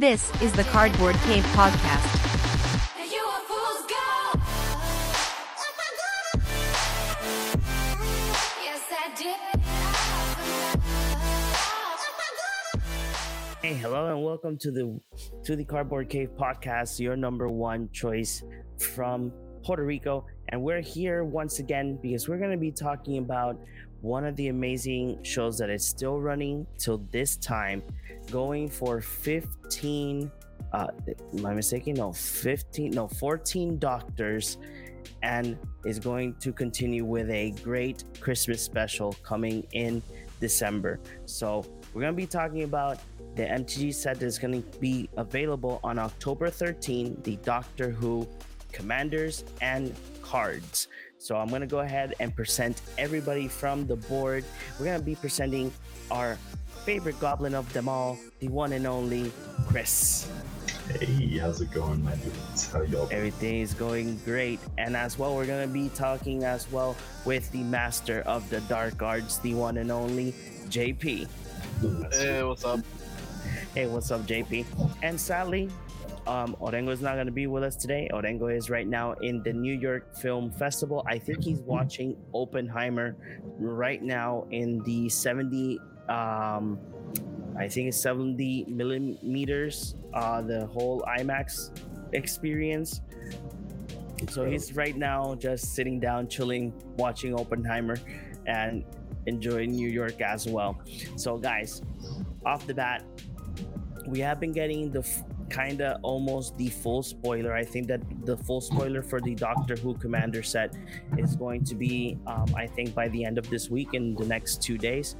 This is the Cardboard Cave Podcast. Hey, hello and welcome to the to the Cardboard Cave podcast, your number one choice from Puerto Rico. And we're here once again because we're going to be talking about one of the amazing shows that is still running till this time, going for 15 uh am I mistaken? No, 15, no, 14 doctors and is going to continue with a great Christmas special coming in December. So we're going to be talking about the MTG set that is going to be available on October 13, the Doctor Who commanders and cards. So I'm going to go ahead and present everybody from the board. We're going to be presenting our favorite goblin of them all, the one and only Chris. Hey, how's it going, my dudes? How y'all? Everything is going great. And as well, we're going to be talking as well with the master of the dark arts, the one and only JP. Hey, what's up? Hey, what's up, JP? And sadly, um, Orengo is not going to be with us today. Orengo is right now in the New York Film Festival. I think he's watching Oppenheimer right now in the 70, um, I think it's 70 millimeters, uh, the whole IMAX experience. So he's right now just sitting down, chilling, watching Oppenheimer, and enjoying New York as well. So, guys, off the bat, we have been getting the f- kind of almost the full spoiler. I think that the full spoiler for the Doctor Who Commander set is going to be, um, I think, by the end of this week in the next two days.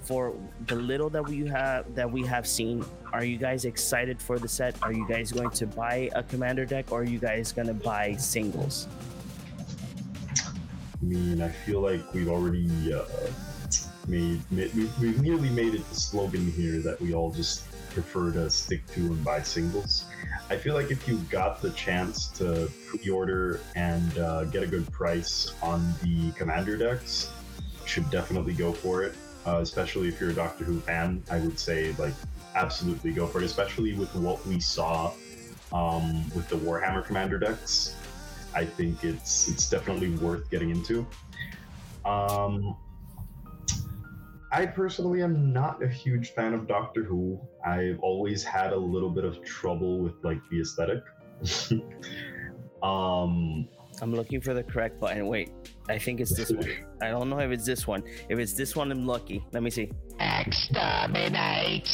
For the little that we have that we have seen, are you guys excited for the set? Are you guys going to buy a Commander deck, or are you guys going to buy singles? I mean, I feel like we've already uh, made, made we, we've nearly made it the slogan here that we all just prefer to stick to and buy singles. I feel like if you got the chance to pre-order and uh, get a good price on the commander decks, should definitely go for it. Uh, especially if you're a Doctor Who fan, I would say like absolutely go for it. Especially with what we saw um, with the Warhammer commander decks. I think it's it's definitely worth getting into. Um, I personally am not a huge fan of Doctor Who. I've always had a little bit of trouble with like the aesthetic. um, I'm looking for the correct button. Wait, I think it's this one. I don't know if it's this one. If it's this one, I'm lucky. Let me see. Exterminate!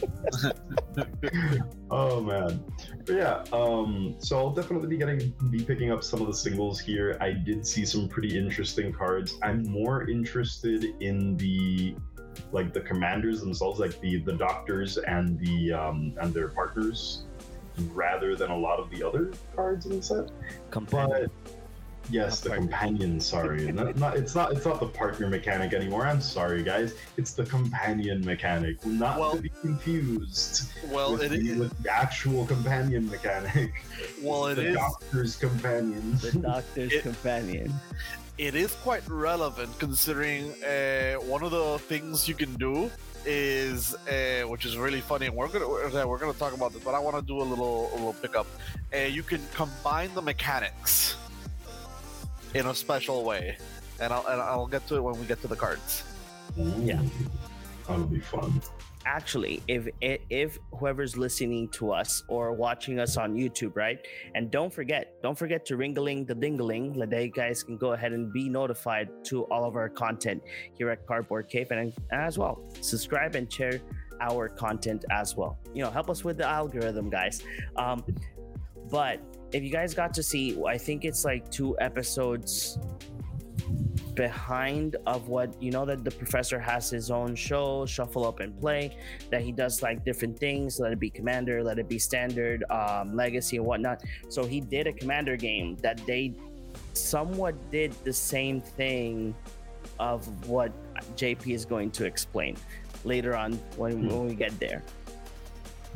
oh man, but yeah. Um, so I'll definitely be getting be picking up some of the singles here. I did see some pretty interesting cards. I'm more interested in the like the commanders themselves, like the the doctors and the um, and their partners, rather than a lot of the other cards in the set. Companion. But yes, the companion. Sorry, not, not it's not it's not the partner mechanic anymore. I'm sorry, guys. It's the companion mechanic. Not Well- to be confused Well, with, it the, is. with the actual companion mechanic. Well, it the is. doctor's companion. The Doctor's It- Companion. It is quite relevant considering uh, one of the things you can do is, uh, which is really funny, and we're gonna we're, we're gonna talk about this, but I want to do a little a little pickup. Uh, you can combine the mechanics in a special way, and I'll and I'll get to it when we get to the cards. Yeah. That'll be fun. Actually, if if whoever's listening to us or watching us on YouTube, right? And don't forget, don't forget to ringaling the dingaling, so that you guys can go ahead and be notified to all of our content here at Cardboard Cave, and, and as well subscribe and share our content as well. You know, help us with the algorithm, guys. Um, but if you guys got to see, I think it's like two episodes behind of what you know that the professor has his own show shuffle up and play that he does like different things let it be commander let it be standard um, legacy and whatnot. So he did a commander game that they somewhat did the same thing of what jp is going to explain later on when, when we get there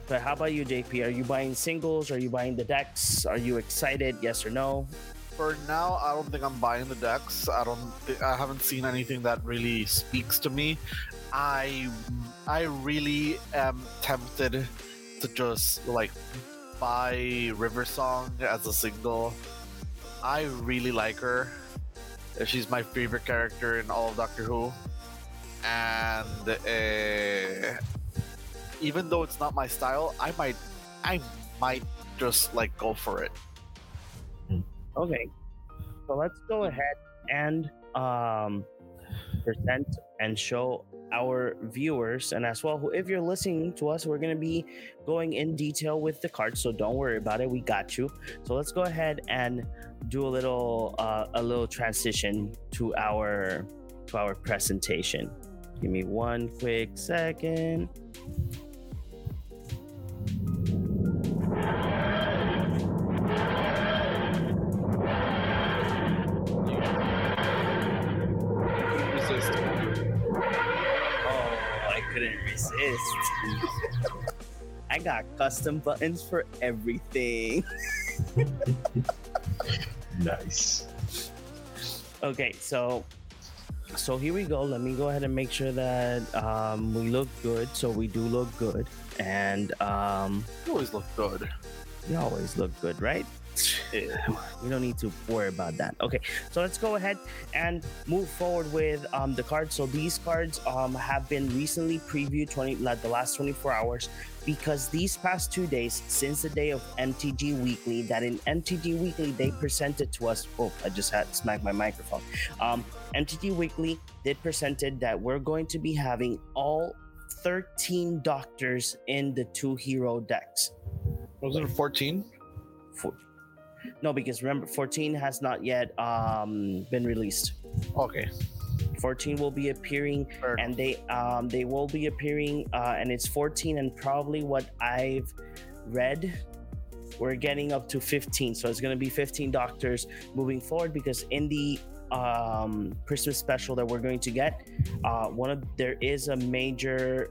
but how about you jp are you buying singles are you buying the decks are you excited yes or no For now, I don't think I'm buying the decks. I don't. Th- I haven't seen anything that really speaks to me. I I really am tempted to just like buy River Song as a single. I really like her. She's my favorite character in all of Doctor Who, and uh, even though it's not my style, I might, I might just like go for it. Okay, so let's go ahead and um, present and show our viewers. And as well if you're listening to us we're going to be going in detail with the cards so don't worry about it. We got you. So let's go ahead and do a little uh, a little transition to our to our presentation. Give me one quick second resist. I got custom buttons for everything. Nice. Okay, so so here we go. Let me go ahead and make sure that um, we look good. So we do look good, and um, You always look good. You always look good, right? We don't need to worry about that. Okay, so let's go ahead and move forward with um, the cards. So these cards um, have been recently previewed 20 like the last 24 hours because these past two days since the day of MTG Weekly, that in MTG Weekly they presented to us. Oh, I just had to smack my microphone. Um, MTG Weekly did presented that we're going to be having all 13 doctors in the two hero decks. Wasn't it 14? Four. No, because remember, 14 has not yet um, been released. Okay. 14 will be appearing, and they um, they will be appearing, uh, and it's 14, and probably what I've read, we're getting up to 15. So it's going to be 15 doctors moving forward because in the um, Christmas special that we're going to get, uh, one of there is a major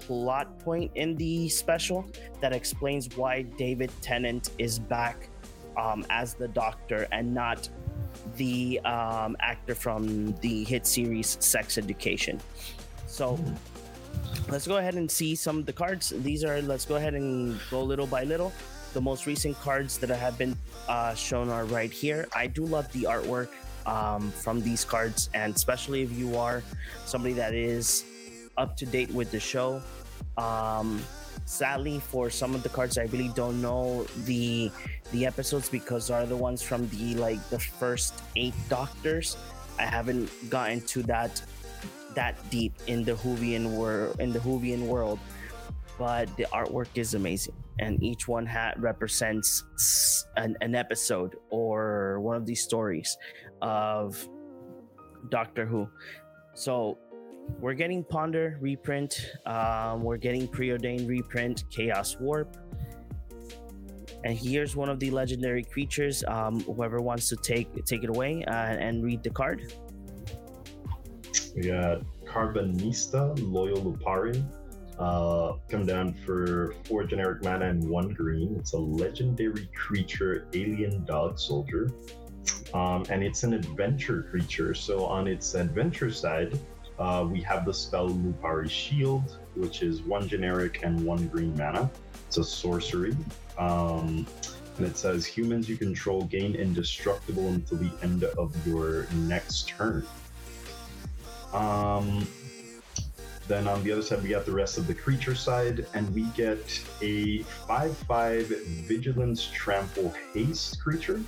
plot point in the special that explains why David Tennant is back um, as the Doctor and not the um, actor from the hit series Sex Education. So let's go ahead and see some of the cards. These are, let's go ahead and go little by little. The most recent cards that have been uh, shown are right here. I do love the artwork um, from these cards, and especially if you are somebody that is up to date with the show. Um, sadly, for some of the cards, I really don't know the the episodes because are the ones from the like the first eight Doctors. I haven't gotten to that that deep in the Whovian world in the Whovian world, but the artwork is amazing, and each one ha- represents an, an episode or one of these stories of Doctor Who. So we're getting Ponder reprint. Um, we're getting Preordained reprint, Chaos Warp. And here's one of the legendary creatures. Um, whoever wants to take take it away uh, and read the card. We got Karvanista, Loyal Lupari. Uh, come down for four generic mana and one green. It's a legendary creature, alien dog soldier. Um, and it's an adventure creature. So on its adventure side, uh, we have the spell Lupari Shield, which is one generic and one green mana. It's a sorcery. Um, and it says humans you control gain indestructible until the end of your next turn. Um, then on the other side, we got the rest of the creature side, and we get a 5 5 Vigilance Trample Haste creature.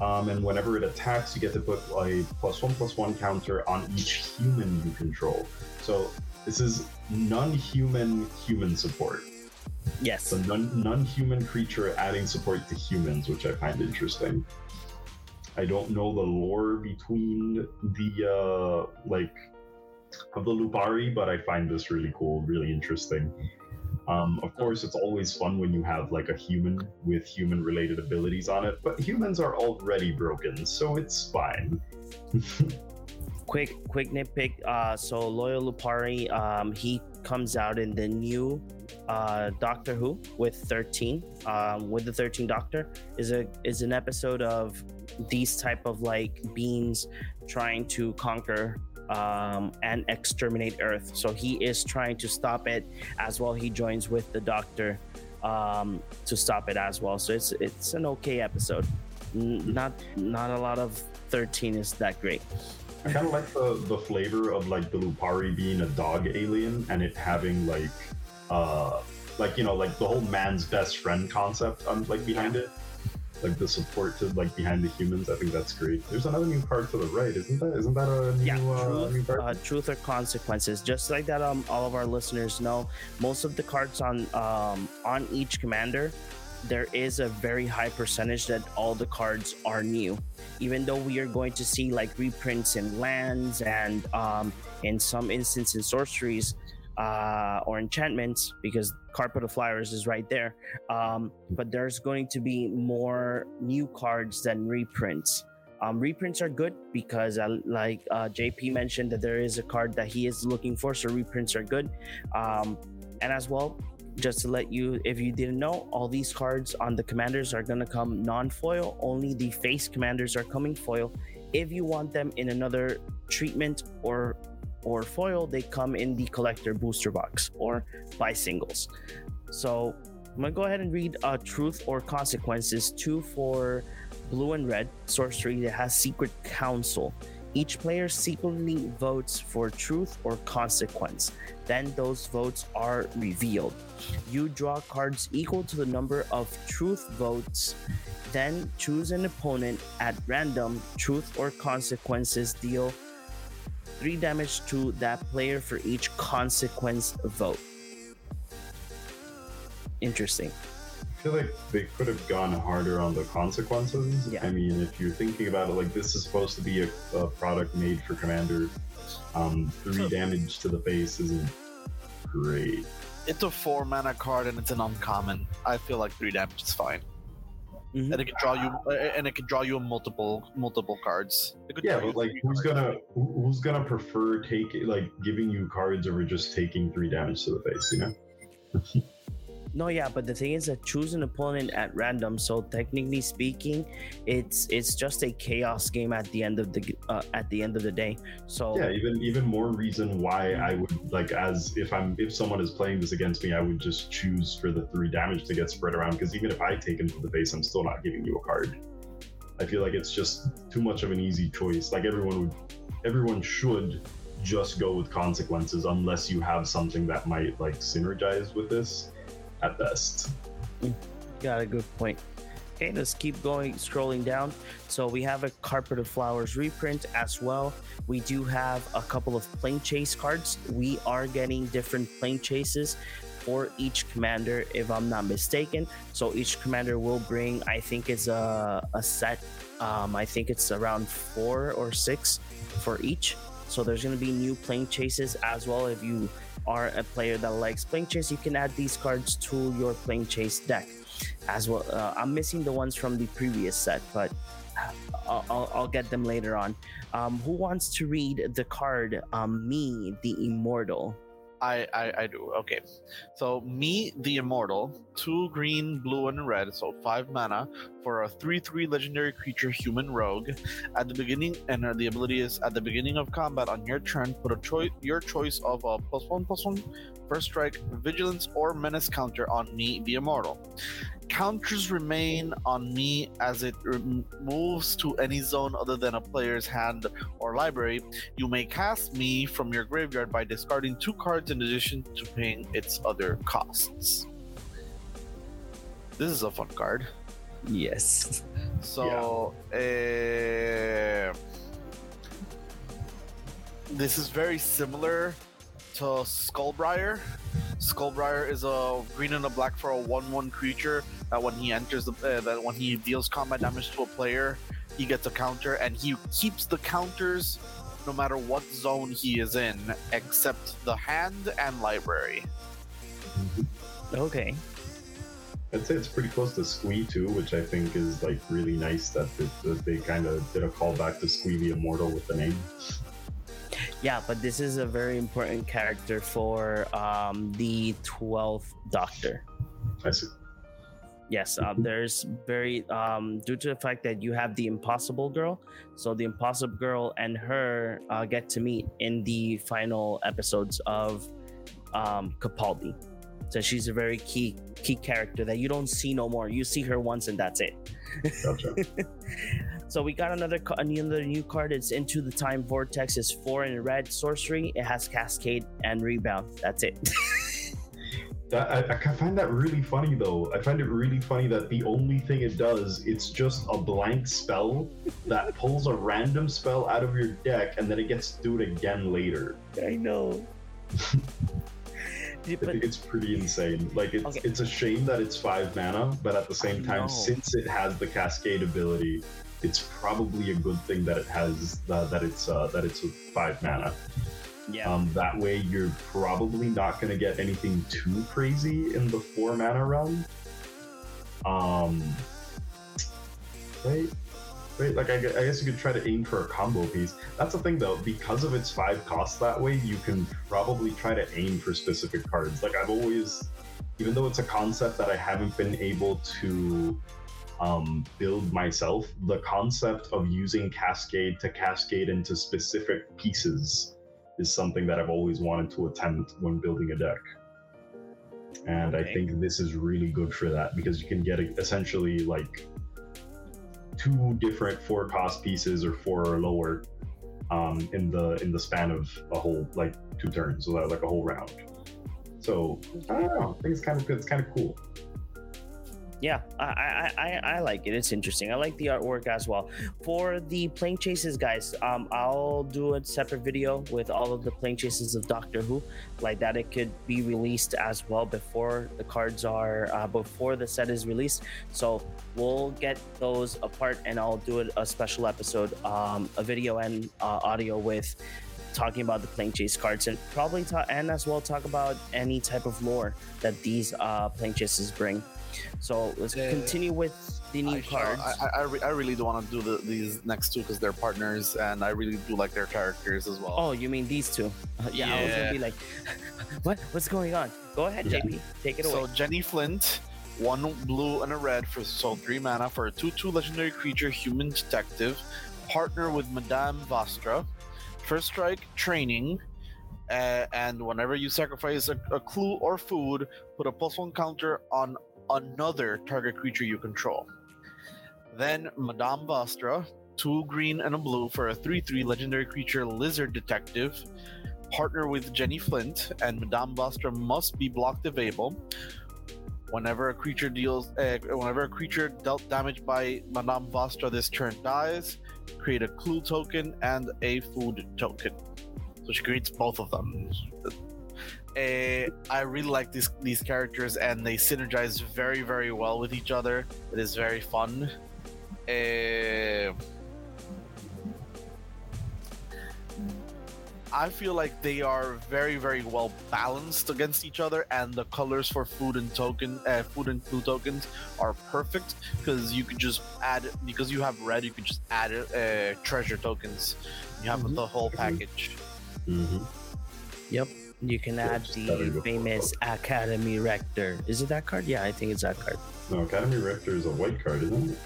Um, and whenever it attacks, you get to put a plus one plus one counter on each human you control. So this is non human support. Yes. So non non human creature adding support to humans, which I find interesting. I don't know the lore between the uh like of the Lupari, but I find this really cool, really interesting. Um, of course, it's always fun when you have like a human with human related abilities on it, but humans are already broken, so it's fine. quick quick nitpick uh so loyal lupari um he comes out in the new uh doctor who with 13 um with the 13 doctor is a is an episode of these type of like beings trying to conquer um and exterminate earth so he is trying to stop it as well he joins with the doctor um, to stop it as well. So it's it's an okay episode. N- Not not a lot of 13 is that great. I kind of like the the flavor of like the Lupari being a dog alien and it having like uh like you know like the whole man's best friend concept um, like behind it like the support to like behind the humans i think that's great there's another new card to the right isn't that isn't that a new, Yeah, uh, new truth, card uh, truth or consequences. Just like that, um, all of our listeners know, most of the cards on um on each commander, there is a very high percentage that all the cards are new. Even though we are going to see like reprints in lands and um in some instances sorceries, uh, or enchantments because Carpet of Flowers is right there. Um, but there's going to be more new cards than reprints. Um, reprints are good because, uh, like uh, JP mentioned, that there is a card that he is looking for, so reprints are good. Um, and as well, just to let you, if you didn't know, all these cards on the commanders are gonna come non-foil. Only the face commanders are coming foil. If you want them in another treatment or or foil, they come in the collector booster box or buy singles. So I'm gonna go ahead and read uh, Truth or Consequences, two for blue and red sorcery that has Secret Council. Each player secretly votes for truth or consequence. Then those votes are revealed. You draw cards equal to the number of truth votes. Then choose an opponent at random. Truth or consequences deal three damage to that player for each consequence vote. Interesting. I feel like they could have gone harder on the consequences. Yeah. I mean, if you're thinking about it, like this is supposed to be a, a product made for Commander. Um, three damage to the face isn't great. It's a four mana card and it's an uncommon. I feel like three damage is fine, Mhm. and it can draw you, uh, and it can draw you multiple multiple cards. It could Yeah, but like, who's cards. gonna who's gonna prefer taking like giving you cards over just taking three damage to the face? You know. No, yeah, but the thing is that choose an opponent at random. So technically speaking, it's it's just a chaos game at the end of the uh, at the end of the day. So Yeah, even even more reason why I would like as if I'm if someone is playing this against me, I would just choose for the three damage to get spread around. Because even if I take him to the face, I'm still not giving you a card. I feel like it's just too much of an easy choice. Like everyone would, everyone should just go with consequences unless you have something that might like synergize with this at best. got a good point. Okay, let's keep going, scrolling down. So we have a Carpet of Flowers reprint as well. We do have a couple of plane chase cards. We are getting different plane chases for each commander, if I'm not mistaken. So each commander will bring, I think it's a, a set. Um, I think it's around four or six for each. So there's going to be new plane chases as well. If you are a player that likes playing chase, you can add these cards to your playing chase deck as well. Uh, I'm missing the ones from the previous set, but I'll, I'll, I'll get them later on. Um, who wants to read the card um, Me, the Immortal? I, I I do. Okay. So me, the immortal, two green, blue, and red, so five mana for a three-three legendary creature, human rogue. At the beginning, and the ability is at the beginning of combat on your turn, put a choice your choice of a plus one plus one first strike, vigilance, or menace counter on me, the immortal. Counters remain on me as it moves to any zone other than a player's hand or library. You may cast me from your graveyard by discarding two cards in addition to paying its other costs. This is a fun card. Yes. So, uh, this is very similar to Skullbriar. Skullbriar is a green and a black for a one-one creature that when he enters the uh, that when he deals combat damage to a player, he gets a counter, and he keeps the counters no matter what zone he is in, except the hand and library. Okay. I'd say it's pretty close to Squee too, which I think is like really nice that, that, that they kind of did a callback to Squee the Immortal with the name. Yeah, but this is a very important character for um, the 12th Doctor. I see. Yes, uh, there's very um, due to the fact that you have the Impossible Girl, so the Impossible Girl and her uh, get to meet in the final episodes of um, Capaldi. So she's a very key key character that you don't see no more. You see her once and that's it. Gotcha. So we got another another new card. It's into the time vortex. It's four in red sorcery. It has cascade and rebound. That's it. That, I, I find that really funny though. I find it really funny that the only thing it does, it's just a blank spell that pulls a random spell out of your deck and then it gets to do it again later. I know. I but think it's pretty insane. Like it's Okay. it's a shame that it's five mana, but at the same time, since it has the cascade ability, it's probably a good thing that it has uh, that it's uh, that it's a five mana. yeah, Um, that way, you're probably not going to get anything too crazy in the four mana realm. Um, right, right. Like I, I guess you could try to aim for a combo piece. That's the thing, though. Because of its five costs that way, you can probably try to aim for specific cards. Like I've always, even though it's a concept that I haven't been able to um, build myself, the concept of using Cascade to cascade into specific pieces is something that I've always wanted to attempt when building a deck. And I think this is really good for that because you can get essentially like two different four cost pieces or four or lower um, in the in the span of a whole like two turns, so that like a whole round. So I don't know. I think it's kind of good. It's kind of cool. Yeah. I, I I like it. It's interesting. I like the artwork as well. For the plane chases, guys, um, I'll do a separate video with all of the plane chases of Doctor Who, like that. It could be released as well before the cards are uh, before the set is released. So we'll get those apart, and I'll do a special episode, um, a video and uh, audio with talking about the plane chase cards and probably and as well talk about any type of lore that these uh plane chases bring so let's Yeah. continue with the new I, cards I, I, I, re- I really do want to do the, these next two because they're partners, and I really do like their characters as well. oh you mean these two Uh, yeah, i was gonna be like what what's going on go ahead Yeah. jp take it away. so Jenny Flint, one blue and a red for so three mana for a two-two legendary creature, human detective, partner with Madame Vastra. First strike, training, uh, and whenever you sacrifice a, a clue or food, put a plus one counter on another target creature you control. Then Madame Vastra, two green and a blue for a 3 3 legendary creature lizard detective. Partner with Jenny Flint, and Madame Vastra must be block evable. Whenever a creature deals, uh, whenever a creature dealt damage by Madame Vastra this turn dies, create a clue token and a food token. So she creates both of them. I really like these these characters, and they synergize very very well with each other. It is very fun. Uh, I feel like they are very, very well balanced against each other, and the colors for food and token, uh, food and clue tokens are perfect because you could just add because you have red, you could just add uh, treasure tokens. You have Mhm. the whole package. hmm yep you can add the famous academy rector is it that card yeah i think it's that card No, Academy Rector is a white card, isn't it?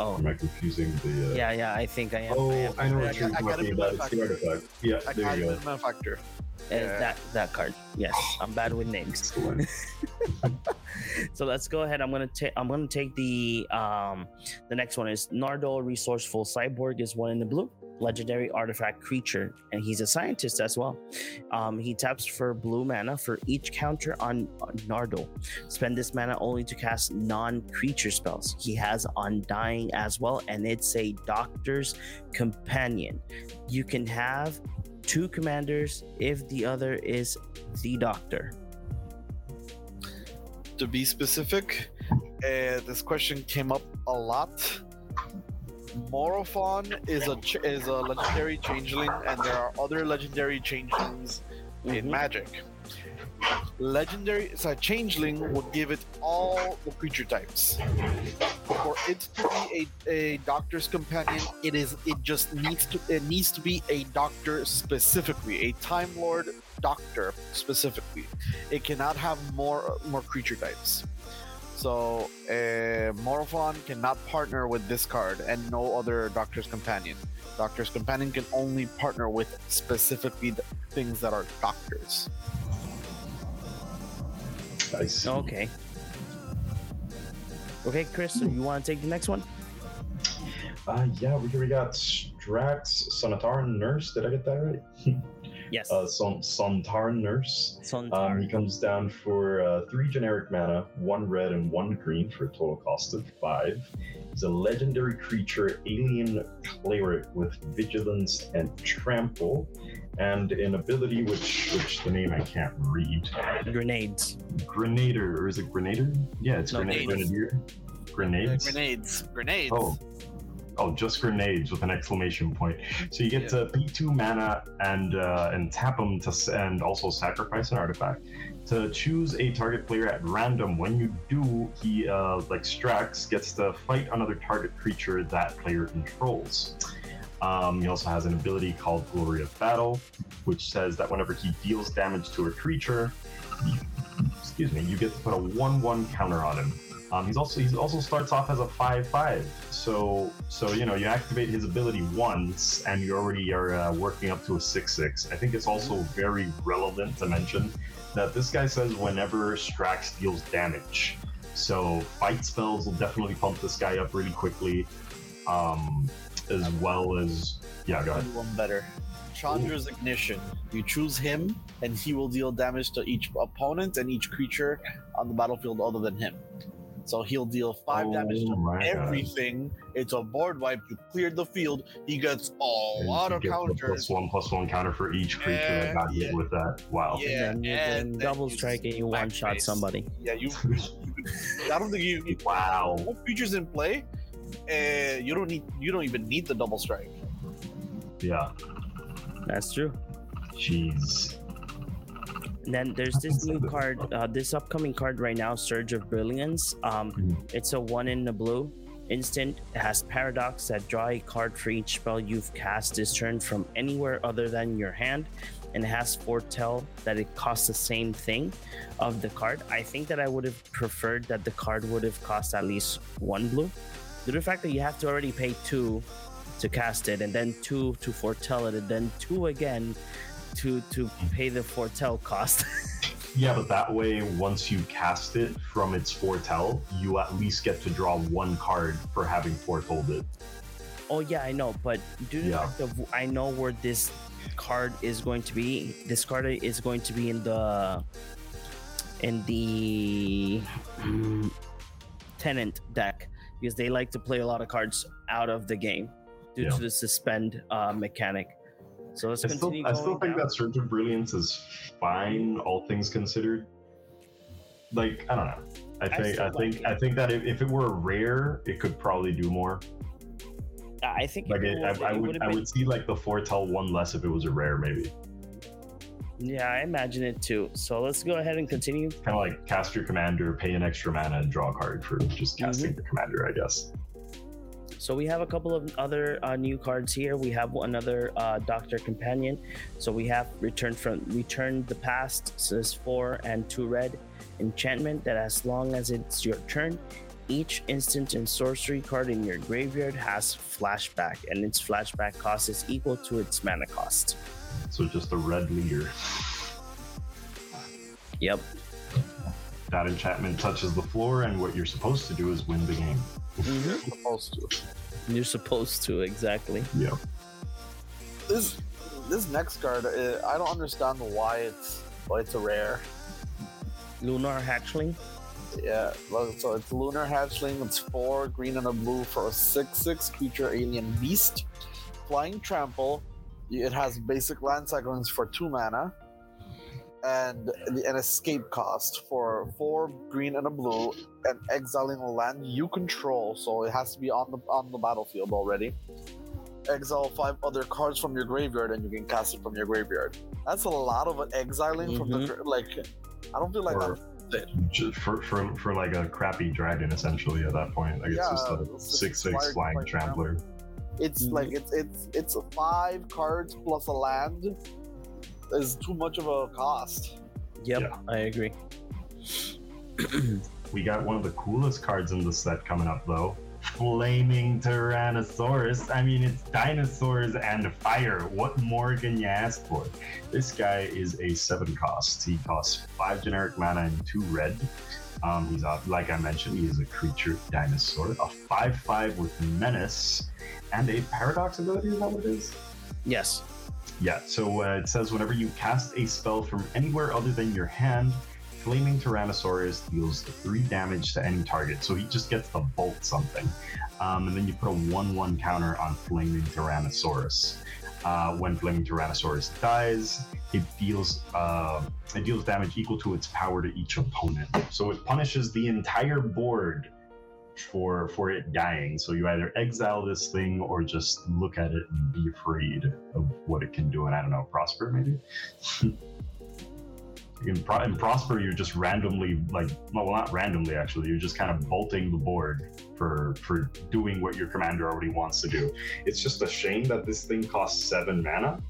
oh Am I confusing the? Uh... yeah yeah i think i am Oh, I am. I know what you're got- I got talking about. in It's the artifact. Yeah, I there you go. manufacturer. Uh, Yeah. that that card yes i'm bad with names so let's go ahead. I'm gonna take. I'm gonna take the um. The next one is Nardo, resourceful cyborg, is one in the blue. Legendary artifact creature, and he's a scientist as well. Um, he taps for blue mana for each counter on, Nardo. Spend this mana only to cast non-creature spells. He has Undying as well, and it's a Doctor's Companion. You can have two commanders if the other is the Doctor. To be specific, uh, this question came up a lot. Morophon is a ch- is a legendary changeling, and there are other legendary changelings in Mhm. Magic. Legendary, so a changeling would give it all the creature types. For it to be a, a doctor's companion, it is it just needs to it needs to be a doctor specifically, a time lord doctor specifically. It cannot have more more creature types. So uh, Morophon cannot partner with this card and no other Doctor's Companion. Doctor's Companion can only partner with specifically the things that are doctors. I see. Okay. Okay, Chris, so you want to take the next one? Uh, yeah, we, we got Strax, Sonataran Nurse. Did I get that right? Yes. uh, Son- Sontaran Nurse. Um, he comes down for uh, three generic mana, one red and one green for a total cost of five. He's a legendary creature, alien cleric with vigilance and trample, and an ability which which the name I can't read. Grenades. Grenader, or is it Grenader? Yeah, it's No, Grenade. grenades. Grenadier. Grenades. Grenades. Grenades. Oh. Oh, just grenades with an exclamation point. So you get Yeah. to pay two mana and uh, and tap them to and also sacrifice an artifact to choose a target player at random. When you do, he uh, like Strax gets to fight another target creature that player controls. Um, he also has an ability called Glory of Battle, which says that whenever he deals damage to a creature, excuse me, you get to put a one-one counter on him. Um, he's also he also starts off as a five-five, so so you know you activate his ability once, and you already are uh, working up to a six-six. I think it's also very relevant to mention that this guy says whenever Strax deals damage, so fight spells will definitely pump this guy up really quickly, um, as well as yeah, go ahead. One better. Chandra's Ignition. You choose him, and he will deal damage to each opponent and each creature on the battlefield other than him. So he'll deal five damage Oh to my God. everything. It's a board wipe. You cleared the field. He gets a And lot of counters. plus one plus one counter for each creature that got hit Yeah, with that. Wow. Yeah, and then you and can then double you strike and you one shot face. somebody. Yeah, you. I don't think you. you Wow. no features in play. Uh, you don't need. You don't even need the double strike. Yeah. That's true. Jeez. And then there's this new card, uh, this upcoming card right now, Surge of Brilliance. Um, Mhm. It's a one in the blue instant. It has Paradox that draw a card for each spell you've cast this turn from anywhere other than your hand. And it has Foretell that it costs the same thing of the card. I think that I would have preferred that the card would have cost at least one blue. Due to the fact that you have to already pay two to cast it, and then two to foretell it, and then two again to to pay the foretell cost. Yeah, but that way, once you cast it from its foretell, you at least get to draw one card for having foretold it. oh yeah, I know, but due to the fact of I know where this card is going to be. This card is going to be in the in the mm, Tennant deck because they like to play a lot of cards out of the game due Yeah. to the suspend uh, mechanic. So let's I still, continue. I still think down. that Surge of Brilliance is fine, all things considered. Like, I don't know. I I think, still I, like think. I think that if, if it were rare, it could probably do more. I think Like, it, it, I, would- I would, would've I would see like the foretell one less if it was a rare, maybe. Yeah, I imagine it too. So let's go ahead and continue. Kind of like cast your commander, pay an extra mana, and draw a card for just casting Mm-hmm. the commander, I guess. So we have a couple of other uh, new cards here. We have another uh, Doctor Companion. So we have Return from Return the Past. Says four and two red enchantment that as long as it's your turn, each instant and sorcery card in your graveyard has flashback, and its flashback cost is equal to its mana cost. So just a red leader. Yep. That enchantment touches the floor, and what you're supposed to do is win the game. You're supposed to. You're supposed to exactly. Yeah. This this next card, uh, I don't understand why it's why it's a rare. Lunar Hatchling. Yeah, so it's Lunar Hatchling. It's four green and a blue for a six-six creature alien beast. Flying trample. It has basic land cyclings for two mana, and the, an escape cost for four green and a blue, and exiling a land you control. So it has to be on the on the battlefield already. Exile five other cards from your graveyard, and you can cast it from your graveyard. That's a lot of exiling from the like. I don't feel like Or- that's Just for, for for like a crappy dragon, essentially. At that point, like it's Yeah, just a it's six six fire- flying fire trampler. It's Mhm. like it's it's it's five cards plus a land is too much of a cost. Yep, Yeah. I agree. We got one of the coolest cards in the set coming up, though. flaming Tyrannosaurus. I mean, it's dinosaurs and fire. What more can you ask for? This guy is a seven cost. He costs five generic mana and two red. Um, he's a, like I mentioned, he is a creature dinosaur, a five-five with menace and a paradox ability. Is that what it is? Yes. Yeah, so uh, it says whenever you cast a spell from anywhere other than your hand, Flaming Tyrannosaurus deals three damage to any target. So he just gets to bolt something. Um, and then you put a 1 1 counter on Flaming Tyrannosaurus. Uh, when Flaming Tyrannosaurus dies, it deals uh, it deals damage equal to its power to each opponent. So it punishes the entire board for for it dying. So you either exile this thing or just look at it and be afraid of what it can do. And I don't know, prosper maybe. in, Pro- in prosper, you're just randomly like well, not randomly actually. You're just kind of bolting the board for for doing what your commander already wants to do. It's just a shame that this thing costs seven mana.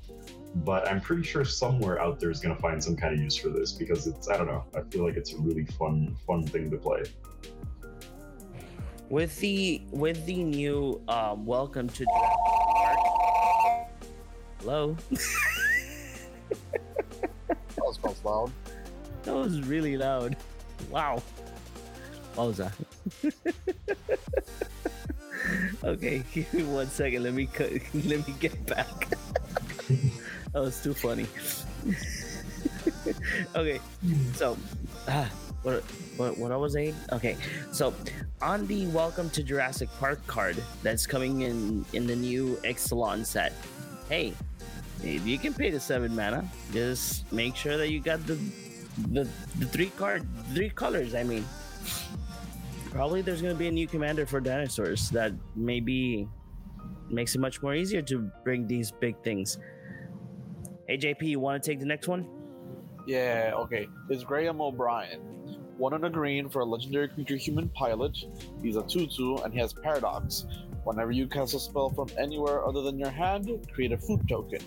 But I'm pretty sure somewhere out there is going to find some kind of use for this because it's I don't know. I feel like it's a really fun fun thing to play. With the with the new um, welcome to Jurassic Park. Hello. That was loud. That was really loud. Wow. What was that? okay, give me one second. Let me cut, let me get back. that was too funny. okay, so ah, what what what I was saying? Okay, so on the Welcome to Jurassic Park card that's coming in in the new Ixalan set. Hey, if you can pay the seven mana, just make sure that you got the the, the three card three colors i mean probably there's to be a new commander for dinosaurs that maybe makes it much more easier to bring these big things hey jp you want to take the next one Yeah, okay. It's Graham O'Brien. One on a green for a legendary creature human pilot. He's a 2 2 and he has Paradox. Whenever you cast a spell from anywhere other than your hand, create a food token.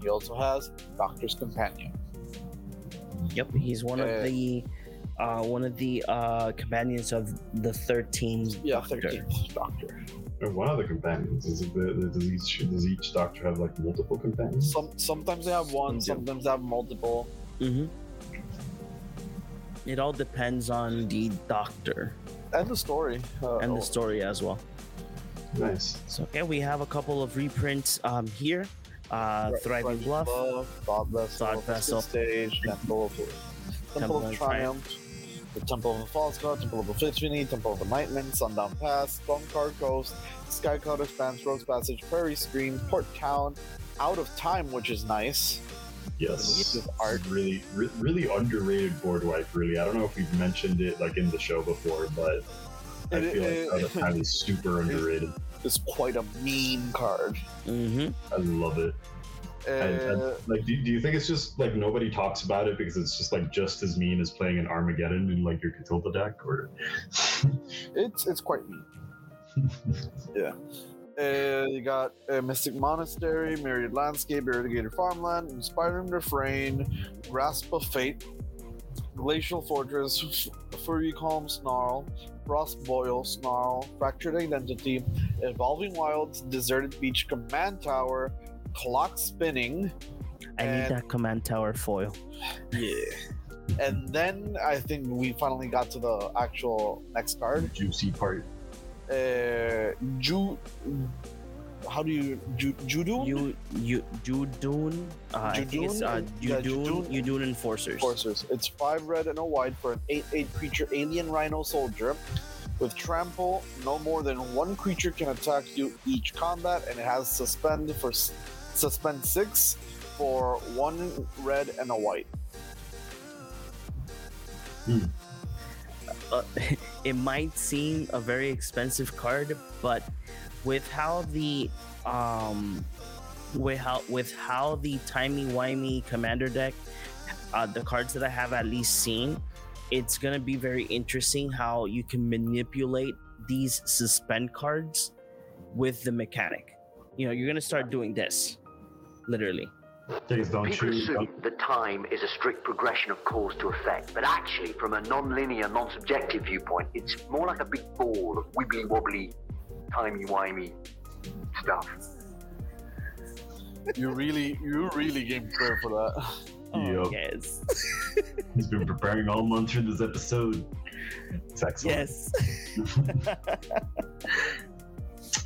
He also has Doctor's Companion. yep he's one Uh, of the uh one of the uh companions of the 13th Yeah, Doctor. 13th Doctor. And one of the companions is it the, does each does each doctor have like multiple companions? Some Sometimes they have one, Some do. sometimes they have multiple. hmm it all depends on the doctor And the story. Uh, and oh, the story as well Nice. So okay, we have a couple of reprints um here. Uh Right, Thriving Thriving Bluff. Bluff, Thought Vessel, Thought Vessel. Stage, Temple of, Temple Temple of of Triumph, the Temple of the False God, Temple of Epiphany, Temple of the Enlightenment, Sundown Pass, Stone Card Coast, Sky Cloud Expanse, Rogue's Passage, Prairie Stream, Port Town, Out of Time, which is nice. Yes. This is art. Really, re- really underrated board wipe. Really, I don't know if we've mentioned it like in the show before, but I It- feel it- like Out of Time is super underrated. It's quite a mean card. Mm-hmm. I love it. And, and, Uh, like, do, do you think it's just like nobody talks about it because it's just like just as mean as playing an Armageddon in like your Catilda deck, or it's it's quite mean. yeah. Uh, you got uh, Mystic Monastery, Myriad Landscape, Irrigated Farmland, Inspiring Refrain, Grasp of Fate, Glacial Fortress, Furycalm Snarl, Frostboil Snarl, Fractured Identity, Evolving Wilds, Deserted Beach Command Tower, Clockspinning, I need that command tower foil. yeah. And then I think we finally got to the actual next card. juicy part. Uh, Ju. How do you Ju, Judoon? You you Judoon. Uh, I think it's uh, Judoon? Yeah, Judoon. Judoon. Judoon enforcers. Enforcers. It's five red and a white for an eight-eight creature alien rhino soldier. With trample, no more than one creature can attack you each combat, and it has suspend for suspend six for one red and a white. Uh, it might seem a very expensive card, but with how the um with how with how the timey wimey commander deck, uh, the cards that I have at least seen, it's gonna be very interesting how you can manipulate these suspend cards with the mechanic. You know, you're gonna start doing this, literally. Please don't People shoot. assume that time is a strict progression of cause to effect, but actually, from a non-linear, non-subjective viewpoint, it's more like a big ball of wibbly-wobbly timey-wimey stuff. You really, you really came prepared for that. Oh, Yup. yes. He's been preparing all month for this episode. It's excellent. yes.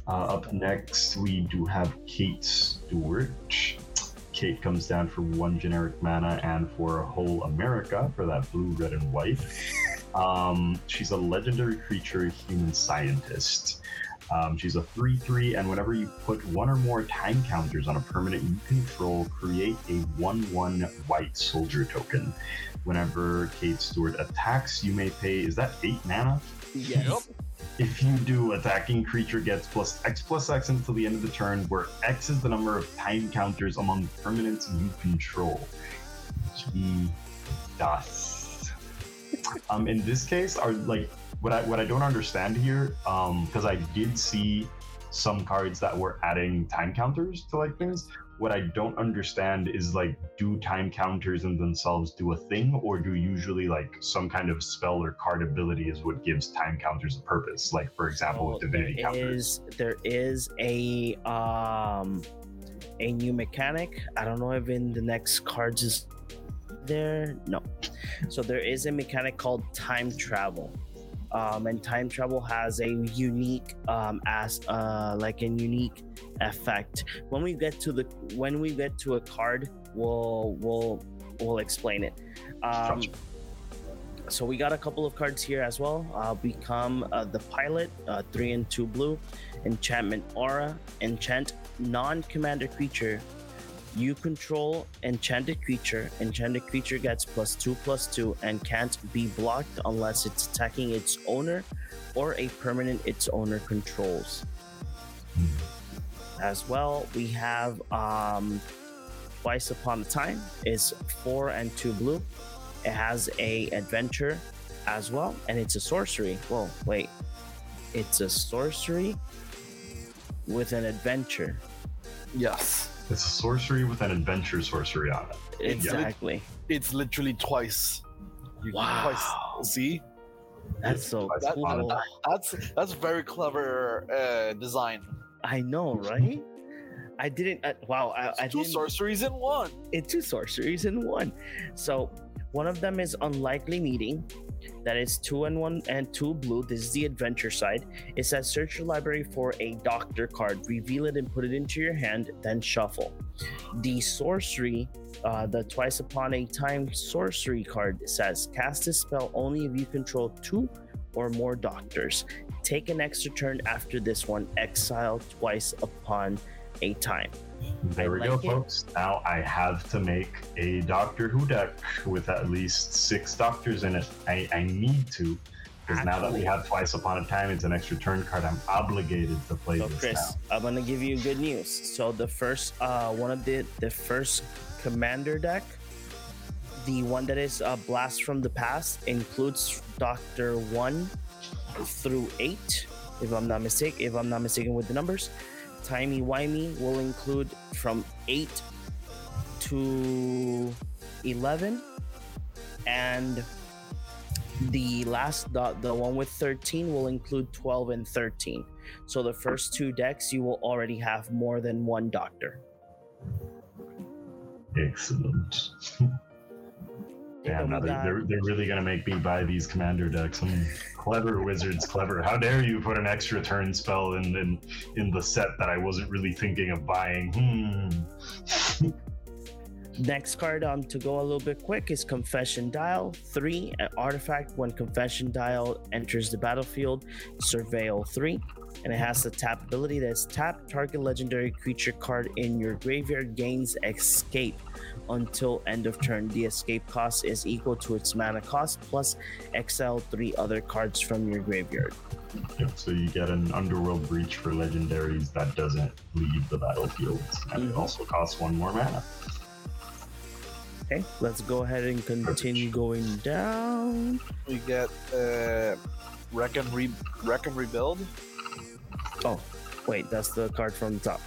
Uh, up next, we do have Kate Stewart. Kate comes down for one generic mana and for a whole America for that blue, red, and white. Um, she's a legendary creature, human scientist. Um, she's a 3 3, and whenever you put one or more time counters on a permanent you control, create a 1 1 white soldier token. Whenever Kate Stewart attacks, you may pay, is that 8 mana? yes. If you do, attacking creature gets plus X plus X until the end of the turn, where X is the number of time counters among permanents you control. He does. um, in this case, are like what I what I don't understand here, um, because I did see some cards that were adding time counters to like things. What I don't understand is like, do time counters in themselves do a thing, or do usually like some kind of spell or card ability is what gives time counters a purpose? Like, for example, with So divinity there counters. is there is a um a new mechanic. I don't know if in the next cards is there. No. So there is a mechanic called time travel. Um, and time travel has a unique um, as uh, like a unique effect. When we get to the when we get to a card, we'll we'll we'll explain it. Um, so we got a couple of cards here as well. Uh, become uh, the pilot, uh, three and two blue, enchantment aura, enchant non-commander creature. You control enchanted creature. Enchanted creature gets plus two plus two and can't be blocked unless it's attacking its owner or a permanent its owner controls. As well, we have um, Twice Upon a Time is four and two blue. It has a adventure as well, and it's a sorcery. Whoa, wait, it's a sorcery with an adventure. Yes, It's a sorcery with an adventure sorcery on it. Exactly. it's literally twice. You Wow. Twice. See, That's so Twice that, cool. time. that's that's very clever uh, design. I know, right? I didn't. Uh, wow, I, I Two sorceries in one. it's two sorceries in one. So one of them is unlikely meeting. That is two and one and two blue. This is the adventure side. It says search your library for a doctor card, reveal it and put it into your hand, then shuffle. The sorcery, uh, the twice upon a time sorcery card says cast a spell only if you control two or more doctors. Take an extra turn after this one. Exile twice upon a time. There we like go, it. folks. Now I have to make a Doctor Who deck with at least six doctors in it. I, I need to. Because now that we have twice upon a time, it's an extra turn card. I'm obligated to play So this Chris, I'm gonna give you good news. So the first, uh, one of the the first commander deck, the one that is a blast from the past, includes Doctor One through eight, if I'm not mistaken. If I'm not mistaken with the numbers, Timey Wimey will include from eight to eleven, and the last the, the one with 13 will include 12 and 13 so the first two decks you will already have more than one doctor. Excellent. Damn, now they're, they're, they're really going to make me buy these commander decks. I'm clever wizards, clever. How dare you put an extra turn spell in, in, in the set that I wasn't really thinking of buying? Hmm. Next card um to go a little bit quick is Confession Dial. Three, an artifact when Confession Dial enters the battlefield, Surveil three. And it has the tap ability that's tap target legendary creature card in your graveyard gains escape until end of turn. The escape cost is equal to its mana cost plus exile three other cards from your graveyard. Yep, so you get an underworld breach for legendaries that doesn't leave the battlefield. And it Mhm. also costs one more mana. Okay, let's go ahead and continue going down. We get uh, wreck and re wreck and rebuild. Oh, wait, that's the card from the top.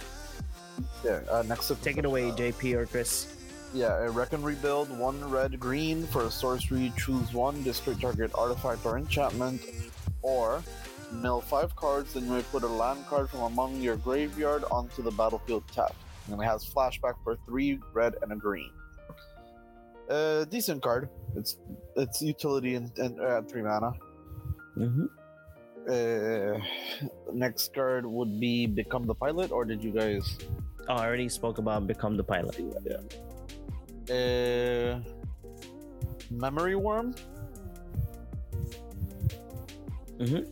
Yeah, uh, next to Take it away, JP or Chris. Yeah, a wreck and rebuild. One red green for a sorcery. Choose one. Destroy target artifact or enchantment, or Mill five cards, then you may put a land card from among your graveyard onto the battlefield tapped. And it has flashback for three red and a green. Uh, decent card. It's it's utility and, and uh, three mana. hmm Uh, next card would be become the pilot, or did you guys? Oh, I already spoke about become the pilot. Uh, memory worm. Mhm.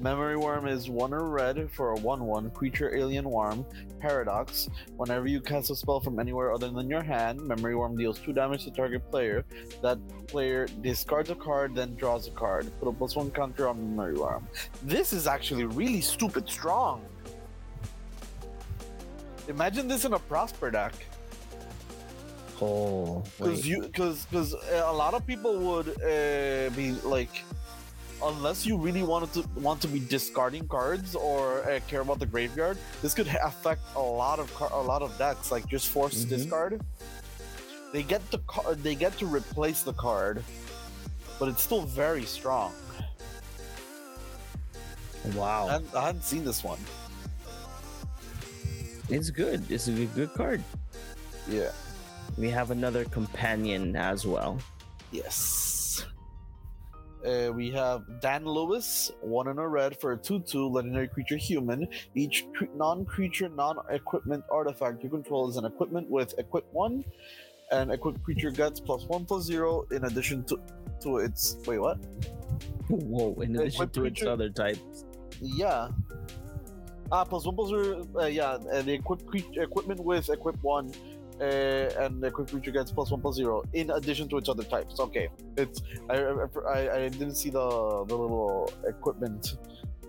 Memory worm is one or red for a one-one creature alien worm. Paradox. Whenever you cast a spell from anywhere other than your hand, memory worm deals two damage to target player. That player discards a card, then draws a card. Put a plus one counter on memory worm. This is actually really stupid strong. Imagine this in a prosper deck. Oh, because you because because a lot of people would uh, be like unless you really wanted to want to be discarding cards or uh, care about the graveyard this could affect a lot of car- a lot of decks like just force Mhm. discard they get the card. they get to replace the card but it's still very strong wow, hadn't, I hadn't seen this one it's good. It's a good card. yeah We have another companion as well. Yes. Uh, we have Dan Lewis, one in a red for a 2 2 legendary creature human. Each cre- non creature, non equipment artifact you control is an equipment with equip 1, and equipped creature gets plus 1 plus 0 in addition to, to its. Wait, what? Whoa! In addition what to its other types. Yeah. Ah, plus 1 plus 0. Uh, yeah, and the equipped cre- equipment with equip 1. Uh, and the equipped creature gets plus one plus zero in addition to its other types. Okay, it's I I, I didn't see the the little equipment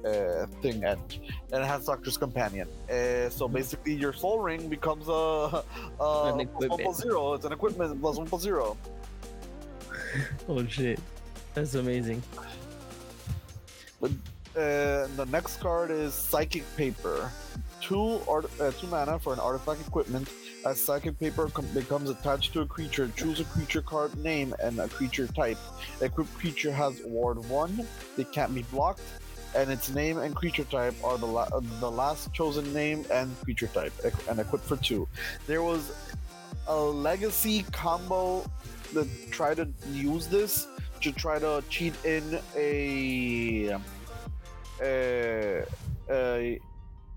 uh, thing end, and it has Doctor's Companion. Uh, so basically, your Soul Ring becomes a, a An plus one plus zero. It's an equipment plus one plus zero. Oh shit, that's amazing. Uh, the next card is Psychic Paper. Two art, uh, two mana for an artifact equipment. As Psychic Paper com- becomes attached to a creature, choose a creature card name and a creature type. Equipped creature has Ward One. They can't be blocked, and its name and creature type are the la- the last chosen name and creature type, and equipped for two. There was a legacy combo that tried to use this to try to cheat in a uh, uh,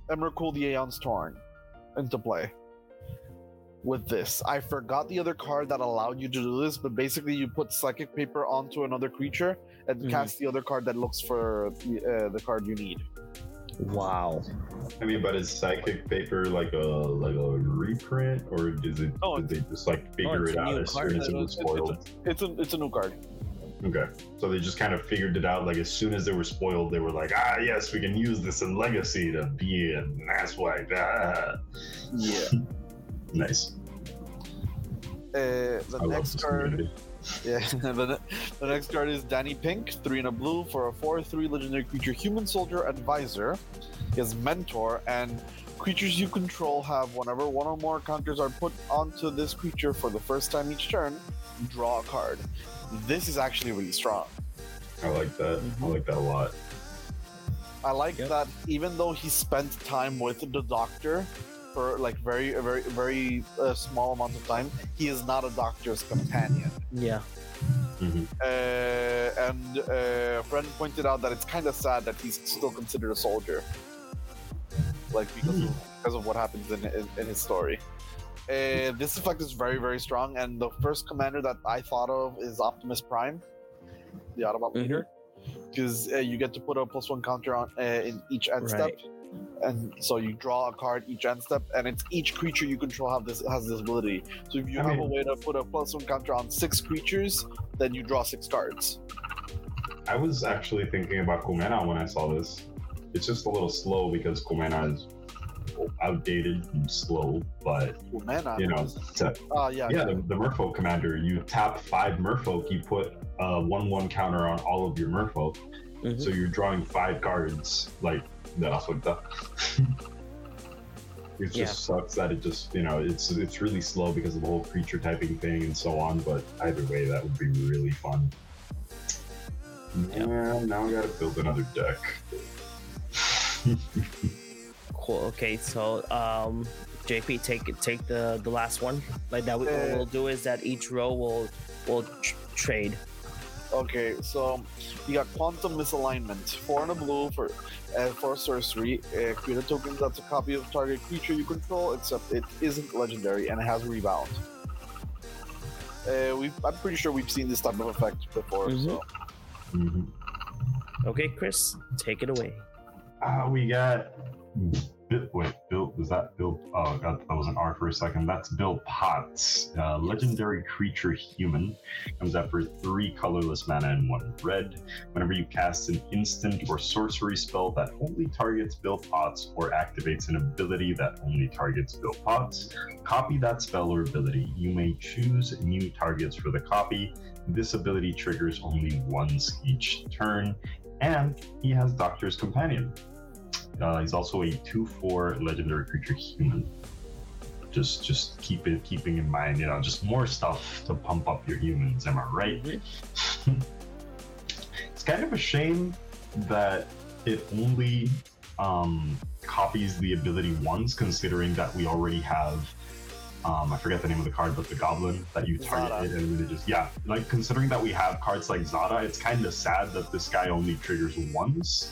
Emrakul the Aeon's Torn into play with this. I forgot the other card that allowed you to do this, but basically you put Psychic Paper onto another creature and Mhm. cast the other card that looks for the, uh, the card you need. Wow. I mean, but is psychic paper like a like a reprint, or does it? Oh, did they just like figure it's it out as soon as it It's- was it's- spoiled? It's a it's a new card. Okay, so they just kind of figured it out. Like as soon as they were spoiled, they were like, "Ah, yes, we can use this in Legacy to be an asswipe." Ah. Yeah. Nice. Uh, the I next card. Yeah, the, the next card is Danny Pink, three and a blue for a four-three legendary creature, human soldier advisor. He has mentor, and creatures you control have whenever one or more counters are put onto this creature for the first time each turn, draw a card. This is actually really strong. I like that. I like that a lot. I like Yep. that even though he spent time with the doctor for like very, very, very uh, small amount of time, he is not a doctor's companion. Yeah. Mhm. Uh, and uh, a friend pointed out that it's kind of sad that he's still considered a soldier, like because of, because of what happens in, in, in his story. Uh, this effect is very very strong, and the first commander that I thought of is Optimus Prime, the Autobot Mhm. leader, because uh, you get to put a plus one counter on uh, in each end Right. step, and so you draw a card each end step, and it's each creature you control have this has this ability. So if you I have a way to put a plus one counter on six creatures, then you draw six cards. I was actually thinking about Kumena when I saw this. It's just a little slow because Kumena is outdated and slow, but man, I you know, to, uh, yeah, yeah, the, the Merfolk commander, you tap five Merfolk, you put a one-one counter on all of your Merfolk, Mhm. so you're drawing five cards. Like that's what the. It just Yeah. sucks that it just you know it's it's really slow because of the whole creature typing thing and so on. But either way, that would be really fun. Yeah, now I gotta build another deck. Cool. Okay, so um, JP, take take the the last one. Like that, we, what Uh, we'll do is that each row will will tr- trade. Okay, so you got quantum misalignment. Four and a blue for uh, for sorcery. Uh, create a token that's a copy of target creature you control, except it isn't legendary and it has rebound. Uh, we I'm pretty sure we've seen this type of effect before. Mhm. So Mhm. Okay, Chris, take it away. Ah, we got. Bi- Wait, Bill, was that Bill? Oh, God, that was an R for a second. That's Bill Potts, uh, legendary creature human. Comes out for three colorless mana and one red. Whenever you cast an instant or sorcery spell that only targets Bill Potts or activates an ability that only targets Bill Potts, copy that spell or ability. You may choose new targets for the copy. This ability triggers only once each turn, and he has Doctor's Companion. Uh, he's also a two-four legendary creature human. Just, just keep it, keeping in mind, you know, just more stuff to pump up your humans. Am I right? it's kind of a shame that it only um, copies the ability once, considering that we already have. Um, I forget the name of the card, but the goblin that you target and then it just yeah, like considering that we have cards like Zada, it's kind of sad that this guy only triggers once.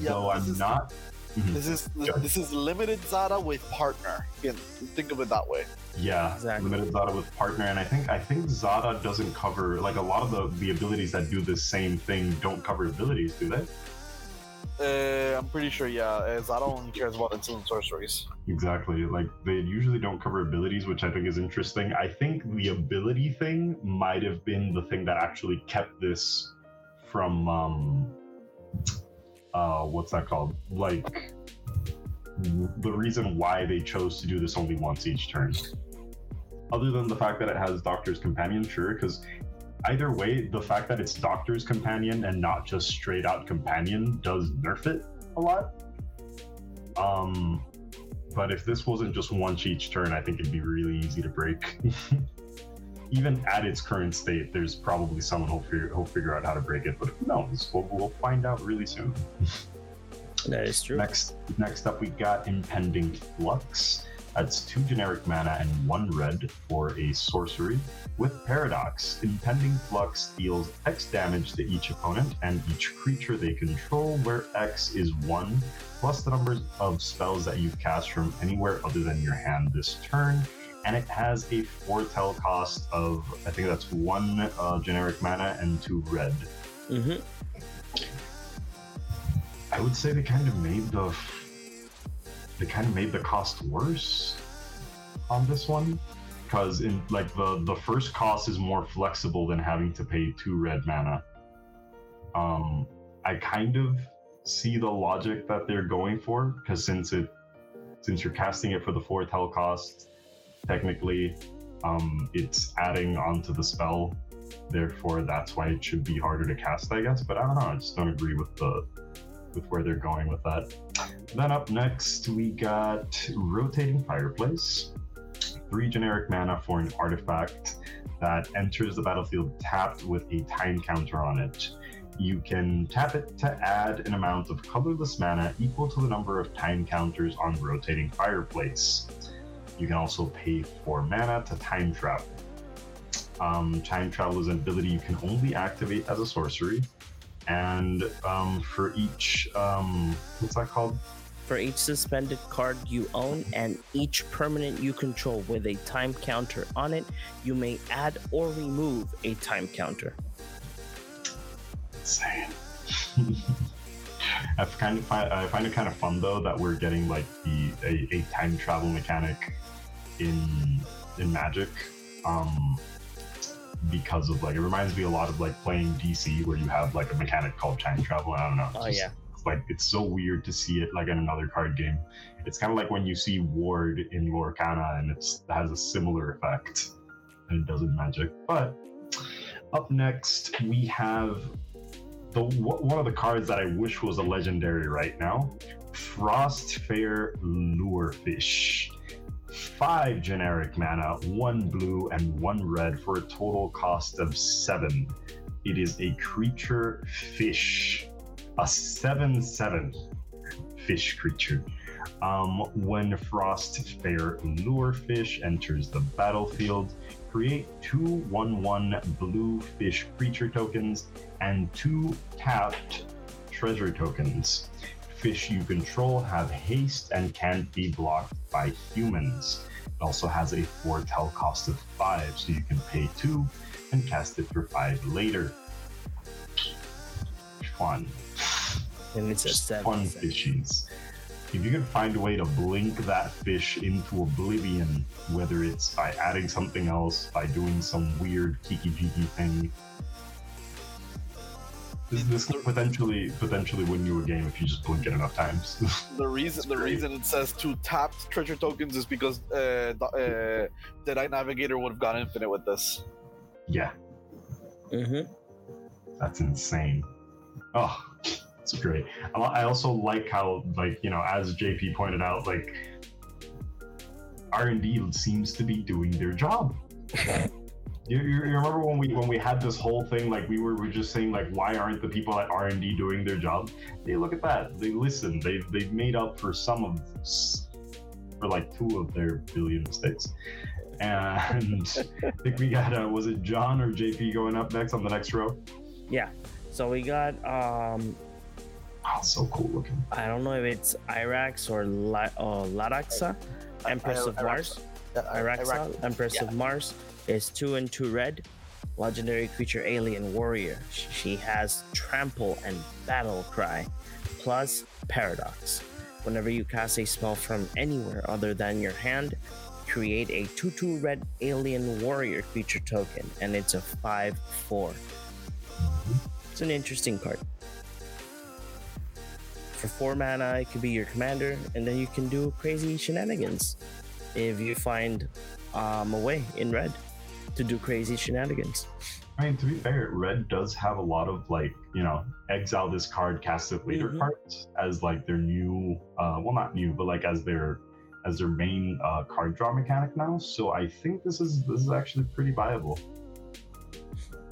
Yeah, Though I'm is- not. Mhm. this is Sure. this is limited Zada with partner. You can think of it that way. Yeah, Exactly. limited Zada with partner, and I think I think Zada doesn't cover like a lot of the the abilities that do the same thing don't cover abilities, do they? Uh, I'm pretty sure. Yeah, uh, Zada only cares about instant sorceries. Exactly. Like they usually don't cover abilities, which I think is interesting. I think the ability thing might have been the thing that actually kept this from um uh what's that called? Like the reason why they chose to do this only once each turn. Other than the fact that it has Doctor's Companion, sure, because either way, the fact that it's Doctor's Companion and not just straight out Companion does nerf it a lot. Um, but if this wasn't just once each turn, I think it'd be really easy to break. Even at its current state, there's probably someone who'll figure, who'll figure out how to break it, but who knows? We'll, we'll find out really soon. That is true. Next, next up, we got Impending Flux. That's two generic mana and one red for a sorcery. With Paradox, Impending Flux deals X damage to each opponent and each creature they control, where X is one, plus the numbers of spells that you've cast from anywhere other than your hand this turn. And it has a foretell cost of, I think that's one uh, generic mana and two red. hmm I would say they kind of made the they kind of made the cost worse on this one because in like the the first cost is more flexible than having to pay two red mana. Um, I kind of see the logic that they're going for because since it since you're casting it for the foretell cost, technically, um, it's adding onto the spell. Therefore, that's why it should be harder to cast, I guess. But I don't know. I just don't agree with the with where they're going with that. Then up next, we got Rotating Fireplace. Three generic mana for an artifact that enters the battlefield tapped with a time counter on it. You can tap it to add an amount of colorless mana equal to the number of time counters on Rotating Fireplace. You can also pay for mana to time travel. Um, time travel is an ability you can only activate as a sorcery, and um, for each um, what's that called? For each suspended card you own and each permanent you control with a time counter on it, you may add or remove a time counter. Insane. I kind of find I find it kind of fun though that we're getting like the a, a time travel mechanic in in Magic, um, because of like it reminds me a lot of like playing DC where you have like a mechanic called time travel. I don't know. it's Oh, just- yeah. It's like it's so weird to see it like in another card game. It's kind of like when you see Ward in Lorcana and it's, it has a similar effect, and it does in Magic. But up next we have the one of the cards that I wish was a legendary right now, Frostfair Lurefish. Five generic mana, one blue and one red for a total cost of seven. It is a creature fish, a 7 7 fish creature. Um, when Frostfair Lure Fish enters the battlefield, create two 1 1 blue fish creature tokens and two tapped treasure tokens. Fish you control have haste and can't be blocked by humans. It also has a foretell cost of 5, so you can pay 2 and cast it for 5 later. Fun. And it's a Just seven. fun seven. fishies. If you can find a way to blink that fish into oblivion, whether it's by adding something else, by doing some weird kiki jiki thing, this, this could potentially potentially win you a game if you just blink it enough times. The reason the reason it says two tapped treasure tokens is because uh, the, uh, the Night Navigator would have gone infinite with this. yeah, Mhm. that's insane. Oh, it's great. I I also like how, like you know, as JP pointed out, like R and D seems to be doing their job. You, you, you remember when we when we had this whole thing like we were, we were just saying like why aren't the people at R and D doing their job? They look at that. They listen. They've they've made up for some of s- for like two of their billion mistakes. And I think we got uh, was it John or JP going up next on the next row? Yeah. So we got um Oh, so cool looking. I don't know if it's Irax or La- uh, Laraxa, Empress I- of Iraxxa. Mars. Yeah, Iraxxa, Empress yeah. of Mars, is two and two red. Legendary creature alien warrior. She has trample and battle cry, plus paradox. Whenever you cast a spell from anywhere other than your hand, create a 2 2 red alien warrior creature token, and it's a 5 4. It's an interesting card. For 4 mana, it could be your commander, and then you can do crazy shenanigans if you find um, a way in red to do crazy shenanigans. I mean, to be fair, Red does have a lot of like, you know, exile this card, cast it later Mhm. cards as like their new, uh, well, not new, but like as their as their main uh, card draw mechanic now. So I think this is this is actually pretty viable.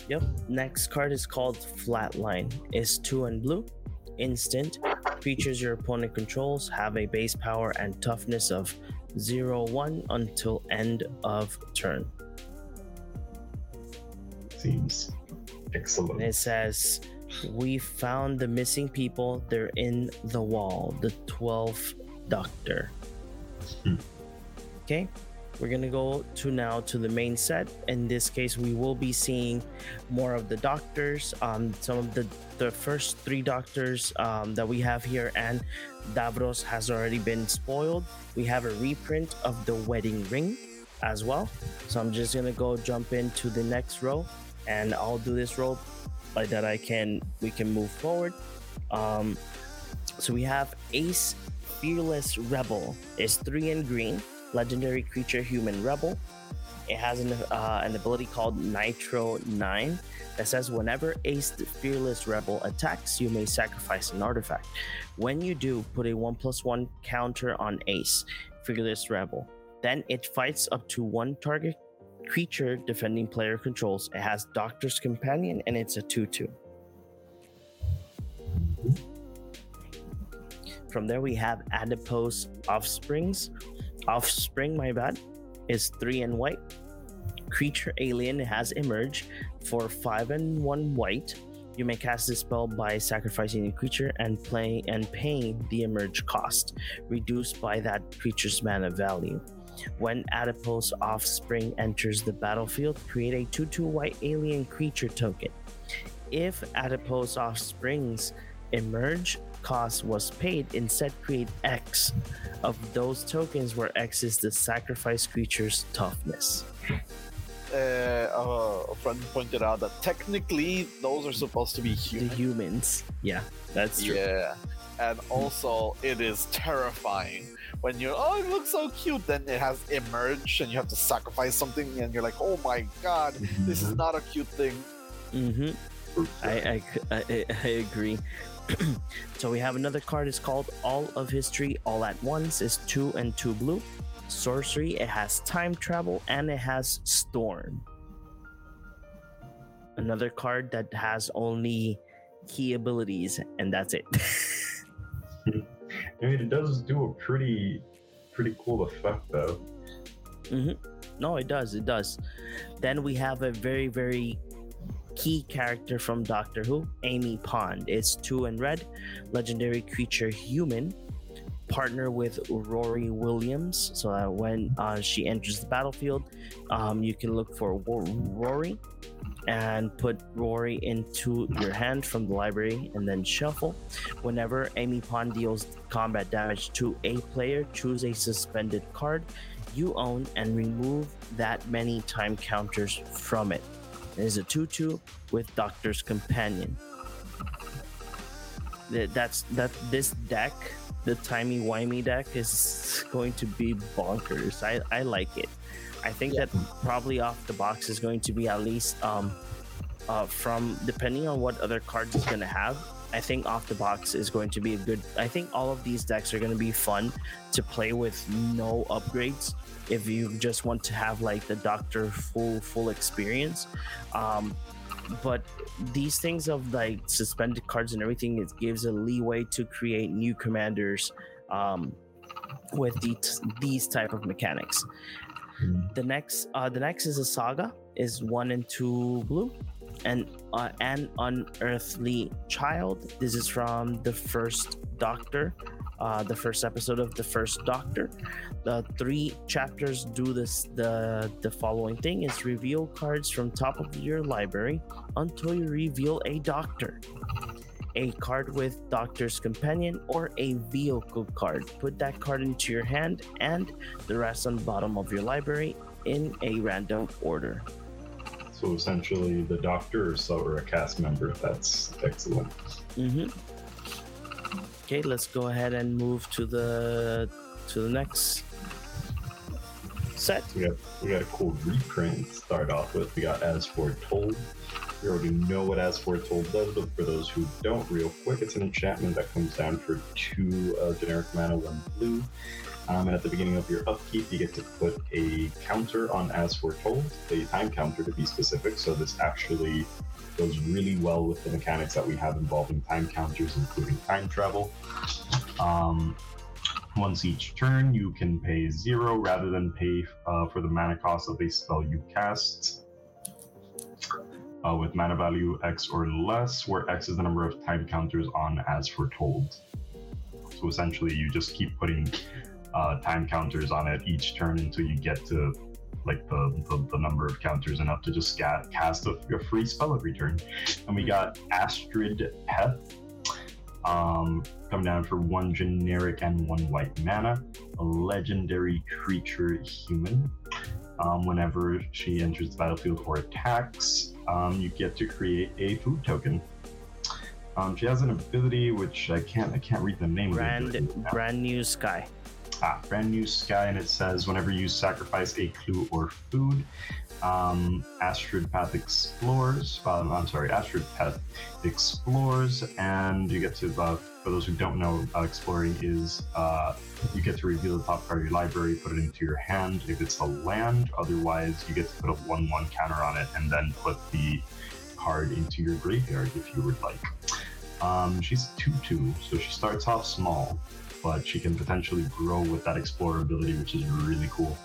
Yep. Next card is called Flatline. It's two and blue. Instant. Features your opponent controls have a base power and toughness of 0 1 until end of turn. Seems excellent. And it says, We found the missing people. They're in the wall. The 12th Doctor. Hmm. Okay. We're gonna go to now to the main set. In this case, we will be seeing more of the doctors. Um, some of the the first three doctors um, that we have here, and Davros has already been spoiled. We have a reprint of the wedding ring as well. So I'm just gonna go jump into the next row, and I'll do this row like that. I can we can move forward. Um, so we have Ace Fearless Rebel. It's three in green, legendary creature, human rebel. It has an, uh, an ability called Nitro 9 that says whenever Ace Fearless Rebel attacks, you may sacrifice an artifact. When you do, put a 1 plus 1 counter on Ace, Fearless Rebel. Then it fights up to one target creature defending player controls. It has Doctor's Companion and it's a 2 2. From there, we have Adipose Offsprings. Offspring, my bad, is three and white. Creature alien has emerged for five and one white. You may cast this spell by sacrificing a creature and playing and paying the emerge cost, reduced by that creature's mana value. When Adipose Offspring enters the battlefield, create a 2 2 white alien creature token. If Adipose Offsprings emerge cost was paid, instead create X of those tokens where X is the sacrifice creature's toughness. Uh, uh, a friend pointed out that technically those are supposed to be The humans. Yeah, that's true. Yeah, and also it is terrifying when you're oh it looks so cute. Then it has emerged and you have to sacrifice something, and you're like oh my god, this is not a cute thing. Mm-hmm. I, I, I, I agree. so we have another card. It's called All of History All at Once. It's two and two blue. Sorcery. It has time travel and it has storm. another card that has only key abilities, and that's it. I mean, it does do a pretty, pretty cool effect though. Mm-hmm. no, it does. It does. Then we have a very, very key character from Doctor Who, Amy Pond. It's two in red, legendary creature human, partner with Rory Williams. So that when uh, she enters the battlefield, um, you can look for Rory and put Rory into your hand from the library and then shuffle. Whenever Amy Pond deals combat damage to a player, choose a suspended card you own and remove that many time counters from it. It is a 2 2 with Doctor's Companion. That's that this deck, the timey wimey deck, is going to be bonkers. I, I like it. I think that probably off the box is going to be at least um uh from depending on what other cards it's gonna have. I think off the box is going to be a good. I think all of these decks are going to be fun to play with no upgrades if you just want to have like the doctor full full experience um but these things of like suspended cards and everything it gives a leeway to create new commanders um with these these type of mechanics the next uh the next is a saga is one and two blue and uh, an unearthly child. This is from the first doctor uh, the first episode of the first doctor. The three chapters do this the the following thing is reveal cards from top of your library until you reveal a doctor a card with doctor's companion or a vehicle card put that card into your hand and the rest on the bottom of your library in a random order So essentially, the doctor or so or a cast member. That's excellent. Mm-hmm. Okay, let's go ahead and move to the to the next set. We got we got a cool reprint to start off with. We got As Foretold. We already know what As Foretold does, but for those who don't, real quick, it's an enchantment that comes down for two uh, generic mana, one blue. Um, and at the beginning of your upkeep, you get to put a counter on As Foretold, a time counter to be specific. So this actually goes really well with the mechanics that we have involving time counters, including time travel. Um, once each turn, you can pay zero rather than pay uh, for the mana cost of a spell you cast. Uh, with mana value X or less, where X is the number of time counters on as foretold. So essentially, you just keep putting uh, time counters on it each turn until you get to like the, the, the number of counters enough to just sca- cast a, a free spell every turn. And we got Astrid Peth, um, coming down for one generic and one white mana, a legendary creature human. Um, whenever she enters the battlefield or attacks, um, you get to create a food token. Um, she has an ability which I can't I can't read the name Brand of ability brand new sky. Ah, brand new sky, and it says whenever you sacrifice a clue or food, um, Astrid Peth explores. Um, I'm sorry, Astrid Peth explores, and you get to. Uh, for those who don't know, uh, exploring is uh, you get to reveal the top card of your library, put it into your hand if it's a land. Otherwise, you get to put a one-one counter on it, and then put the card into your graveyard if you would like. Um, she's a two-two, so she starts off small but she can potentially grow with that explorer ability, which is really cool.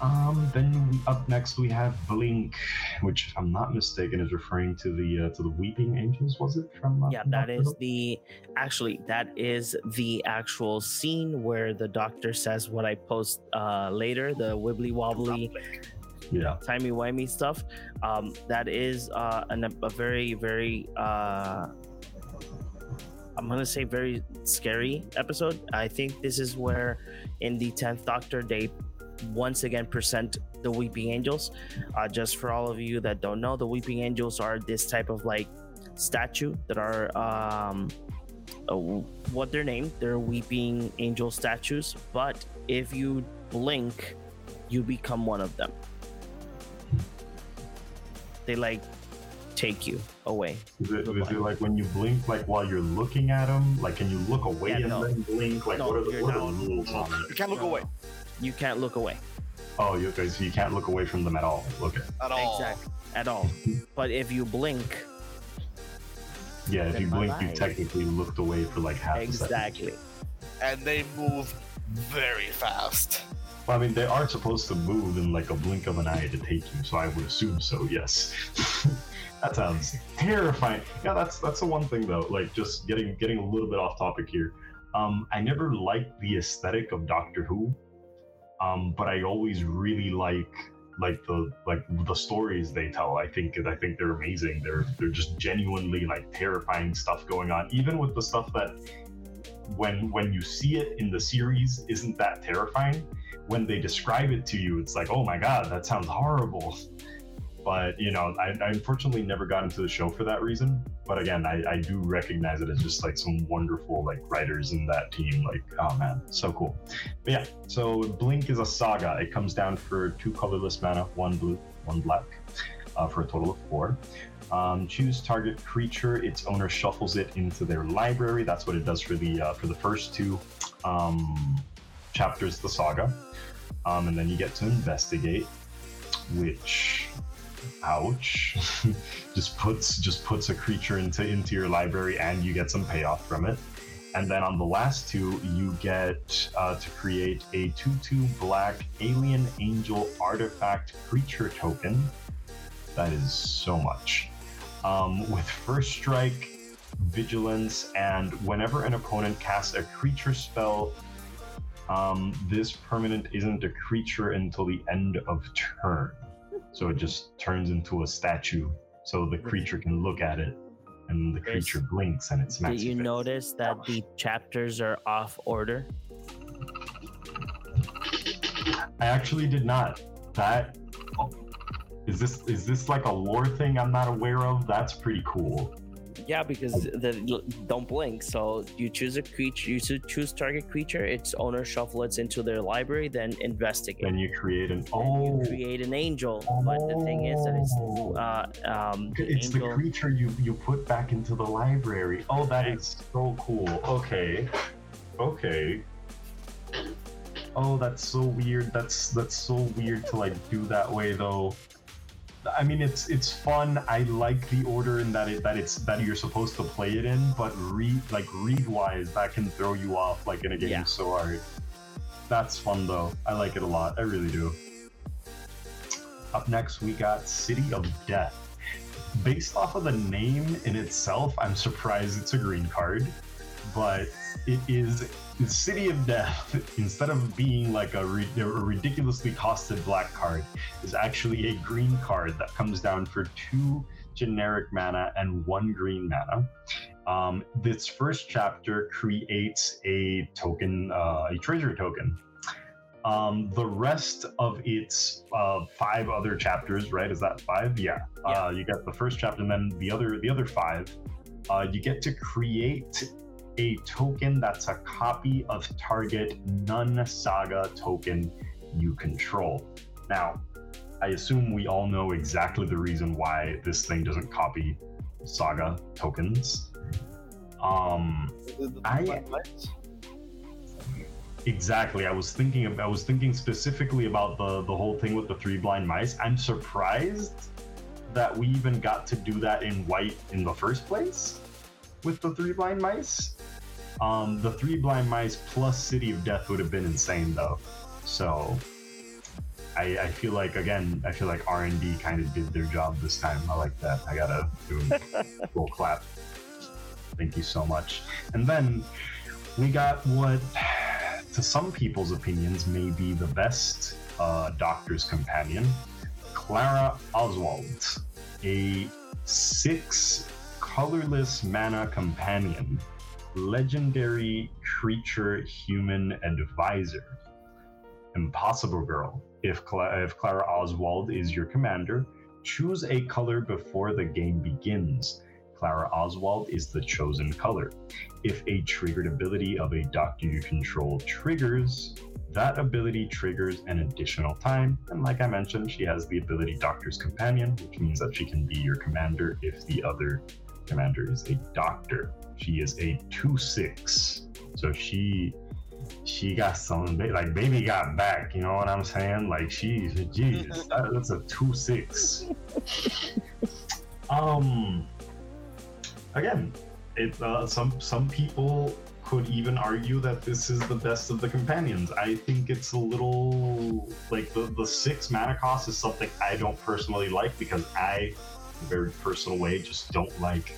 Um, then we, up next we have Blink, which, if I'm not mistaken, is referring to the uh, to the Weeping Angels. Was it from? Uh, Yeah, from that is the actually that is the actual scene where the doctor says what I post uh later, the wibbly wobbly Yeah, timey wimey stuff. Um, that is uh, an, a very, very, uh, I'm gonna say very scary episode. I think this is where, in the tenth Doctor, they once again present the Weeping Angels. Uh, just for all of you that don't know, the Weeping Angels are this type of like statue that are um, uh, what they're named. They're Weeping Angel statues, but if you blink, you become one of them they like take you away. is it, is it like when you blink, like while you're looking at them, like can you look away Yeah, and no. then blink? Like No, what are the, you're what are the rules on it? You can't look away. You can't look away. Oh, you guys, you can't look away from them at all. Okay. at all. Exactly. At all. But if you blink, Yeah, if you blink, you technically looked away for like half a second. exactly. And they move very fast. Well, I mean, they are supposed to move in like a blink of an eye to take you, so I would assume so. Yes. that sounds terrifying. Yeah, that's that's the one thing though. Like, just getting getting a little bit off topic here. Um, I never liked the aesthetic of Doctor Who, um, but I always really like like the like the stories they tell. I think I think they're amazing. They're they're just genuinely like terrifying stuff going on. Even with the stuff that when when you see it in the series isn't that terrifying when they describe it to you, it's like, oh my god, that sounds horrible. But you know, I, I unfortunately never got into the show for that reason. But again, I, I do recognize it as just like some wonderful like writers in that team. Like, oh man, so cool. But yeah, so Blink is a saga. It comes down for two colorless mana, one blue, one black, uh, for a total of four. Um, choose target creature. Its owner shuffles it into their library. That's what it does for the uh, for the first two um, chapters of the saga. Um, and then you get to investigate, which, ouch, just puts just puts a creature into into your library, and you get some payoff from it. And then on the last two, you get uh, to create a 2 2 black alien angel artifact creature token. That is so much. Um, with first strike, vigilance, and whenever an opponent casts a creature spell, um, this permanent isn't a creature until the end of turn. So it just turns into a statue. So the creature can look at it, and the creature blinks, and it's. Did you your notice that the chapters are off order? I actually did not. That is this is this like a lore thing I'm not aware of? That's pretty cool. Yeah, because the don't blink. So you choose a creature, you choose target creature. Its owner shuffle it into their library, then investigate. Then you create an oh, you create an angel. But the thing is that it's uh, um, the it's the creature you you put back into the library. Oh, that is so cool. Okay, okay. Oh, that's so weird. That's that's so weird to like do that way though. I mean, it's it's fun. I like the order in that it that it's that you're supposed to play it in, but read like read wise, that can throw you off like in a game Yeah. so hard. That's fun though. I like it a lot. I really do. Up next, we got City of Death. Based off of the name in itself, I'm surprised it's a green card, but it is the City of Death. Instead of being like a, a ridiculously costed black card, is actually a green card that comes down for two generic mana and one green mana. Um, this first chapter creates a token, uh, a treasure token. Um, the rest of its uh, five other chapters, right? Is that five? Yeah. Uh, you got the first chapter, and then the other, the other five. Uh, you get to create a token that's a copy of target non-saga token you control. Now, I assume we all know exactly the reason why this thing doesn't copy saga tokens. Um, I- Exactly. I was thinking of, I was thinking specifically about the the whole thing with the three blind mice. I'm surprised that we even got to do that in white in the first place with the three blind mice. Um, the three blind mice plus City of Death would have been insane though. So I, I feel like again, I feel like R and D kind of did their job this time. I like that. I gotta do a full clap. Thank you so much. And then we got what, to some people's opinions, may be the best uh, Doctor's Companion, Clara Oswald, a six colorless mana companion, legendary creature human advisor. Impossible Girl. If, Cla- if Clara Oswald is your commander, choose a color before the game begins. Clara Oswald is the chosen color. If a triggered ability of a doctor you control triggers, that ability triggers an additional time. And like I mentioned, she has the ability Doctor's Companion, which means that she can be your commander if the other commander is a doctor. She is a 2 6. So she she got some like baby got back. You know what I'm saying? Like she's Jesus, that, that's a two six. um, again, it uh, some some people could even argue that this is the best of the companions. I think it's a little like the the six mana cost is something I don't personally like because I, in a very personal way, just don't like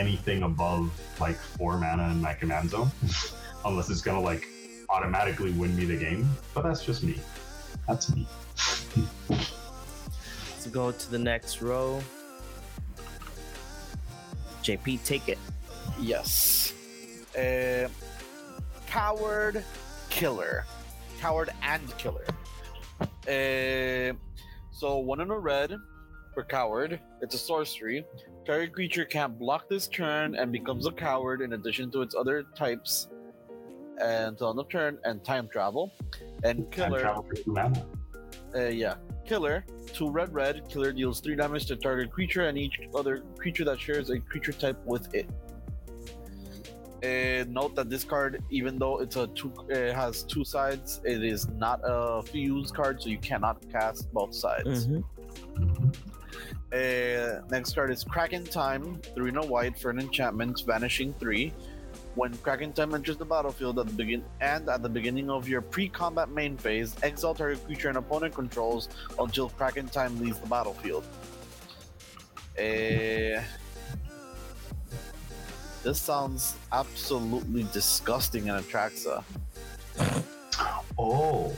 anything above like four mana in my command zone, unless it's gonna like automatically win me the game. But that's just me. That's me. Let's go to the next row. JP, take it. Yes. Uh, coward killer. Coward and killer. Uh, so one in a red for coward. It's a sorcery. Target creature can't block this turn and becomes a coward in addition to its other types until end of turn and time travel. And Time killer, travel for two mana. uh, yeah, killer. Two red red. Killer deals three damage to target creature and each other creature that shares a creature type with it. And note that this card, even though it's a two, it has two sides, it is not a fuse card, so you cannot cast both sides. Mhm. Uh, next card is Crack in Time, three and a white for an enchantment, vanishing three. When Crack in Time enters the battlefield at the begin and at the beginning of your pre-combat main phase, exile target creature and opponent controls until Crack in Time leaves the battlefield. Uh, this sounds absolutely disgusting in Atraxa. Oh,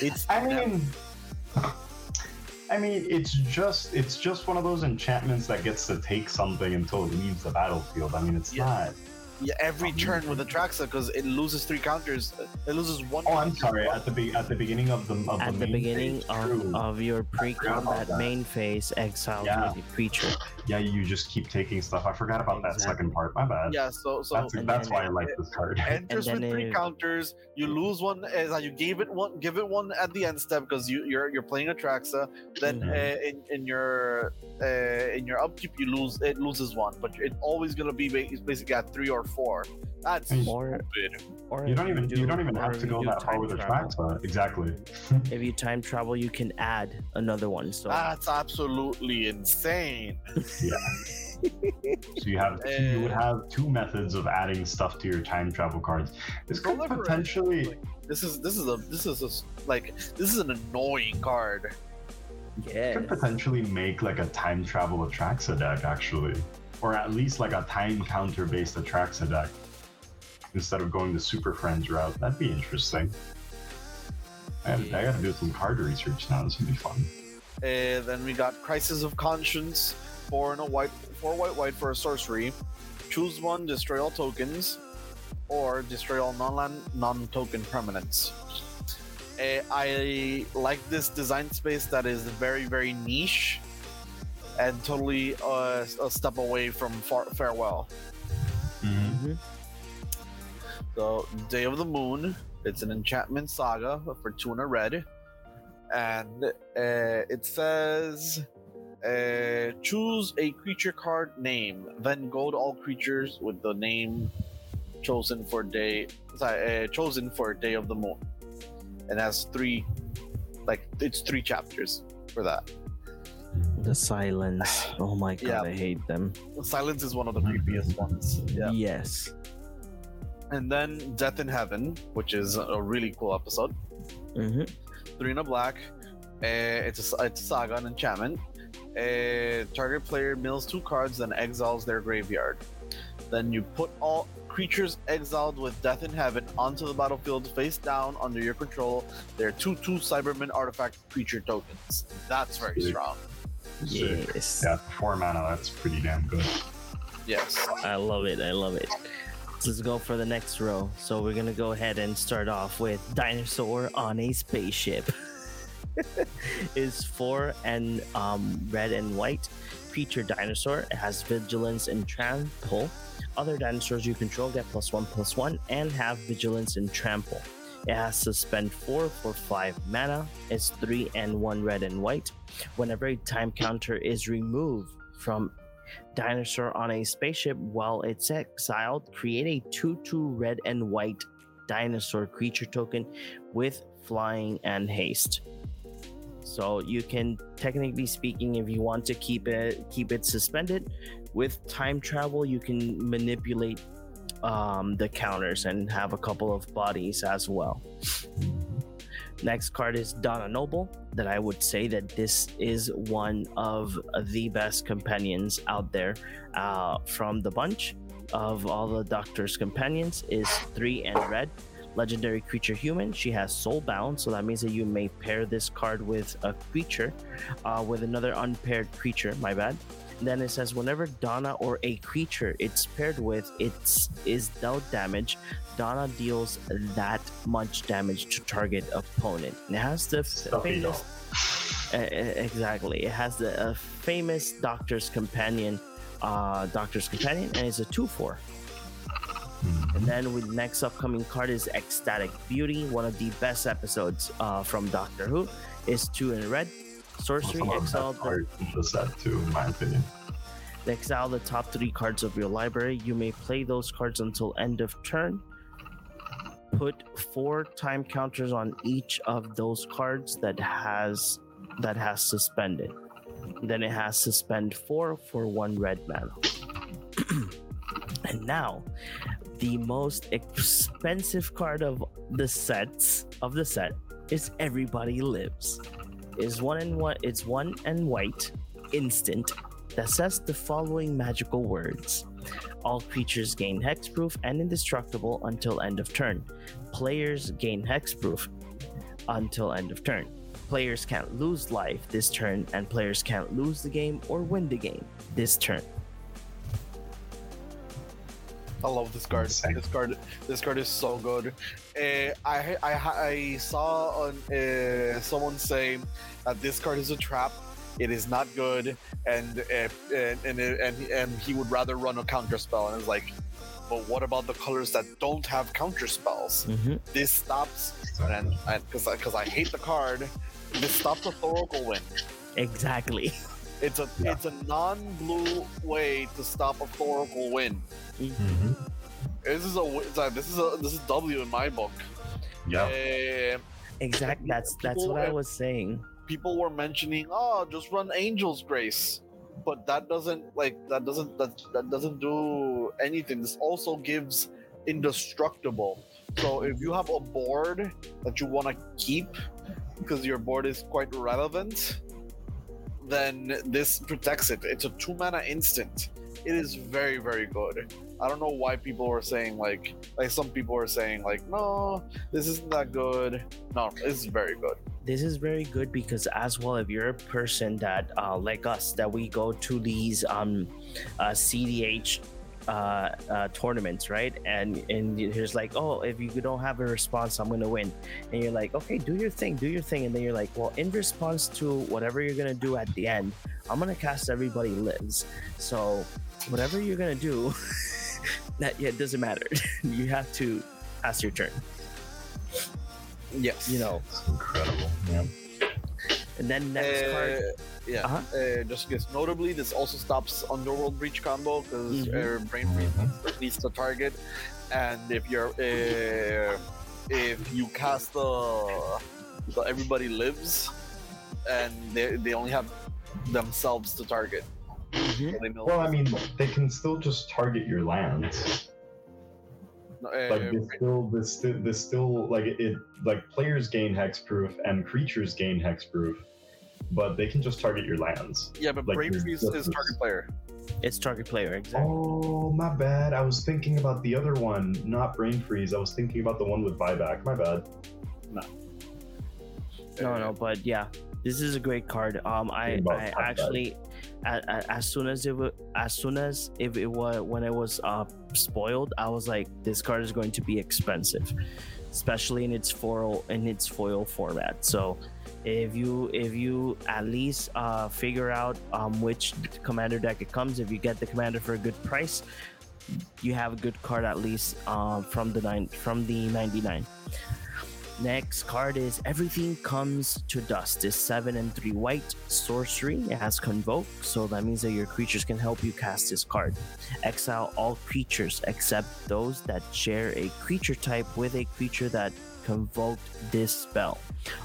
It's I mean, I mean, it's just it's just one of those enchantments that gets to take something until it leaves the battlefield. I mean, it's Yeah. not. yeah, every turn with Atraxa because it loses three counters. Uh, it loses one. Oh, I'm sorry. At the be- at the beginning of the of At the main beginning phase, of, true. of your pre-combat main phase, exile Yeah. creature. Yeah, you just keep taking stuff. I forgot about that second part. My bad. Yeah, so so that's that's then- why I like this card. enters And with three it- counters. You lose one as you gave it one, give it one at the end step because you you're you're playing Atraxa. Then Mhm. uh, in in your uh, in your upkeep you lose it loses one, but it's always gonna be basically at three or four. That's Or stupid. or you don't even you don't even have to go that far with the travel. exactly. If you time travel, you can add another one. So That's absolutely insane. So you have two, you would have two methods of adding stuff to your time travel cards. This could Proliferate. potentially This is this is a this is a s- like this is an annoying card. yeah, could potentially make like a time travel Atraxa deck actually, or at least like a time counter based Atraxa deck instead of going the Super Friends route. That'd be interesting. I gotta, I gotta do some card research now. This would be fun. And then we got Crisis of Conscience, four and a white, four white white for a sorcery. Choose one, destroy all tokens, or destroy all non-land, non-token permanents. Uh, I like this design space that is very, very niche, and totally uh, a step away from far- farewell. Mhm. So, Day of the Moon. It's an enchantment saga for two and a red. And uh, it says uh, choose a creature card name, then go to all creatures with the name chosen for day sorry, uh, chosen for Day of the Moon. and has three like it's three chapters for that. the silence. Oh my god, Yeah. I hate them. Silence is one of the creepiest ones. Yeah. Yes. And then Death in Heaven, which is a really cool episode. hmm three in a black. Uh, it's a it's a saga, an enchantment. Uh, target player mills two cards, then exiles their graveyard. Then you put all creatures exiled with Death in Heaven onto the battlefield face down under your control. They're two two Cyberman artifact creature tokens. That's very Sick. strong. Sick. Yes. Yeah, four mana. That's pretty damn good. Yes. I love it. I love it. Let's go for the next row. So we're gonna go ahead and start off with dinosaur on a spaceship. is four and um, red and white creature dinosaur. It has vigilance and trample. Other dinosaurs you control get plus one plus one and have vigilance and trample. It has to spend four for five mana. It's three and one red and white. Whenever a time counter is removed from dinosaur on a spaceship while it's exiled, create a 2 2 red and white dinosaur creature token with flying and haste. So you can technically speaking, if you want to keep it keep it suspended, with time travel you can manipulate um, the counters and have a couple of bodies as well. Next card is Donna Noble. That I would say that this is one of the best companions out there uh, from the bunch of all the Doctor's companions. Is three and red. Legendary creature human. She has soul bound, so that means that you may pair this card with a creature, uh, with another unpaired creature. My bad. Then it says whenever Donna or a creature it's paired with it's is dealt damage, Donna deals that much damage to target opponent. And it has the Stuffy famous uh, exactly. It has the uh, famous Doctor's Companion, uh, Doctor's Companion, and it's a two-four. And then with next upcoming card is Ecstatic Beauty, one of the best episodes uh, from Doctor Who. Is two in red. Sorcery, exile that the the set too, in my opinion. Exile the top three cards of your library. You may play those cards until end of turn. Put four time counters on each of those cards that has that has suspended. Then it has suspend four for one red mana. and now, the most expensive card of the sets of the set is Everybody Lives. Is one and one. It's one and white, instant that says the following magical words. All creatures gain hexproof and indestructible until end of turn. Players gain hexproof until end of turn. Players can't lose life this turn, and players can't lose the game or win the game this turn. I love this card. Insane. This card, this card is so good. Uh, I, I I saw on uh, someone say that this card is a trap. It is not good, and uh, and and and, and he would rather run a counter spell. And it's like, but what about the colors that don't have counter spells? Mm-hmm. This stops, and because because I hate the card, this stops a Thoracle win. Exactly. It's a Yeah. it's a non-blue way to stop a Thoracle win. Mm-hmm. This is a this is a this is W in my book. Yeah. Uh, Exact. That's that's what I was saying. people were mentioning, oh, just run Angel's Grace, but that doesn't like that doesn't that that doesn't do anything. This also gives indestructible. So if you have a board that you want to keep because your board is quite relevant, then this protects it. It's a two mana instant. It is very very good. I don't know why people were saying like like some people were saying like no this isn't that good. No, this is very good. this is very good because as well if you're a person that uh, like us that we go to these um uh, cdh uh, uh, tournaments right and and here's like oh if you don't have a response i'm gonna win and you're like okay do your thing do your thing and then you're like well in response to whatever you're gonna do at the end i'm gonna cast everybody lives so whatever you're gonna do that yeah, it doesn't matter you have to pass your turn Yes. you know incredible. Yeah. And then next Uh, card yeah. Uh-huh. Uh, just because notably, this also stops Underworld Breach combo because Mhm. uh, Brain Freeze Mhm. needs to target, and if you're uh, if you cast the the Everybody Lives, and they they only have themselves to target. Mhm. So Well, I mean, they can still just target your lands. Uh, Like this still, this still, this still, like it, like players gain hexproof and creatures gain hexproof, but they can just target your lands. yeah, but like Brain your Freeze is target player. It's target player, exactly. Oh, my bad. I was thinking about the other one, not brain freeze. I was thinking about the one with buyback. My bad. No, no, no, but yeah, this is a great card. Um, I, I actually, a- a- as soon as it was, as soon as if it was when it was uh spoiled, I was like, this card is going to be expensive, especially in its foil in its foil format. So, if you if you at least uh figure out um which commander deck it comes, if you get the commander for a good price, you have a good card at least um from the nine from the ninety nine. Next card is Everything Comes to Dust. This 7 and 3 white sorcery. It has Convoke, so that means that your creatures can help you cast this card. Exile all creatures except those that share a creature type with a creature that convoked this spell.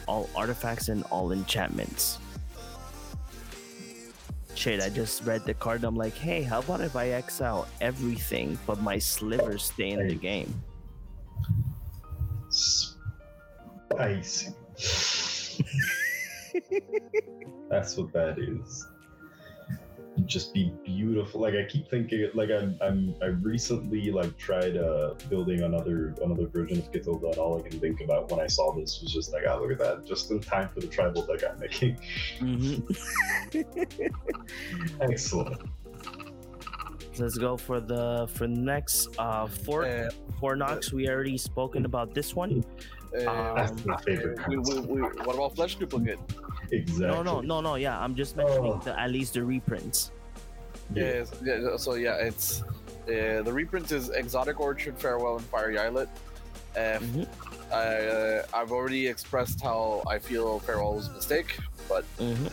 All artifacts and all enchantments. Shit, I just read the card. And I'm like, hey, how about if I exile everything but my slivers stay in the game? Spicy. That's what that is. Just be beautiful. Like I keep thinking, like I'm, I'm, I recently like tried uh building another another version of Cthulhu, and all I can think about when I saw this was just like, oh look at that, just in time for the tribal deck I'm making. Excellent. Let's go for the for the next uh four Uh, four knocks. We already spoken about this one. Uh, That's Um, my favorite. we, we, we, what about Flesh Duplicate? Exactly. No, no, no, no. Yeah, I'm just mentioning Oh. the, at least the reprints. Yeah. Yes, yeah, so yeah, it's uh, the reprint is Exotic Orchard, Farewell, and Fiery Islet. Uh, Mhm. I, uh, I've already expressed how I feel Farewell was a mistake, but Mhm. uh,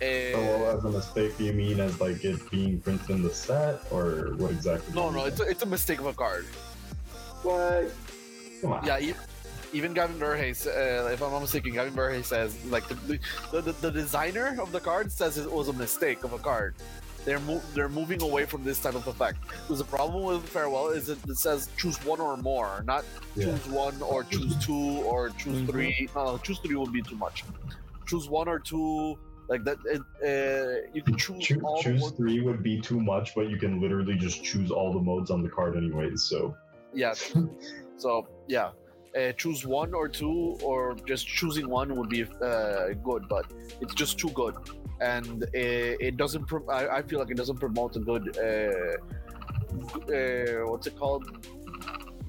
So, well, as a mistake, do you mean as like it being printed in the set, or what exactly? no, do no, it's a, it's a mistake of a card. What? Come on. Yeah, even Gavin Verhey, uh, if I'm not mistaken, Gavin Verhey says like the, the, the the designer of the card says it was a mistake of a card. They're mo- they're moving away from this type of effect. Because the problem with farewell is it, it says choose one or more, not Yeah. choose one or choose two or choose Mhm. three. No, choose three would be too much. Choose one or two. Like that, it, uh, you can choose Choo- all choose three would be too much, but you can literally just choose all the modes on the card anyways. So Yeah. so yeah, uh, choose one or two, or just choosing one would be uh, good, but it's just too good, and it, it doesn't. Pro- I, I feel like it doesn't promote a good. Uh, uh, what's it called?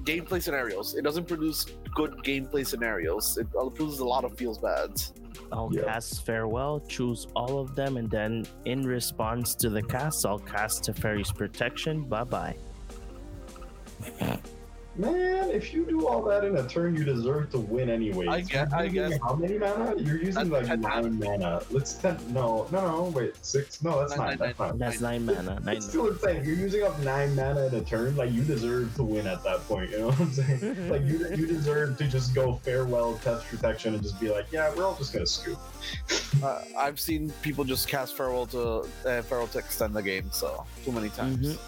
Gameplay scenarios. It doesn't produce good gameplay scenarios. It produces a lot of feels bads. I'll Yeah. cast farewell, choose all of them, and then in response to the cast, I'll cast Teferi's protection. Bye bye. man, if you do all that in a turn, you deserve to win anyway. I guess- I guess. How many mana? You're using That's like nine mana. Let's ten. No, no, no. Wait, six. No, that's Nine, nine. nine, That's fine. That's nine mana. Nine. It's still insane. You're using up nine mana in a turn. Like you deserve to win at that point. You know what I'm saying? like you, you deserve to just go farewell, test protection, and just be like, yeah, we're all just gonna scoop. Uh, I've seen people just cast farewell to uh, farewell to extend the game, so too many times.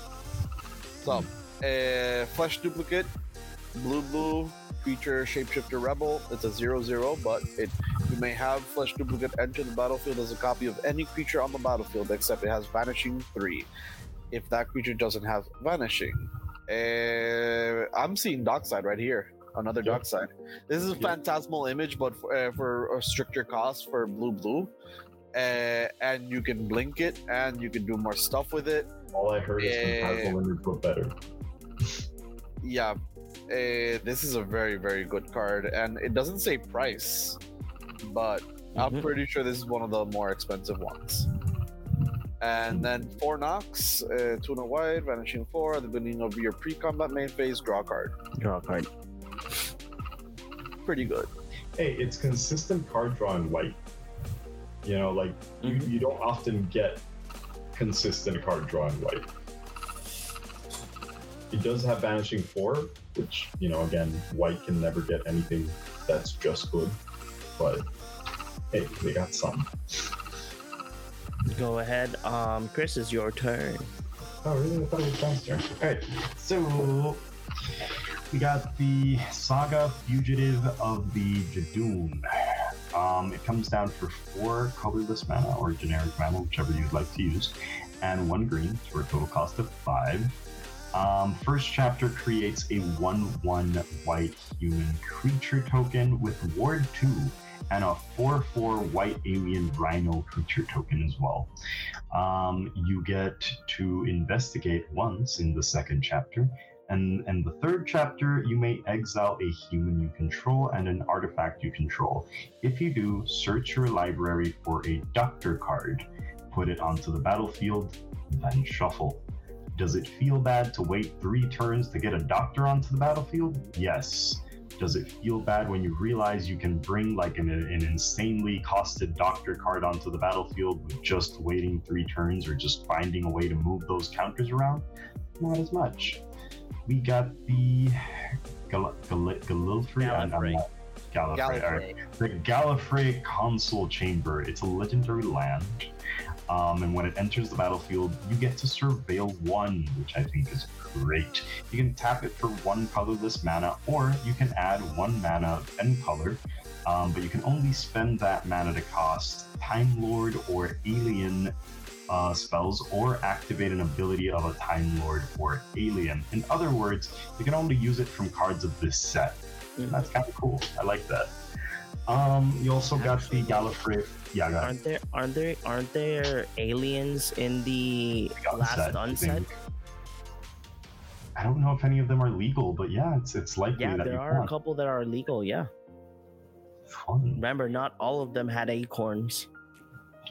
So, uh, flesh duplicate, blue blue creature shapeshifter rebel. It's a zero zero, but it you may have flesh duplicate enter the battlefield as a copy of any creature on the battlefield except it has vanishing three. If that creature doesn't have vanishing, uh, I'm seeing dockside right here. Another Yeah. dockside. This is a phantasmal image, but for, uh, for a stricter cost for blue blue. Uh, and you can blink it, and you can do more stuff with it. All I heard is compatible image, but better. Yeah uh, this is a very very good card and it doesn't say price but i'm Mhm. pretty sure this is one of the more expensive ones and then four knocks uh, tuna white vanishing four at the beginning of your pre-combat main phase draw a card Draw a card. pretty good Hey, it's consistent card draw in white. You know, like you, Mhm. you don't often get consistent card draw in white. It does have vanishing four, which you know, again, white can never get anything that's just good. But hey, they got some. Go ahead. Um, Chris, is your turn. Oh, really? I thought it was faster. All right. So we got the Saga Fugitive of the Judoon. Um, it comes down for four colorless mana or generic mana, whichever you'd like to use, and one green for a total cost of five. Um, first chapter creates a 1 1 white human creature token with Ward 2 and a 4 4 white alien rhino creature token as well. Um, you get to investigate once in the second chapter. And, and the third chapter, you may exile a human you control and an artifact you control. If you do, search your library for a doctor card, put it onto the battlefield, then shuffle. Does it feel bad to wait three turns to get a doctor onto the battlefield? Yes. does it feel bad when you realize you can bring like an, an insanely costed doctor card onto the battlefield with just waiting three turns or just finding a way to move those counters around? Not as much. We got the Gal- Gal- Galilfrey. I'm Gallifrey. not- um, Gallifrey. all right. The Gallifrey Console Chamber. It's a legendary land. Um, and when it enters the battlefield, you get to surveil one, which I think is great. You can tap it for one colorless mana, or you can add one mana of any color, um, but you can only spend that mana to cost Time Lord or Alien uh, spells, or activate an ability of a Time Lord or Alien. In other words, you can only use it from cards of this set. Mhm. That's kind of cool. I like that. Um, you also got the Gallifrey. Yeah, go ahead. Aren't there aren't there aren't there aliens in the last Unset, I unset? I don't know if any of them are legal, but yeah, it's it's likely Yeah, that there are a couple that are legal. Yeah, Fun. remember, not all of them had acorns.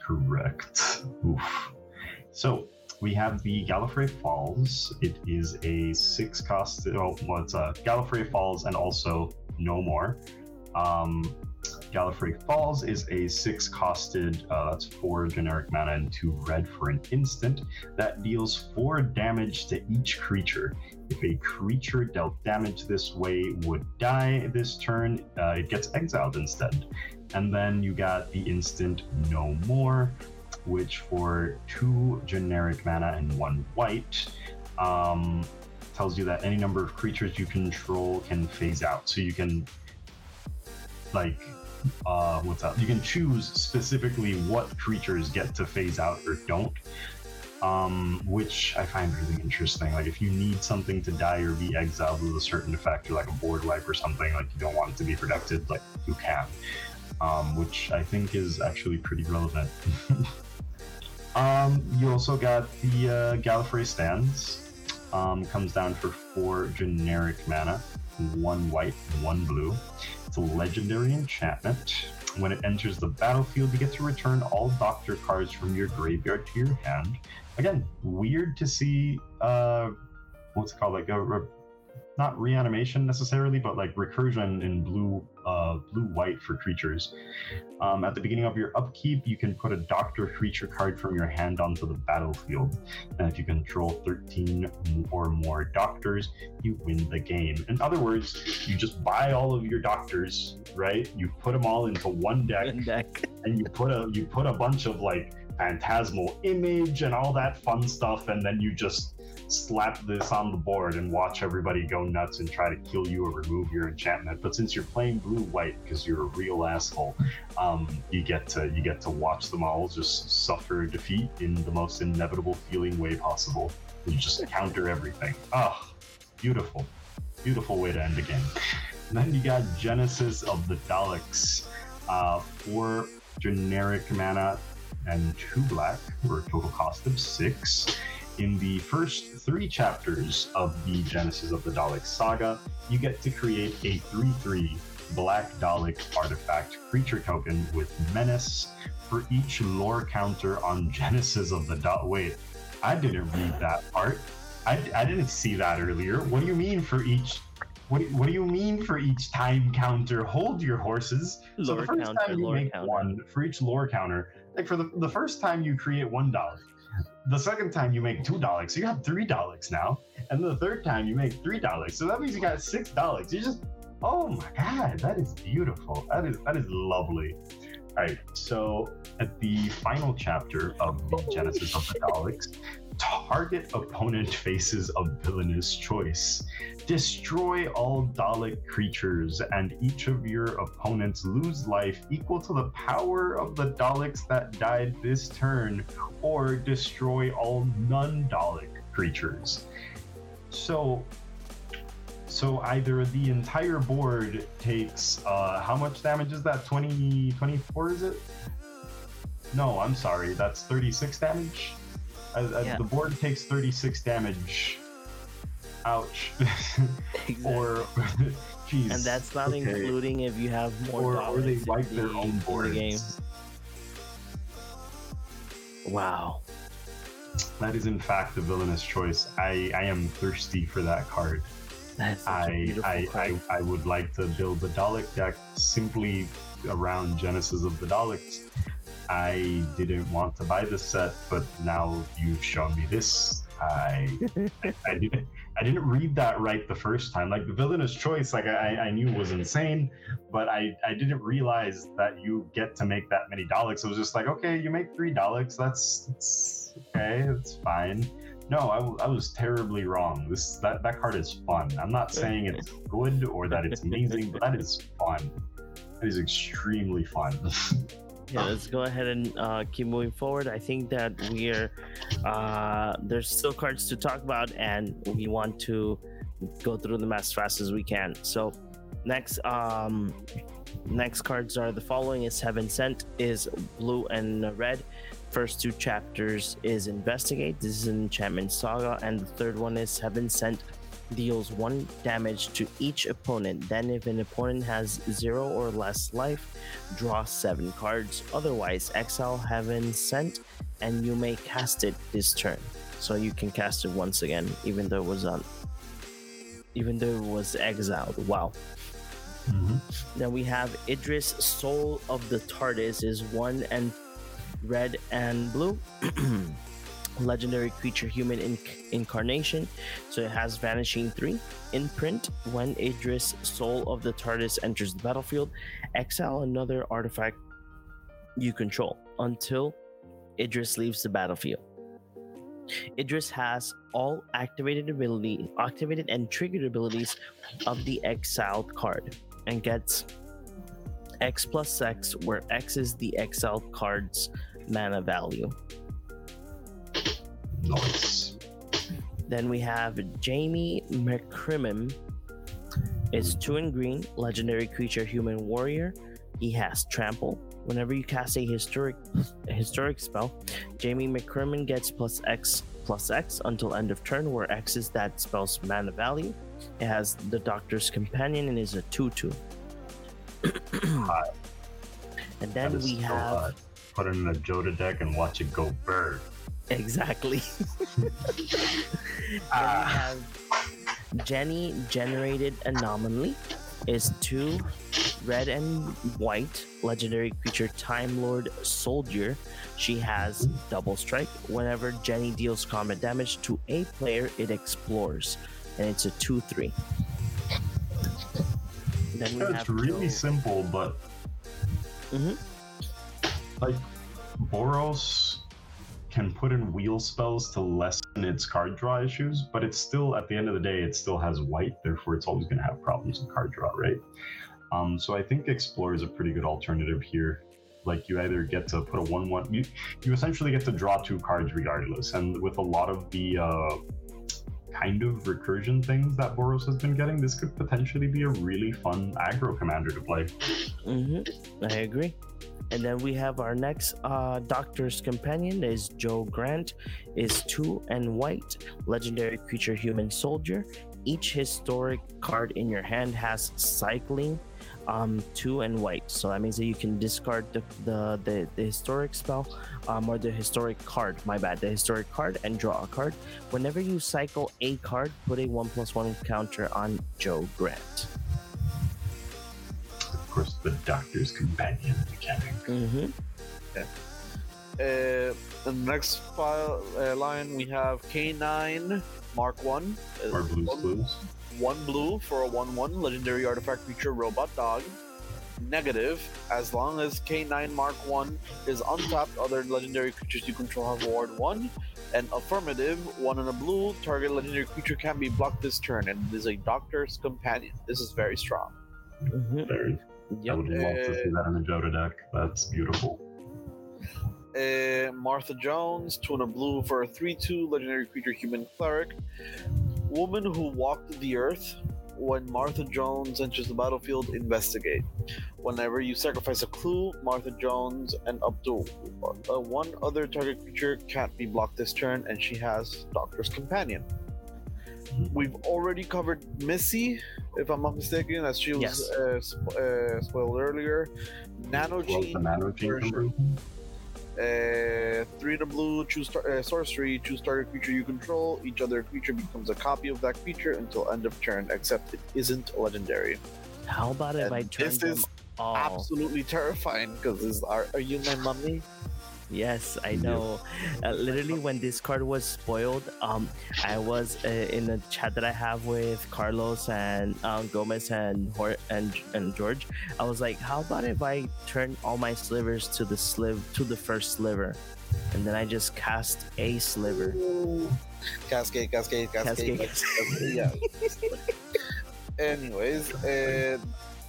Correct. Oof. So we have the Gallifrey Falls. It is a six cost. Oh, well, it's a Gallifrey Falls and also no more. Um, Gallifrey Falls is a six costed. Uh, that's four generic mana and two red for an instant that deals four damage to each creature. If a creature dealt damage this way would die this turn, uh, it gets exiled instead. And then you got the instant No More, which for two generic mana and one white, um, tells you that any number of creatures you control can phase out. So you can, like, uh, what's up? You can choose specifically what creatures get to phase out or don't. Um, which I find really interesting. Like, if you need something to die or be exiled with a certain effect, or like a board wipe or something, like you don't want it to be protected, like you can um, which I think is actually pretty relevant. um, you also got the uh, Gallifrey stands. Um, comes down for four generic mana, one white, one blue. It's legendary enchantment. When it enters the battlefield, you get to return all Doctor cards from your graveyard to your hand. Again, weird to see. Uh, what's it called? Like a not reanimation necessarily, but like recursion in blue, uh, blue white for creatures. Um, at the beginning of your upkeep, you can put a Doctor creature card from your hand onto the battlefield, and if you control 13 or more Doctors, you win the game. In other words, you just buy all of your Doctors, right? You put them all into one deck, One deck. and you put a you put a bunch of like phantasmal image and all that fun stuff, and then you just slap this on the board and watch everybody go nuts and try to kill you or remove your enchantment. But since you're playing blue white because you're a real asshole, um, you get to you get to watch them all just suffer defeat in the most inevitable feeling way possible. You just counter everything. Ah, beautiful, beautiful way to end the game. And then you got Genesis of the Daleks, uh, four generic mana and two black for a total cost of six. In the first three chapters of the Genesis of the Dalek saga, you get to create a 3 3 Black Dalek artifact creature token with Menace for each lore counter on Genesis of the Dalek. Wait, I didn't read that part. I, I didn't see that earlier. What do you mean for each? What do, what do you mean for each time counter? Hold your horses. so Lore the first counter, time you make counter. one for each lore counter, like for the, the first time you create one Dalek. The second time you make two Daleks, so you have three Daleks now. And the third time you make three Daleks, so that means you got six Daleks. You just, oh my god, that is beautiful. That is that is lovely. All right, so at the final chapter of the Genesis of the Daleks, target opponent faces a villainous choice. Destroy all Dalek creatures, and each of your opponents lose life equal to the power of the Daleks that died this turn, or destroy all non Dalek creatures. So, so either the entire board takes uh, how much damage is that? 20, 24 is it? No, I'm sorry, that's 36 damage. Uh, uh, Yeah. The board takes 36 damage. Ouch. or, jeez. and that's not okay. including if you have more. Or, or they wipe their the- own board. the game. Wow. That is in fact a villainous choice. I, I am thirsty for that card. That's such a I, I, card. I, I would like to build the Dalek deck simply around Genesis of the Daleks. I didn't want to buy this set, but now you've shown me this. I, I, I didn't I didn't read that right the first time. Like the villainous choice, like I, I knew was insane, but I, I didn't realize that you get to make that many Daleks. I was just like, okay, you make three Daleks, that's, that's okay, it's fine. No, I, I was terribly wrong. This that, that card is fun. I'm not saying it's good or that it's amazing, but that is fun. That is extremely fun. yeah, let's go ahead and uh, keep moving forward. I think that we're uh, there's still cards to talk about, and we want to go through them as fast as we can. So, next, um, next cards are the following: is Heaven Sent, is blue and red. First two chapters is Investigate. This is an enchantment saga, and the third one is Heaven Sent. Deals one damage to each opponent. Then, if an opponent has zero or less life, draw seven cards. Otherwise, exile Heaven Sent, and you may cast it this turn. So you can cast it once again, even though it was on, even though it was exiled. Wow. Mhm. Then we have Idris, Soul of the TARDIS, is one and red and blue. Legendary creature human inc- incarnation. So it has Vanishing 3. Imprint. When Idris, Soul of the TARDIS, enters the battlefield, exile another artifact you control until Idris leaves the battlefield. Idris has all activated ability, activated and triggered abilities of the exiled card and gets X plus X, where X is the exiled card's mana value. Nice. Then we have Jamie McCrimmon. It's two in green, legendary creature, human warrior. He has trample. Whenever you cast a historic a historic spell, Jamie McCrimmon gets plus X plus X until end of turn, where X is that spell's mana value. It has the Doctor's Companion and is a 2-2. And then we so have hot. Put it in a Jodah deck and watch it go bird. Exactly. then Ah. we have Jenny generated anomaly is two red and white legendary creature Time Lord Soldier. She has double strike. Whenever Jenny deals combat damage to a player, it explores, and it's a two-three. Then we It's have really Joe- simple, but Mhm. like Boros can put in wheel spells to lessen its card draw issues, but it's still at the end of the day, it still has white, therefore it's always going to have problems with card draw, right? Um, so I think Explore is a pretty good alternative here. Like you either get to put a one-one, you you essentially get to draw two cards regardless, and with a lot of the uh, kind of recursion things that Boros has been getting, this could potentially be a really fun aggro commander to play. Mm-hmm. I agree. And then we have our next uh, Doctor's Companion is Jo Grant, is two and white, legendary creature human soldier. Each historic card in your hand has cycling, um, two and white. So that means that you can discard the the, the, the historic spell, um, or the historic card. My bad, the historic card and draw a card. Whenever you cycle a card, put a one plus one counter on Jo Grant. Of course, the Doctor's Companion mechanic. Mm-hmm. Uh, the next file uh, line we have K9 Mark One. uh, Or Blues one, Clues. one blue for a one-one legendary artifact creature robot dog. Negative, as long as K9 Mark One is untapped, other legendary creatures you control have ward one. And affirmative, one in a blue, target legendary creature can be blocked this turn, and it is a Doctor's Companion. This is very strong. Mm-hmm. Very. I would love to see that in a Jodah deck. That's beautiful. Uh, Martha Jones, two and a blue for a 3 2 legendary creature human cleric. Woman who walked the earth. When Martha Jones enters the battlefield, investigate. Whenever you sacrifice a clue, Martha Jones and up to uh, one other target creature can't be blocked this turn, and she has Doctor's Companion. We've already covered Missy, if I'm not mistaken, as she was Yes. uh, sp- uh, spoiled earlier. Nano Love Gene Nano Gene version. conversion. Uh, three in a blue, choose tar- uh, sorcery, choose target creature you control. Each other creature becomes a copy of that creature until end of turn, except it isn't legendary. How about if And I turn this them is all? Absolutely terrifying because are, are you my mummy? Yes, I Yep. know. Uh, literally, when this card was spoiled, um, I was uh, in the chat that I have with Carlos and um, Gomez and Hor- and and George. I was like, "How about if I turn all my slivers to the sliv to the first sliver, and then I just cast a sliver." Cascade, cascade, cascade. Cascade. cascade, yeah. Anyways, uh,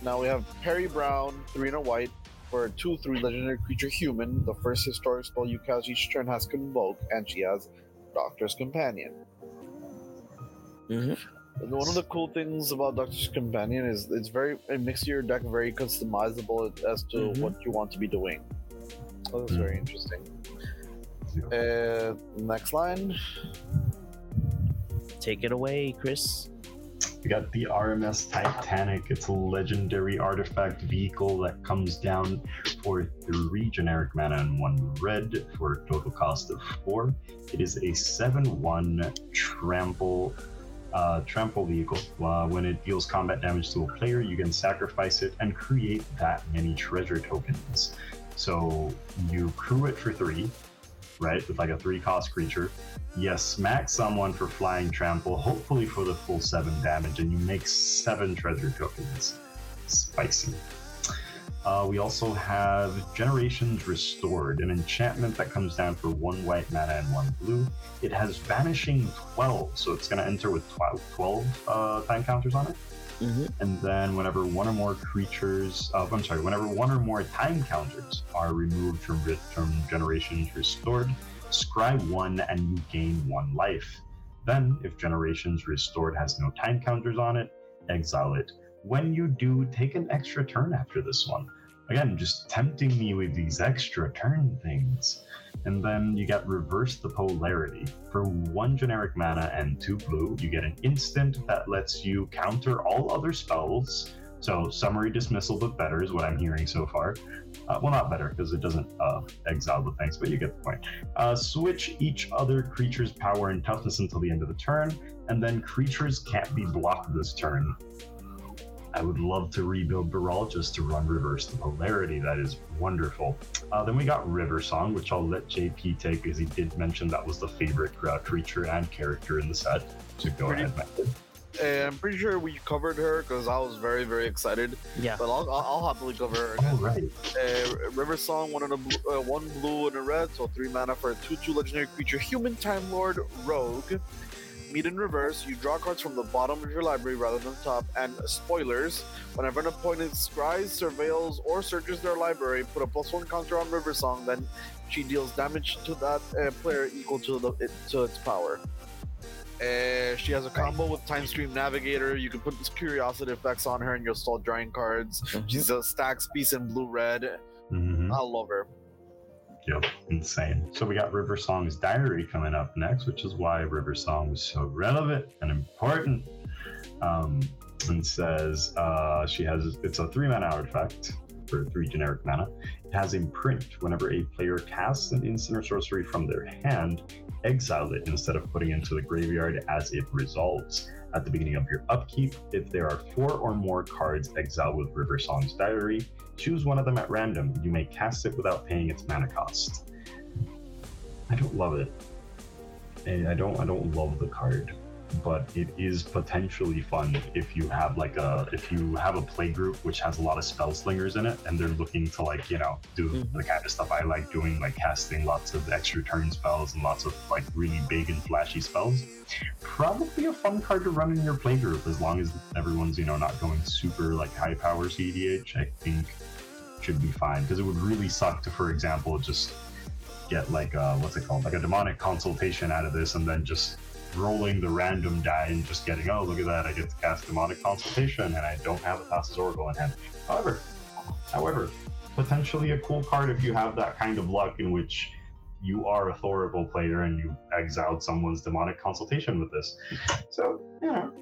now we have Peri Brown, three and a white, for a 2 3 legendary creature human. The first historic spell you cast each turn has Convoke, and she has Doctor's Companion. Mhm. One of the cool things about Doctor's Companion is it's very, it makes your deck very customizable as to Mhm. what you want to be doing. So that's very interesting. Uh, next line. Take it away, Chris. We got the RMS Titanic. It's a legendary artifact vehicle that comes down for three generic mana and one red for a total cost of four. It is a 7 1 trample. Uh, trample vehicle. Uh, when it deals combat damage to a player, you can sacrifice it and create that many treasure tokens. So you crew it for three, right? With like a three cost creature you smack someone for flying trample, hopefully for the full seven damage, and you make seven treasure tokens. Spicy. Uh, we also have Generations Restored, an enchantment that comes down for one white mana and one blue. It has Vanishing 12, so it's going to enter with 12, 12 uh, time counters on it. Mhm. And then, whenever one or more creatures, uh, I'm sorry, whenever one or more time counters are removed from, from Generations Restored, scry one and you gain one life. Then, if Generations Restored has no time counters on it, exile it. When you do, take an extra turn after this one. Again, just tempting me with these extra turn things. And then you get Reverse the Polarity. For one generic mana and two blue, you get an instant that lets you counter all other spells. So, Summary Dismissal, but better is what I'm hearing so far. Uh, well, not better because it doesn't uh, exile the things, but you get the point. Uh, switch each other creature's power and toughness until the end of the turn, and then creatures can't be blocked this turn. I would love to rebuild Baral just to run reverse the polarity. That is wonderful. Uh, then we got River Song, which I'll let JP take because he did mention that was the favorite uh, creature and character in the set. So go Pretty- ahead, Method. Uh, I'm pretty sure we covered her because I was very, very excited. Yeah. But I'll, I'll, I'll happily cover her. Oh, right. Uh, River Song, one, and a blue, uh, one blue and a red, so three mana for a 2 2 legendary creature, Human Time Lord Rogue. Meet in reverse, you draw cards from the bottom of your library rather than the top, and spoilers. Whenever an opponent scries, surveils, or searches their library, put a plus one counter on River Song, then she deals damage to that uh, player equal to the it, to its power. Uh, she has a combo with Time Stream Navigator. You can put Curiosity effects on her, and you'll start drawing cards. She's a stacks piece in blue red. Mhm. I love her. Yep, insane. So we got River Song's diary coming up next, which is why River Song was so relevant and important. Um, and says uh, she has it's a three mana artifact for three generic mana. It has imprint. Whenever a player casts an instant or sorcery from their hand, exile it instead of putting it into the graveyard as it resolves. At the beginning of your upkeep, if there are four or more cards exiled with River Song's diary, choose one of them at random. You may cast it without paying its mana cost. I don't love it. I don't I don't love the card, but it is potentially fun if you have like a if you have a play group which has a lot of spell slingers in it and they're looking to like, you know, do Mhm. the kind of stuff I like doing, like casting lots of extra turn spells and lots of like really big and flashy spells. Probably a fun card to run in your play group as long as everyone's, you know, not going super like high power CDH, I think should be fine. Because it would really suck to, for example, just get like a what's it called? Like a demonic consultation out of this and then just rolling the random die and just getting, oh look at that, I get to cast demonic consultation and I don't have a Thassa's Oracle in hand. However, however, potentially a cool card if you have that kind of luck in which you are a Thorical player and you exiled someone's demonic consultation with this. So, you know,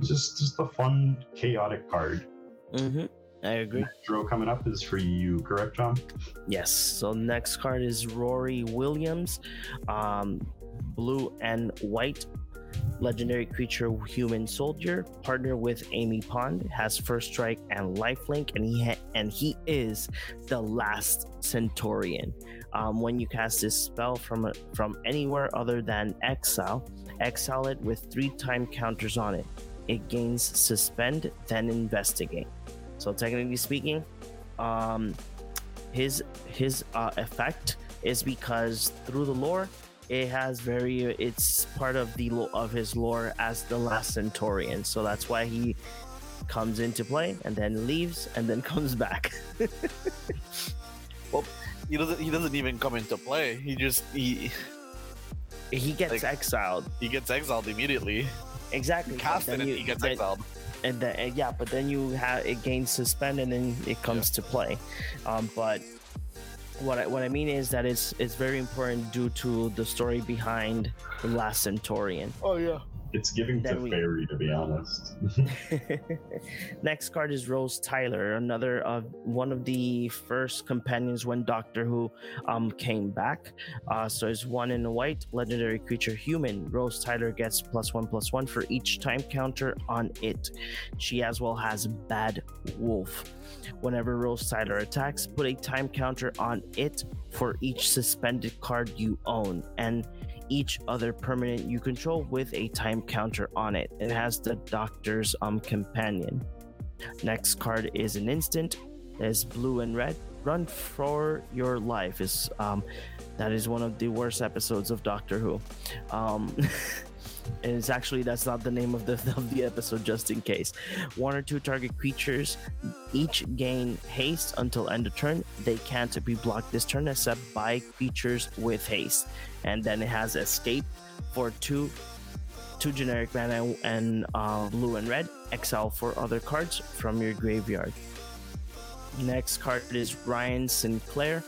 just just a fun, chaotic card. hmm I agree. Draw coming up is for you, correct, John? Yes. So next card is Rory Williams, um, blue and white. Legendary creature, human soldier, partner with Amy Pond, has first strike and lifelink, and he ha- and he is the last Centurion. Um, when you cast this spell from a, from anywhere other than exile, exile it with three time counters on it. It gains suspend, then investigate. So technically speaking, um, his his uh, effect is because through the lore, it has very it's part of the of his lore as the last Centurion. So that's why he comes into play and then leaves and then comes back. Well, he doesn't. He doesn't even come into play. He just he he gets Like- exiled. he gets exiled immediately. Exactly. Cast it, and you- he gets then- exiled. and then yeah, but then you have it gains suspend and then it comes to play. Um, but what I, what I mean is that it's it's very important due to the story behind the last Centurion. Oh yeah. It's giving Then to we- fairy, to be honest. Next card is Rose Tyler, another of one of the first companions when Doctor Who um came back. Uh, so it's one in a white legendary creature human. Rose Tyler gets plus one plus one for each time counter on it. She as well has Bad Wolf. Whenever Rose Tyler attacks, put a time counter on it for each suspended card you own and each other permanent you control with a time counter on it. It has the Doctor's um companion. Next card is an instant. It's blue and red. Run for your life is um that is one of the worst episodes of Doctor Who. Um and it's actually that's not the name of the of the episode just in case. One or two target creatures each gain haste until end of turn. They can't be blocked this turn except by creatures with haste. And then it has escape for two two generic mana and uh, blue and red. Exile for other cards from your graveyard. Next card is Ryan Sinclair,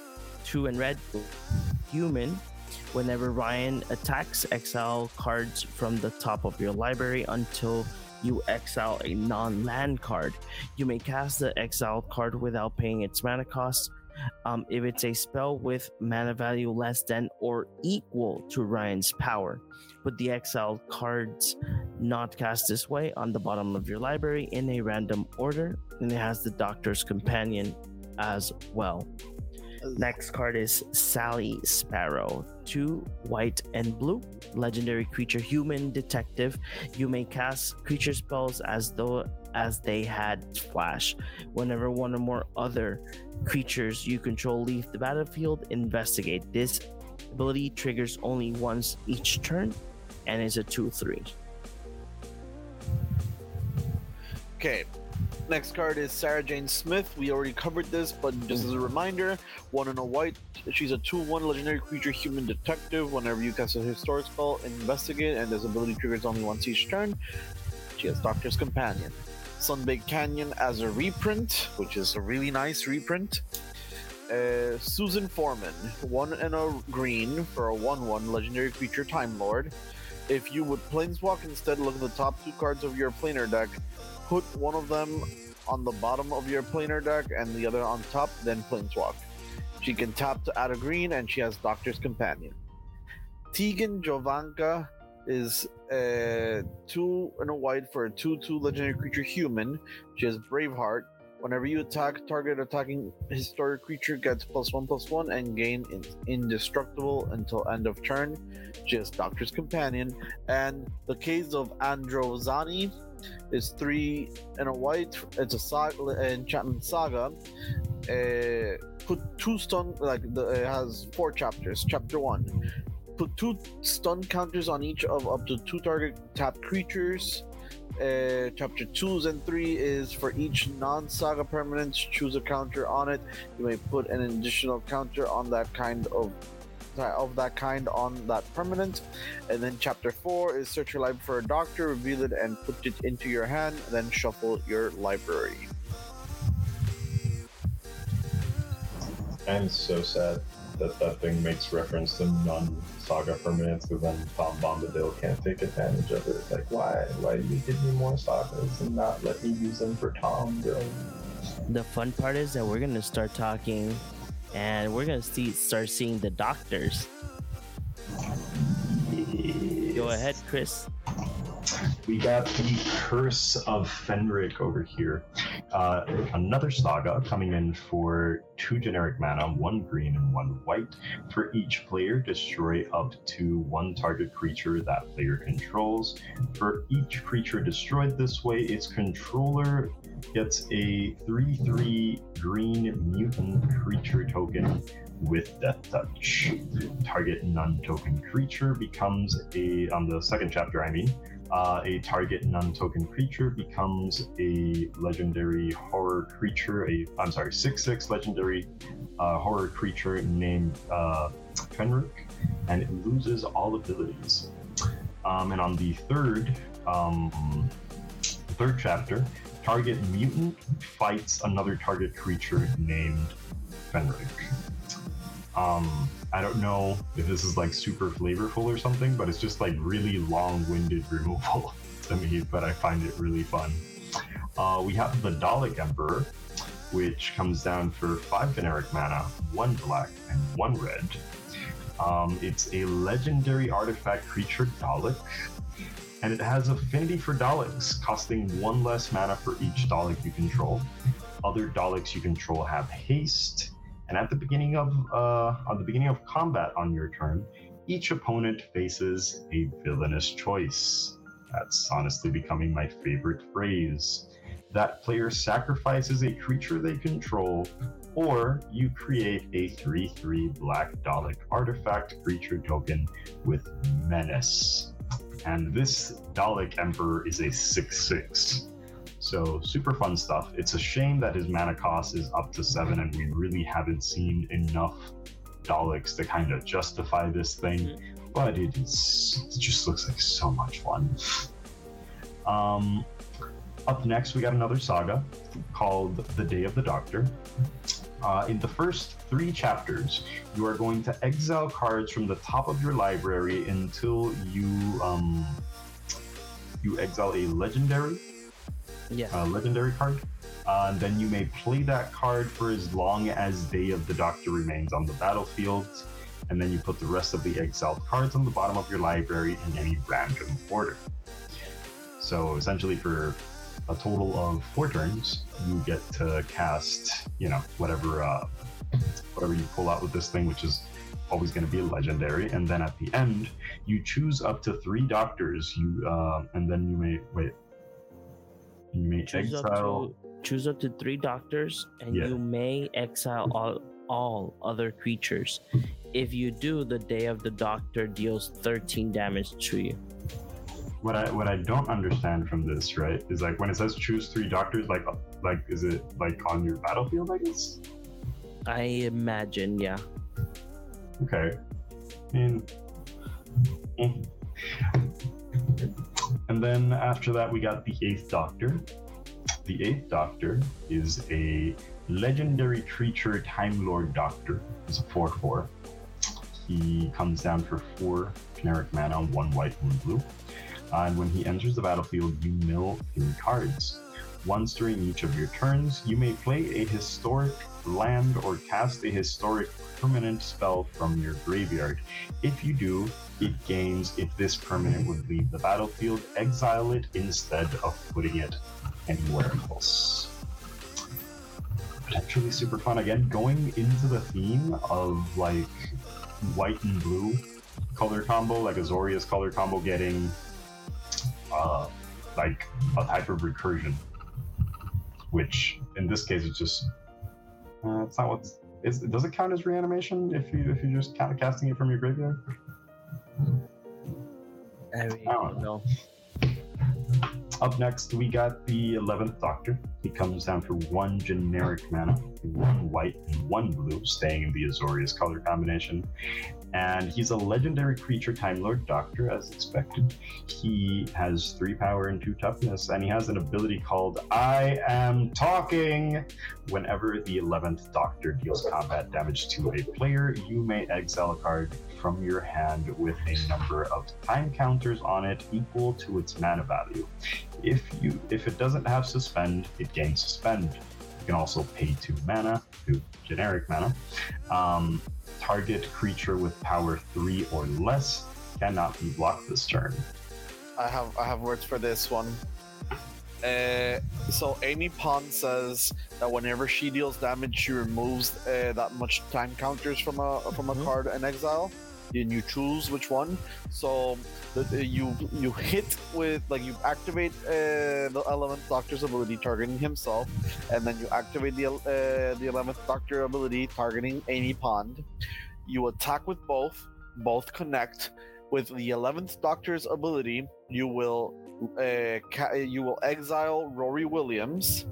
two and red, human. Whenever Ryan attacks, exile cards from the top of your library until you exile a non land card. You may cast the exiled card without paying its mana cost. Um, if it's a spell with mana value less than or equal to Ryan's power, put the exiled cards not cast this way on the bottom of your library in a random order, and it has the Doctor's Companion as well. Next card is Sally Sparrow. Two white and blue. Legendary creature human detective. You may cast creature spells as though as they had flash. Whenever one or more other creatures you control leave the battlefield, investigate. This ability triggers only once each turn and is a 2-3. Okay. Next card is Sarah Jane Smith. We already covered this, but just as a reminder, one in a white. She's a 2 1 legendary creature human detective. Whenever you cast a historic spell, investigate, and this ability triggers only once each turn. She has Doctor's Companion. Sunbaked Canyon as a reprint, which is a really nice reprint. Uh, Susan Foreman, one and a green for a 1 1 legendary creature Time Lord. If you would planeswalk instead, look at the top two cards of your planar deck. Put one of them on the bottom of your planar deck and the other on top, then planeswalk. She can tap to add a green, and she has Doctor's Companion. Tegan Jovanka is a two and a white for a 2 2 legendary creature human. She has Braveheart. Whenever you attack, target attacking historic creature gets plus one plus one and gain in- indestructible until end of turn. She has Doctor's Companion. And the Caves of Androzani is three and a white. It's a saga, enchantment saga. Uh, put two stun like the, it has four chapters. Chapter one put two stun counters on each of up to two target tapped creatures. Uh, chapter twos and three is for each non-saga permanent. Choose a counter on it. You may put an additional counter on that kind of of that kind on that permanent. And then chapter four is search your library for a doctor, reveal it, and put it into your hand. Then shuffle your library. I'm so sad that that thing makes reference to non-saga permanents, but then Tom Bombadil can't take advantage of it. Like, why? Why do you give me more sagas and not let me use them for Tom, bro? The fun part is that we're gonna start talking, and we're gonna see start seeing the doctors. Go ahead, Chris. We got the Curse of Fenric over here. Uh, another saga coming in for two generic mana, one green and one white. For each player, destroy up to one target creature that player controls. For each creature destroyed this way, its controller gets a 3 3 green mutant creature token with Death Touch. Target non token creature becomes a, on the second chapter, I mean, uh, a target non-token creature becomes a legendary horror creature. A I'm sorry, six six legendary uh, horror creature named uh, Fenric, and it loses all abilities. Um, and on the third um, third chapter, target mutant fights another target creature named Fenric. Um, I don't know if this is like super flavorful or something, but it's just like really long-winded removal to me. But I find it really fun. Uh, we have the Dalek Emperor, which comes down for five generic mana, one black and one red. Um, it's a legendary artifact creature Dalek, and it has affinity for Daleks, costing one less mana for each Dalek you control. Other Daleks you control have haste, and at the beginning of uh, at the beginning of combat on your turn, each opponent faces a villainous choice. That's honestly becoming my favorite phrase. That player sacrifices a creature they control, or you create a 3 3 black Dalek artifact creature token with Menace. And this Dalek Emperor is a 6 6. So super fun stuff. It's a shame that his mana cost is up to seven, and we really haven't seen enough Daleks to kind of justify this thing. But it is it just looks like so much fun. Um, up next, we got another saga called The Day of the Doctor. Uh, in the first three chapters, you are going to exile cards from the top of your library until you um, you exile a legendary Yeah. uh, legendary card. Uh, and then you may play that card for as long as Day of the Doctor remains on the battlefield. And then you put the rest of the exiled cards on the bottom of your library in any random order. So essentially, for a total of four turns, you get to cast, you know, whatever uh, whatever you pull out with this thing, which is always going to be a legendary. And then at the end, you choose up to three doctors. You uh, and then you may wait. You may choose exile. up to choose up to three doctors, and Yeah. you may exile all all other creatures. If you do, the day of the doctor deals 13 damage to you. What I what I don't understand from this, right, is like when it says choose three doctors, like like is it like on your battlefield? I guess. I imagine, yeah. Okay. I mean. And then after that, we got the Eighth Doctor. The Eighth Doctor is a legendary creature Time Lord Doctor. He's a 4 4. He comes down for 4 generic mana, 1 white, 1 blue. And when he enters the battlefield, you mill 3 cards. Once during each of your turns, you may play a historic land or cast a historic permanent spell from your graveyard. If you do, it gains if this permanent would leave the battlefield, exile it instead of putting it anywhere else. Potentially super fun again, going into the theme of like white and blue color combo, like Azorius color combo getting uh like a type of recursion. Which in this case it's just uh, it's not what's does it count as reanimation if you if you're just kind of casting it from your graveyard? I really I don't know. Up next, we got the 11th Doctor. He comes down for one generic mana, one white and one blue, staying in the Azorius color combination. And he's a legendary creature, Time Lord Doctor, as expected. He has three power and two toughness, and he has an ability called I Am Talking. Whenever the 11th Doctor deals combat damage to a player, you may exile a card from your hand with a number of time counters on it equal to its mana value. If you if it doesn't have suspend, it gains suspend. You can also pay two mana, two generic mana. Um, target creature with power three or less cannot be blocked this turn. I have I have words for this one. Uh, so Amy Pond says that whenever she deals damage, she removes uh, that much time counters from a from a Mhm. card in exile. And you choose which one. So the, you you hit with like you activate uh, the Eleventh Doctor's ability targeting himself, and then you activate the uh, the Eleventh Doctor ability targeting Amy Pond. You attack with both. Both connect. With the Eleventh Doctor's ability, you will uh, ca- you will exile Rory Williams,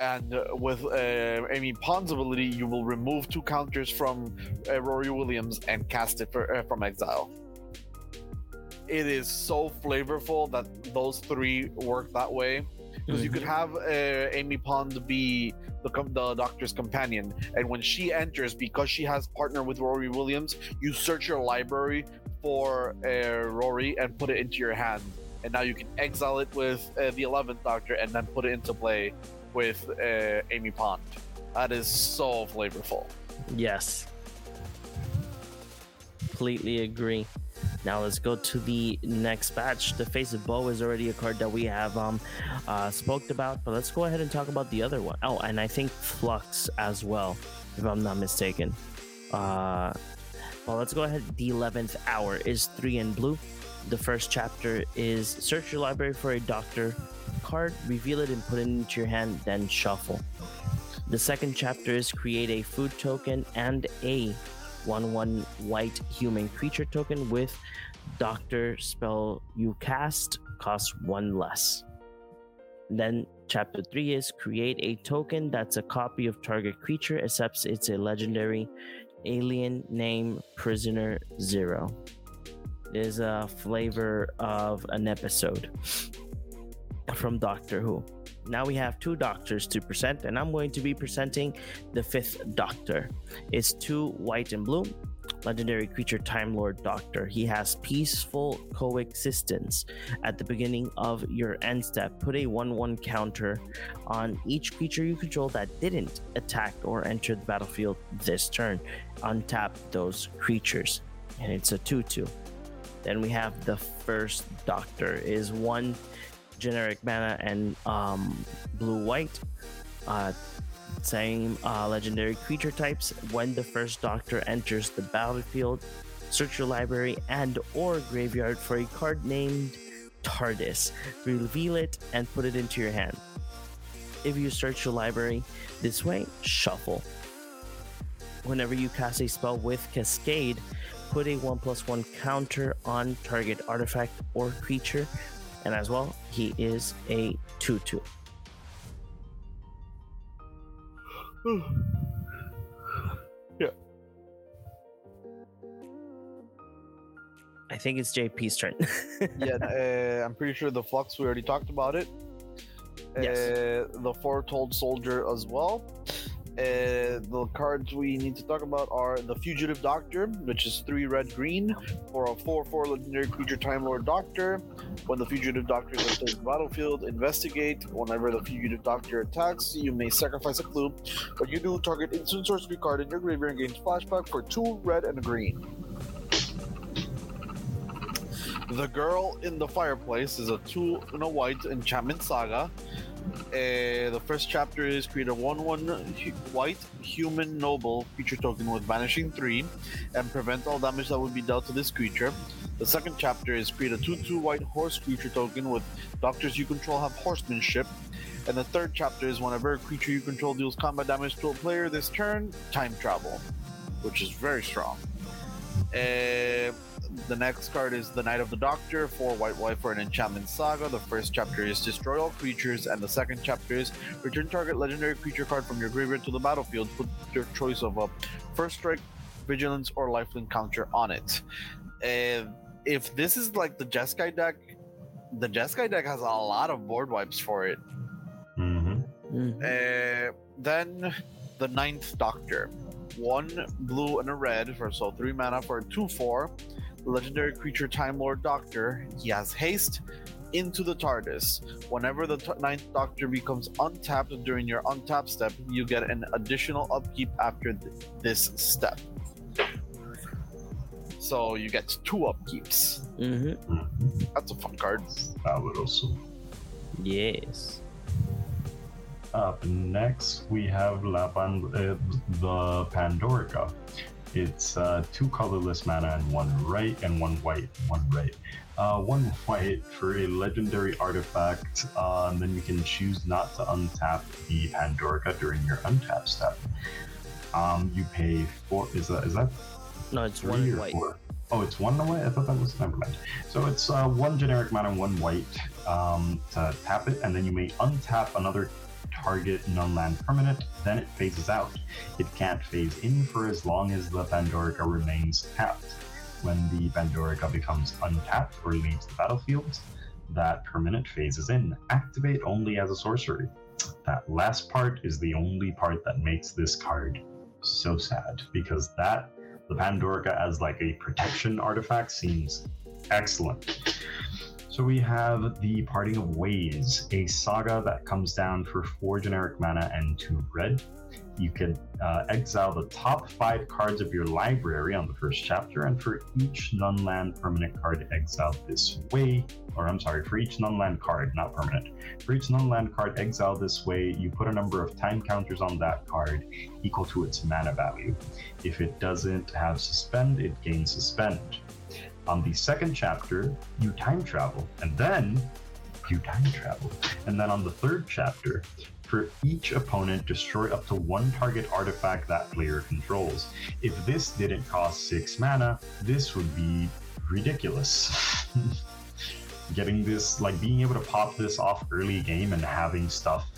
and uh, with uh, Amy Pond's ability, you will remove two counters from uh, Rory Williams and cast it for, uh, from exile. It is so flavorful that those three work that way. Because you could have uh, Amy Pond be the, com- the Doctor's companion, and when she enters, because she has partnered with Rory Williams, you search your library for uh, Rory and put it into your hand, and now you can exile it with uh, the Eleventh Doctor, and then put it into play with uh, Amy Pond. That is so flavorful. Yes. Completely agree. Now let's go to the next batch. The Face of Boe is already a card that we have um uh spoke about, but let's go ahead and talk about the other one. Oh, and I think Flux as well, if I'm not mistaken. Uh well let's go ahead. The eleventh hour is three in blue. The first chapter is search your library for a doctor card, reveal it and put it into your hand, then shuffle. The second chapter is create a food token and a 1 1 white human creature token with Doctor spell you cast costs one less. Then chapter 3 is create a token that's a copy of target creature except it's a legendary alien name prisoner zero. It is a flavor of an episode from Doctor Who. Now we have two doctors to present, and I'm going to be presenting the fifth doctor. It's two white and blue. Legendary creature Time Lord Doctor. He has peaceful coexistence. At the beginning of your end step, put a 1 1 counter on each creature you control that didn't attack or enter the battlefield this turn. Untap those creatures. And it's a 2 2. Then we have the first Doctor is one generic mana and um, blue white. Uh, same uh, legendary creature types. When the first Doctor enters the battlefield, search your library and or graveyard for a card named TARDIS. Reveal it and put it into your hand. If you search your library this way, shuffle. Whenever you cast a spell with Cascade, put a 1 plus 1 counter on target artifact or creature. And as well, he is a 2 2. Yeah. I think it's JP's turn. yeah, uh, I'm pretty sure the flux we already talked about it. Yes. Uh, the foretold soldier as well. Uh, the cards we need to talk about are the fugitive doctor, which is three red green for a four four legendary creature time lord doctor. When the fugitive doctor is enters the battlefield, investigate. Whenever the fugitive doctor attacks, you may sacrifice a clue. When you do, target instant sorcery card in your graveyard and gain flashback for two red and green. The Girl in the Fireplace is a two and a white enchantment saga. Uh, the first chapter is create a 1 1 hu- white human noble creature token with vanishing 3 and prevent all damage that would be dealt to this creature. The second chapter is create a 2 2 white horse creature token with doctors you control have horsemanship. And the third chapter is whenever a creature you control deals combat damage to a player this turn, time travel, which is very strong. Uh, the next card is the Night of the Doctor for White White for an Enchantment Saga. The first chapter is Destroy All Creatures, and the second chapter is Return target legendary creature card from your graveyard to the battlefield. Put your choice of a First Strike, Vigilance, or Lifelink counter on it. And if this is like the Jeskai deck, the Jeskai deck has a lot of board wipes for it. Mm-hmm. Mhm. Uh, then the ninth Doctor, one blue and a red for so three mana for a two four. Legendary creature Time Lord Doctor. He has haste. into the TARDIS. Whenever the t- Ninth Doctor becomes untapped during your untap step, you get an additional upkeep after th- this step. So you get two upkeeps. Mm-hmm. That's a fun card. That would also. Yes. Up next, we have La Pan- uh, the Pandorica. It's uh, two colorless mana and one right, and one white, one right. Uh, one white for a legendary artifact, uh, and then you can choose not to untap the Pandorica during your untap step. Um, you pay four. Is that is that No, it's one or white. four? Oh, it's one white. I thought that was never mind. So it's uh, one generic mana, and one white um, to tap it, and then you may untap another target non-land permanent. Then it phases out. It can't phase in for as long as the Pandorica remains tapped. When the Pandorica becomes untapped or leaves the battlefield, that permanent phases in. Activate only as a sorcery. That last part is the only part that makes this card so sad because that the Pandorica as like a protection artifact seems excellent. So we have the Parting of Ways, a saga that comes down for four generic mana and two red. You can uh, exile the top five cards of your library on the first chapter, and for each non-land permanent card exiled this way, or I'm sorry, for each non-land card, not permanent, for each non-land card exiled this way, you put a number of time counters on that card equal to its mana value. If it doesn't have suspend, it gains suspend. On the second chapter, you time travel, and then you time travel. And then on the third chapter, for each opponent, destroy up to one target artifact that player controls. If this didn't cost six mana, this would be ridiculous. Getting this, like being able to pop this off early game and having stuff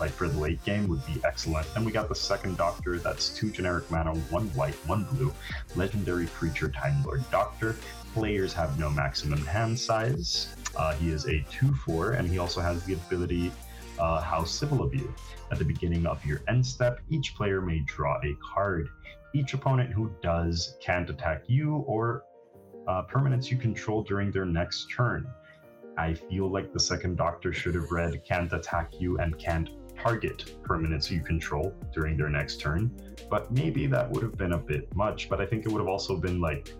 like for the late game would be excellent. Then we got the second Doctor, that's two generic mana, one white, one blue, legendary creature Time Lord Doctor. Players have no maximum hand size. Uh, he is a 2 4, and he also has the ability uh, How Civilized of You. At the beginning of your end step, each player may draw a card. Each opponent who does can't attack you or uh, permanents you control during their next turn. I feel like the second Doctor should have read can't attack you and can't target permanents you control during their next turn. But maybe that would have been a bit much. But I think it would have also been like,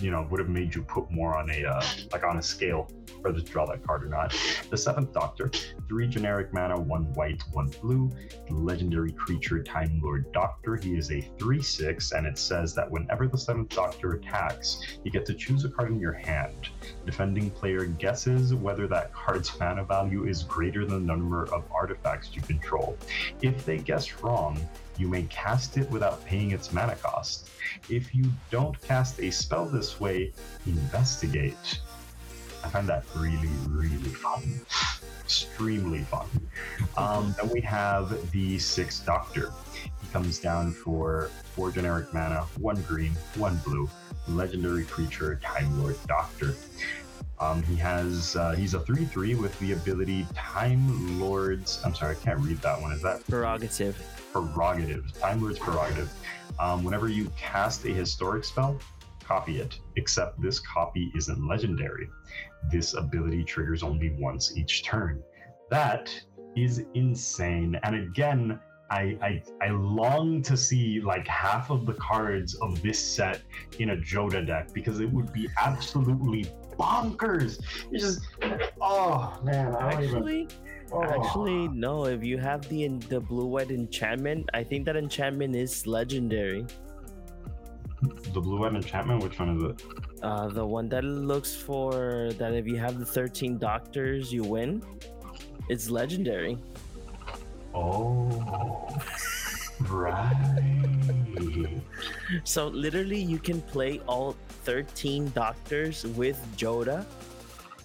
you know, would have made you put more on a uh, like on a scale whether to draw that card or not. The seventh Doctor, three generic mana, one white, one blue. Legendary creature Time Lord Doctor. He is a 3 6, and it says that whenever the seventh Doctor attacks, you get to choose a card in your hand. Defending player guesses whether that card's mana value is greater than the number of artifacts you control. If they guess wrong, you may cast it without paying its mana cost. If you don't cast a spell this way, investigate. I find that really, really fun. Extremely fun. Um, then we have the Sixth Doctor. He comes down for four generic mana, one green, one blue, legendary creature, Time Lord Doctor. Um, he has uh, he's a three three with the ability Time Lords. I'm sorry, I can't read that one. Is that Prerogative. Prerogative? Time Lord's prerogative. Um, whenever you cast a historic spell, copy it. Except this copy isn't legendary. This ability triggers only once each turn. That is insane. And again, I, I I long to see like half of the cards of this set in a Jodah deck because it would be absolutely bonkers. It's just oh man, I don't even. Actually, Oh. actually, no. If you have the the blue white enchantment, I think that enchantment is legendary. the blue white enchantment. Which one is it? Uh, the one that looks for that if you have the thirteen doctors, you win. It's legendary. Oh, right. So literally, you can play all thirteen doctors with Jodah,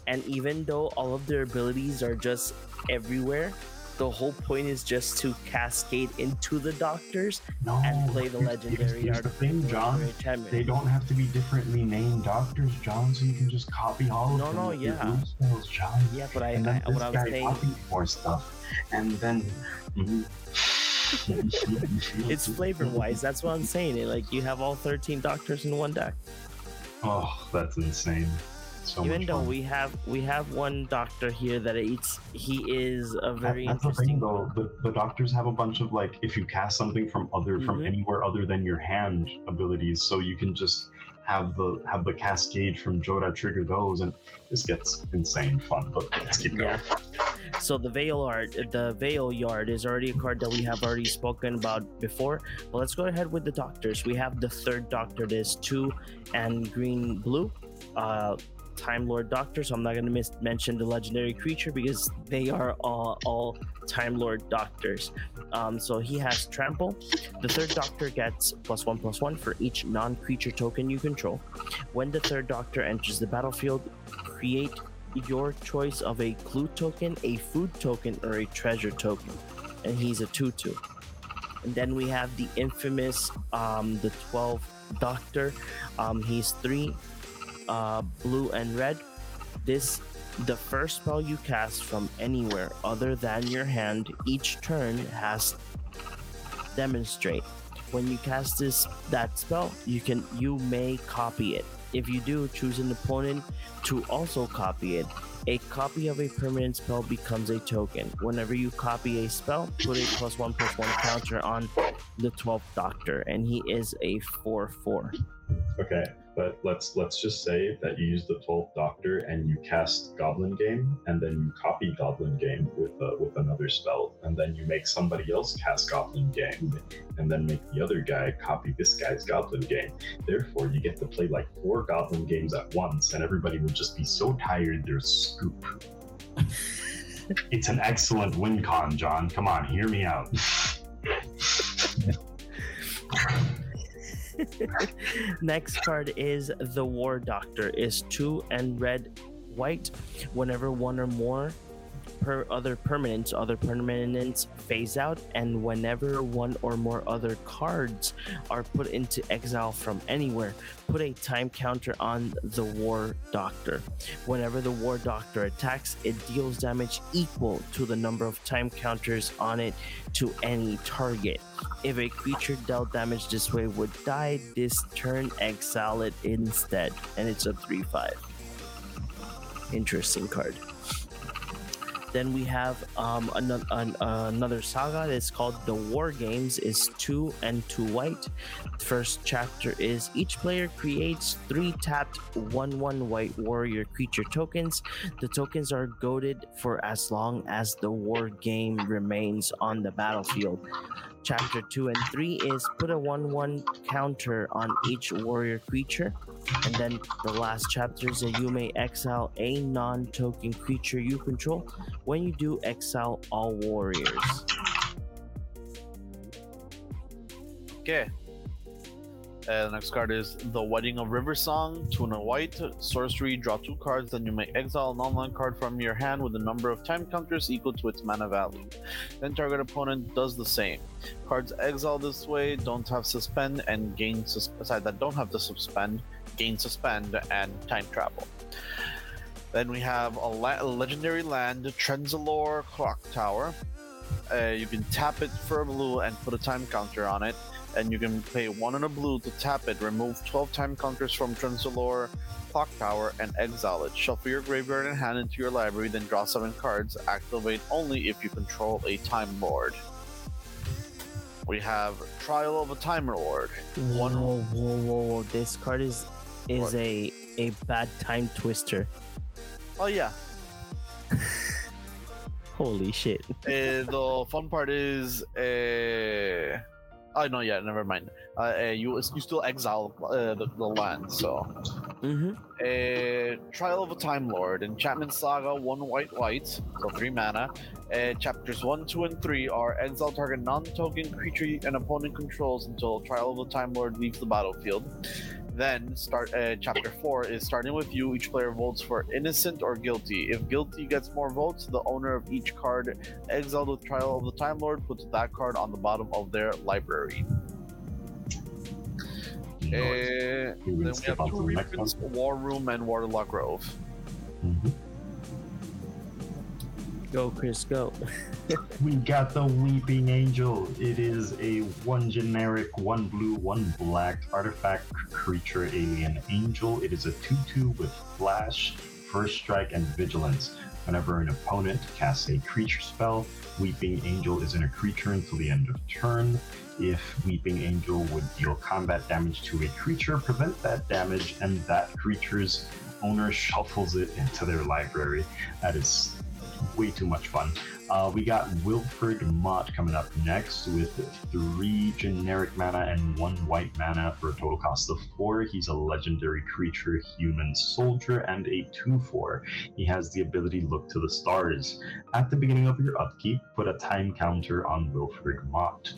and even though all of their abilities are just everywhere, the whole point is just to cascade into the doctors No, and play the here's- here's- legendary Here's the thing, John. They don't have to be differently named doctors, John. So you can just copy all of No, them. no, your yeah. spells, John. Yeah, but I, and then I this what I was guy saying, more stuff, and then. Mhm. it's flavor wise. That's what I'm saying. It, like you have all 13 doctors in one deck. Oh, that's insane. So Even though fun. we have we have one doctor here that it's he is a That- very that's the thing interesting. though. The, the doctors have a bunch of like if you cast something from other from Mhm. anywhere other than your hand abilities, so you can just have the have the cascade from Jodah trigger those, and this gets insane fun. But let's keep going. Yeah. So the Veil art, the Veil Yard is already a card that we have already spoken about before. But let's go ahead with the doctors. We have the third doctor. There's two and green blue. Uh, Time Lord Doctor. So I'm not going to miss mention the legendary creature because they are all, all Time Lord Doctors. Um, so he has Trample. The third Doctor gets plus one plus one for each non-creature token you control. When the third Doctor enters the battlefield, create your choice of a clue token, a food token, or a treasure token. And he's a 2 2. And then we have the infamous, um, the 12 Doctor. Um, he's 3 uh, blue and red. This, the first spell you cast from anywhere other than your hand each turn has demonstrate. When you cast this that spell, you can you may copy it. If you do, choose an opponent to also copy it. A copy of a permanent spell becomes a token. Whenever you copy a spell, put a plus one plus one counter on the 12th Doctor, and he is a 4 4. Okay, but let's let's just say that you use the twelfth Doctor and you cast Goblin Game, and then you copy Goblin Game with uh, with another spell, and then you make somebody else cast Goblin Game, and then make the other guy copy this guy's Goblin Game. Therefore, you get to play like four Goblin games at once, and everybody will just be so tired they're scoop. It's an excellent win con, John. Come on, hear me out. Next card is the War Doctor. Is two and red, white. Whenever one or more per other permanents, other permanents phase out, and whenever one or more other cards are put into exile from anywhere, put a time counter on the War Doctor. Whenever the War Doctor attacks, it deals damage equal to the number of time counters on it to any target. If a creature dealt damage this way would die this turn, exile it instead. And it's a 3 5. Interesting card. Then we have um, another, an, another saga that's called The War Games. is two and two white. First chapter is each player creates three tapped one one white warrior creature tokens. The tokens are goaded for as long as the war game remains on the battlefield. Chapter 2 and 3 is put a 1 1 counter on each warrior creature. And then the last chapter is that you may exile a non token creature you control. When you do, exile all warriors. Okay. Uh, the next card is the Wedding of River Song. Two and white. Sorcery. Draw two cards. Then you may exile an online card from your hand with a number of time counters equal to its mana value. Then target opponent does the same. Cards exiled this way don't have suspend and gain sus- aside that don't have to suspend, gain suspend and time travel. Then we have a, la- legendary land, Trenzalore Clock Tower. Uh, you can tap it for a blue and put a time counter on it and you can pay one and a blue to tap it, remove 12 time counters from Trenzalore Clock Tower, and exile it. Shuffle your graveyard and hand into your library, then draw 7 cards. Activate only if you control a Time Lord. We have Trial of a Time Lord. Whoa, whoa, whoa, whoa. This card is is What? a a bad time twister. Oh, yeah. Holy shit. Uh, the fun part is. Uh, oh, no, yeah, never mind. Uh, uh, you, you still exile uh, the, the land, so. Mm-hmm. Uh, Trial of a Time Lord, Enchantment Saga, one white white, so three mana. Uh, chapters one, two, and three are exile target non-token creature an opponent controls until Trial of the Time Lord leaves the battlefield. Then start. Uh, chapter four is starting with you. Each player votes for innocent or guilty. If guilty gets more votes, the owner of each card exiled with Trial of the Time Lord puts that card on the bottom of their library. Uh, then we have two the next reprint, one. War Room and Waterlogged Grove. Mhm. Go, Chris, go. We got the Weeping Angel. It is a one generic, one blue, one black artifact creature alien angel. It is a 2 2 with flash, first strike, and vigilance. Whenever an opponent casts a creature spell, Weeping Angel is in a creature until the end of turn. If Weeping Angel would deal combat damage to a creature, prevent that damage, and that creature's owner shuffles it into their library. That is way too much fun. Uh, we got Wilfred Mott coming up next with three generic mana and one white mana for a total cost of four. He's a legendary creature, human soldier, and a 2 4. He has the ability Look to the Stars. At the beginning of your upkeep, put a time counter on Wilfred Mott.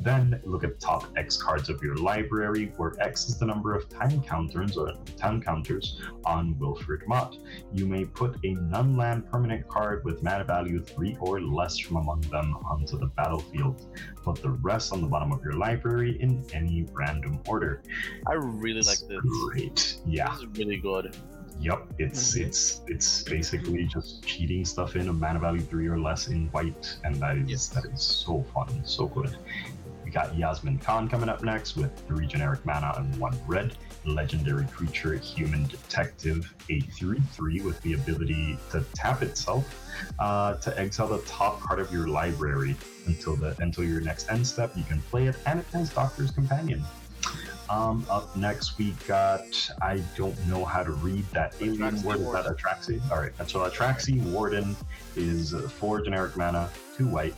Then look at the top X cards of your library, where X is the number of time counters or time counters on Wilfred Mott. You may put a non-land permanent card with mana value three or less from among them onto the battlefield. Put the rest on the bottom of your library in any random order. I really like this. Great. Yeah. This is really good. Yep. It's Mhm. it's it's basically just cheating stuff in a mana value three or less in white, and that is Yes. that is so fun, so good. We got Yasmin Khan coming up next with three generic mana and one red. Legendary creature, human detective, a 3 3 with the ability to tap itself uh, to exile the top card of your library until the until your next end step. You can play it, and it has Doctor's Companion. Um, up next, we got I don't know how to read that alien Atraxi word. Is that Atraxi? All right, so Atraxi Warden is uh, four generic mana, two white,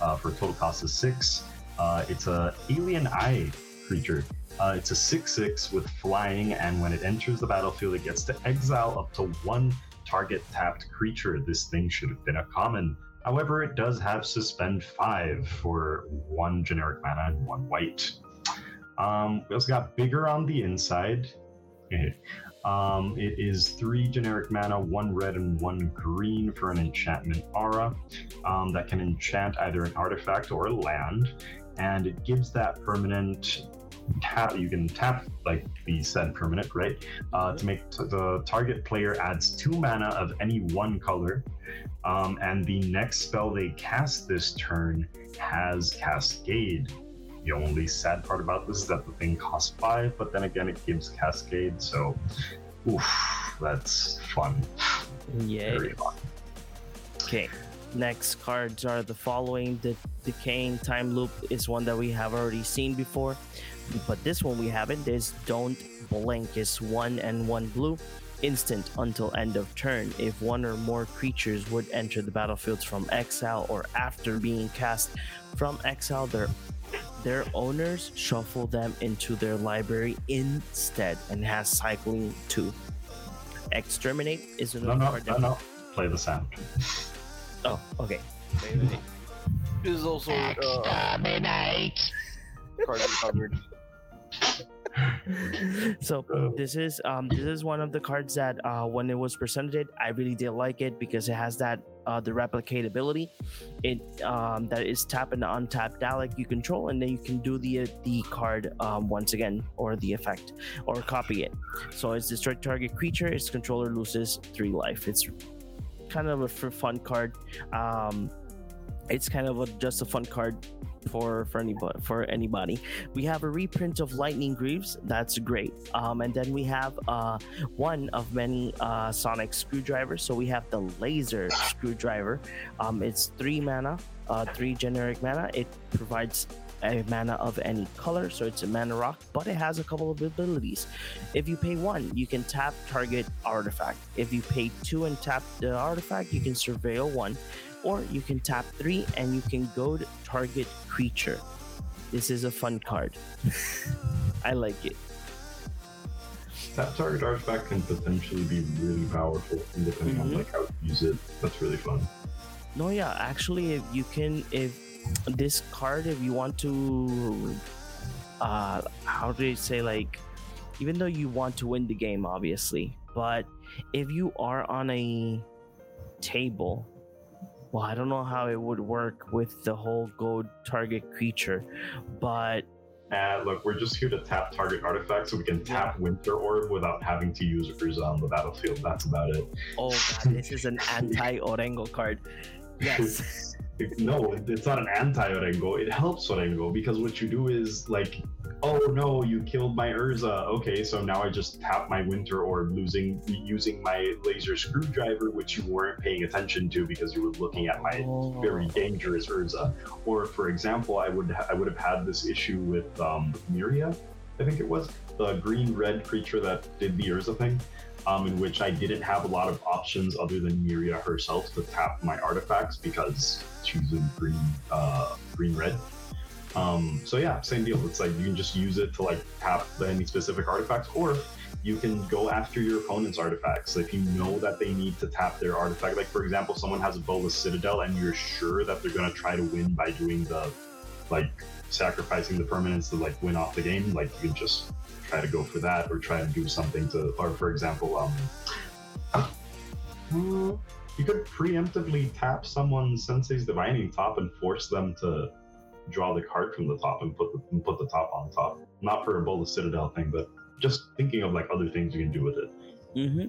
uh, for a total cost of six. Uh, it's a alien eye creature. Uh, it's a six-six with flying, and when it enters the battlefield, it gets to exile up to one target tapped creature. This thing should have been a common. However, it does have suspend five for one generic mana and one white. Um, we also got bigger on the inside. um, it is three generic mana, one red and one green for an enchantment aura um, that can enchant either an artifact or a land, and it gives that permanent tap. You can tap like the said permanent, right? Uh, to make t- the target player adds two mana of any one color, um, and the next spell they cast this turn has Cascade. The only sad part about this is that the thing costs five, but then again, it gives Cascade, so oof, that's fun. yeah Very fun. Okay. Next cards are the following. The Decaying Time Loop is one that we have already seen before, but this one we haven't. Is Don't Blink. It's one and one blue. Instant until end of turn. If one or more creatures would enter the battlefields from exile or after being cast from exile, their their owners shuffle them into their library instead and has cycling two. Exterminate is No, another no, card no, that no. Play the sound. Oh, okay. Wait, wait, wait. This is also uh, Exterminate! card covered. so this is um this is one of the cards that uh when it was presented i really did like it because it has that uh the replicatability. It um that is tap and untap dalek you control and then you can do the uh, the card um once again or the effect or copy it. So it's destroy target creature its controller loses three life. It's kind of a fun card. Um it's kind of a, just a fun card for for anybody for anybody. We have a reprint of lightning greaves. That's great. Um, and then we have uh, one of many uh, sonic screwdrivers. So we have the laser screwdriver. Um, it's three mana uh, three generic mana. It provides a mana of any color so it's a mana rock but it has a couple of abilities. If you pay one you can tap target artifact. If you pay two and tap the artifact you can surveil one or you can tap three and you can go to target creature. This is a fun card. I like it. Tap target artifact can potentially be really powerful, depending Mhm. on like how you use it. That's really fun. No, yeah, actually, if you can, if this card, if you want to, uh, how do you say, like, even though you want to win the game, obviously, but if you are on a table, well, I don't know how it would work with the whole go target creature, but Uh, look, we're just here to tap target artifacts so we can tap Winter Orb without having to use Urza on the battlefield. That's about it. oh god, this is an anti Orengo card. Yes. no, it's not an anti-Orengo. It helps Orengo because what you do is like, oh no, you killed my Urza. Okay, so now I just tap my Winter Orb, losing using my laser screwdriver, which you weren't paying attention to because you were looking at my very dangerous Urza. Or for example, I would ha- I would have had this issue with um, Miria, I think it was the green red creature that did the Urza thing. Um, in which I didn't have a lot of options other than Miria herself to tap my artifacts because she's in green, uh, green red. Um, so yeah, same deal. It's like you can just use it to like tap any specific artifacts, or you can go after your opponent's artifacts. If you know that they need to tap their artifact, like for example, someone has a Bola Citadel and you're sure that they're gonna try to win by doing the like sacrificing the permanents to like win off the game, like you can just try to go for that or try to do something to or for example, um hmm, you could preemptively tap someone's Sensei's Divining top and force them to draw the card from the top and put the, and put the top on top. Not for a Bola Citadel thing, but just thinking of like other things you can do with it. Mm-hmm.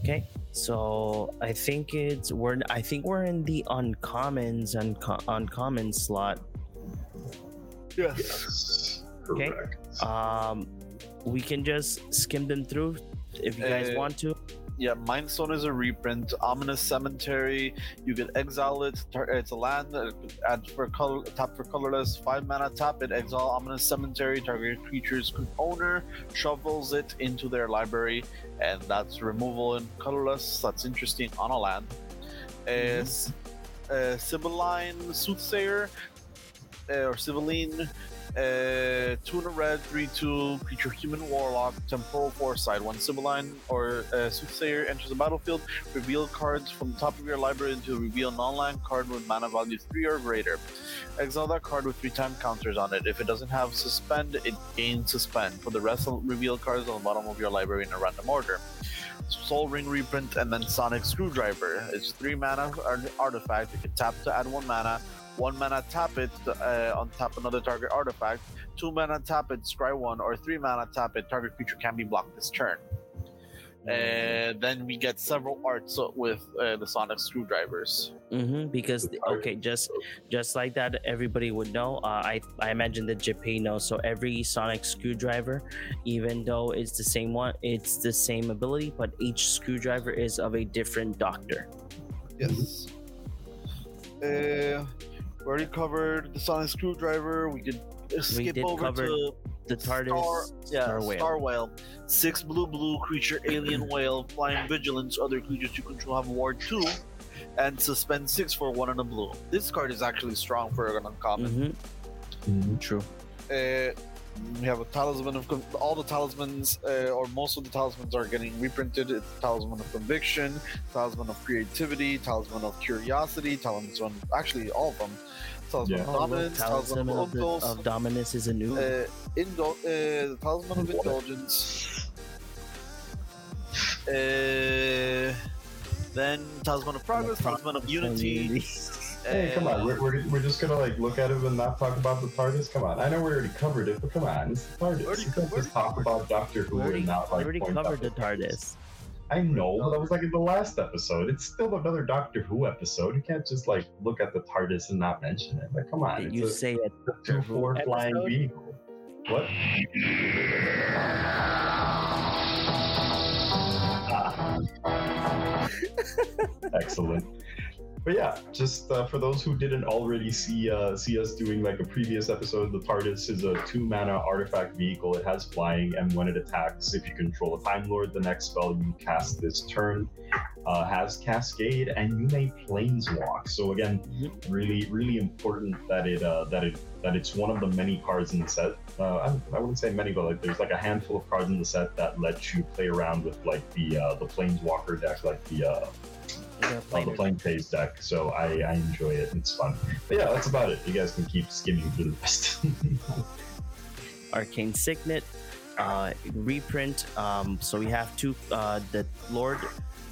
Okay, so I think it's we're I think we're in the uncommons unco- uncommon slot. Yes. Yes. Okay. Um, we can just skim them through if you guys Uh, want to. Yeah, Mindstone is a reprint. Ominous Cemetery, you can exile it. It's a land. uh, Add for color, tap for colorless. Five mana, tap it. Exile Ominous Cemetery. Target creature's owner shovels it into their library, and that's removal in colorless. That's interesting on a land. Uh, S- uh, Sibylline Soothsayer, uh, or Sibylline. Uh, two in a red, three two creature human warlock, temporal foresight. When Sibylline or uh, Soothsayer enters the battlefield, reveal cards from the top of your library until reveal non-land card with mana value three or greater. Exile that card with three time counters on it. If it doesn't have suspend, it gains suspend. Put the rest reveal cards on the bottom of your library in a random order. Sol Ring reprint and then Sonic Screwdriver. It's three mana art- artifact. You can tap to add one mana. One mana tap it uh, on tap another target artifact. Two mana tap it, scry one, or three mana tap it. Target creature can be blocked this turn. And then we get several arts with uh, the Sonic Screwdrivers. Mm-hmm, because The okay, just just like that, everybody would know. Uh, I I imagine that JP knows. So every Sonic screwdriver, even though it's the same one, it's the same ability, but each screwdriver is of a different doctor. Yes. Uh, we already covered the Sonic Screwdriver. We could skip did over cover to The TARDIS, Star, yeah, Star Whale. Star Whale. Six blue blue creature alien whale flying vigilance. Other creatures you control have ward two, and suspend six for one and a blue. This card is actually strong for an uncommon. Mm-hmm. True. Uh, we have a talisman of Con- all the talismans, uh, or most of the talismans are getting reprinted. It's talisman of conviction, talisman of creativity, talisman of curiosity, talisman actually all of them. Talisman Yeah. of Oh, dominance, Talisman talisman of, of the, of Dominus is a new. uh, Indo- uh, the talisman of What? indulgence. Uh, then talisman of progress, talisman of unity. Hey, come on. We're, we're, we're just gonna like look at it and not talk about the TARDIS. Come on. I know we already covered it, but come on, it's the TARDIS. Already you can't just talk about Doctor Who already, and not we like already covered the TARDIS. I know, but that was like in the last episode. It's still another Doctor Who episode. You can't just like look at the TARDIS and not mention it. Like, come on. Did you a say it? two four flying vehicle. What? Excellent. But yeah, just uh, for those who didn't already see uh, see us doing like a previous episode, the TARDIS is a two mana artifact vehicle. It has flying, and when it attacks, if you control a Time Lord, the next spell you cast this turn uh, has Cascade, and you may Planeswalk. So again, really, really important that it uh, that it that it's one of the many cards in the set. Uh, I, I wouldn't say many, but like there's like a handful of cards in the set that let you play around with like the uh, the Planeswalker deck, like the Yeah, uh, planar. the Planechase deck. So I, I enjoy it. It's fun. But yeah, that's about it. You guys can keep skimming through the rest. Arcane Signet. uh, reprint. Um, so we have two. Uh, the Lord,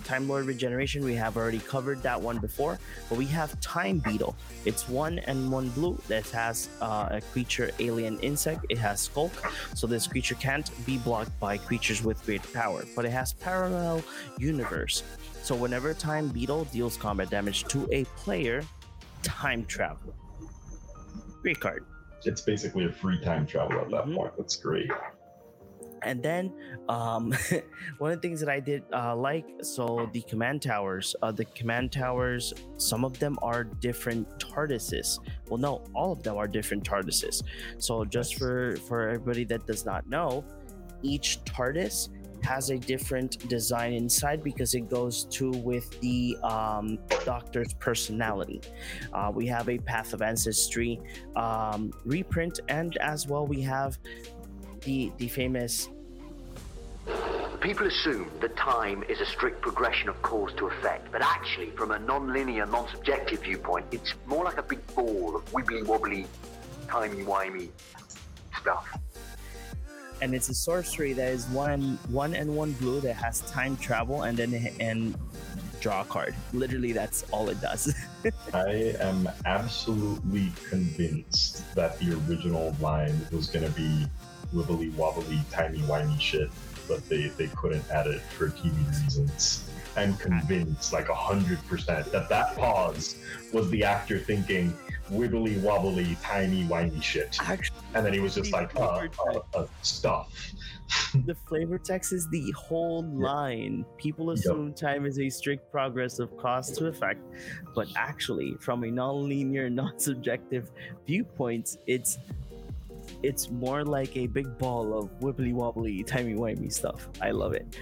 Time Lord Regeneration. We have already covered that one before, but we have Time Beetle. It's one and one blue that has uh, a creature, alien insect. It has Skulk, so this creature can't be blocked by creatures with great power, but it has Parallel Universe. So whenever Time Beetle deals combat damage to a player, time travel. Great card. It's basically a free time travel at that Mhm. point. That's great. And then um, one of the things that I did uh, like, so the command towers, uh, the command towers, some of them are different TARDISes. Well, no, all of them are different TARDISes. So just for for everybody that does not know, each TARDIS has a different design inside because it goes to with the um, doctor's personality. Uh, we have a Path of Ancestry um, reprint, and as well we have the the famous People assume that time is a strict progression of cause to effect, but actually, from a non-linear, non-subjective viewpoint, it's more like a big ball of wibbly-wobbly, timey-wimey stuff. And it's a sorcery that is one one and one blue that has time travel and then and draw a card. Literally, that's all it does. I am absolutely convinced that the original line was going to be wibbly wobbly, timey wimey shit, but they, they couldn't add it for TV reasons. I'm convinced, like 100%, that that pause was the actor thinking wibbly wobbly, timey wimey shit. Actually, And then he was just like, uh, uh, uh, stuff. the flavor text is the whole line. People assume time is a strict progress of cause to effect, but actually, from a non-linear, non-subjective viewpoint, it's it's more like a big ball of wibbly wobbly, timey wimey stuff. I love it.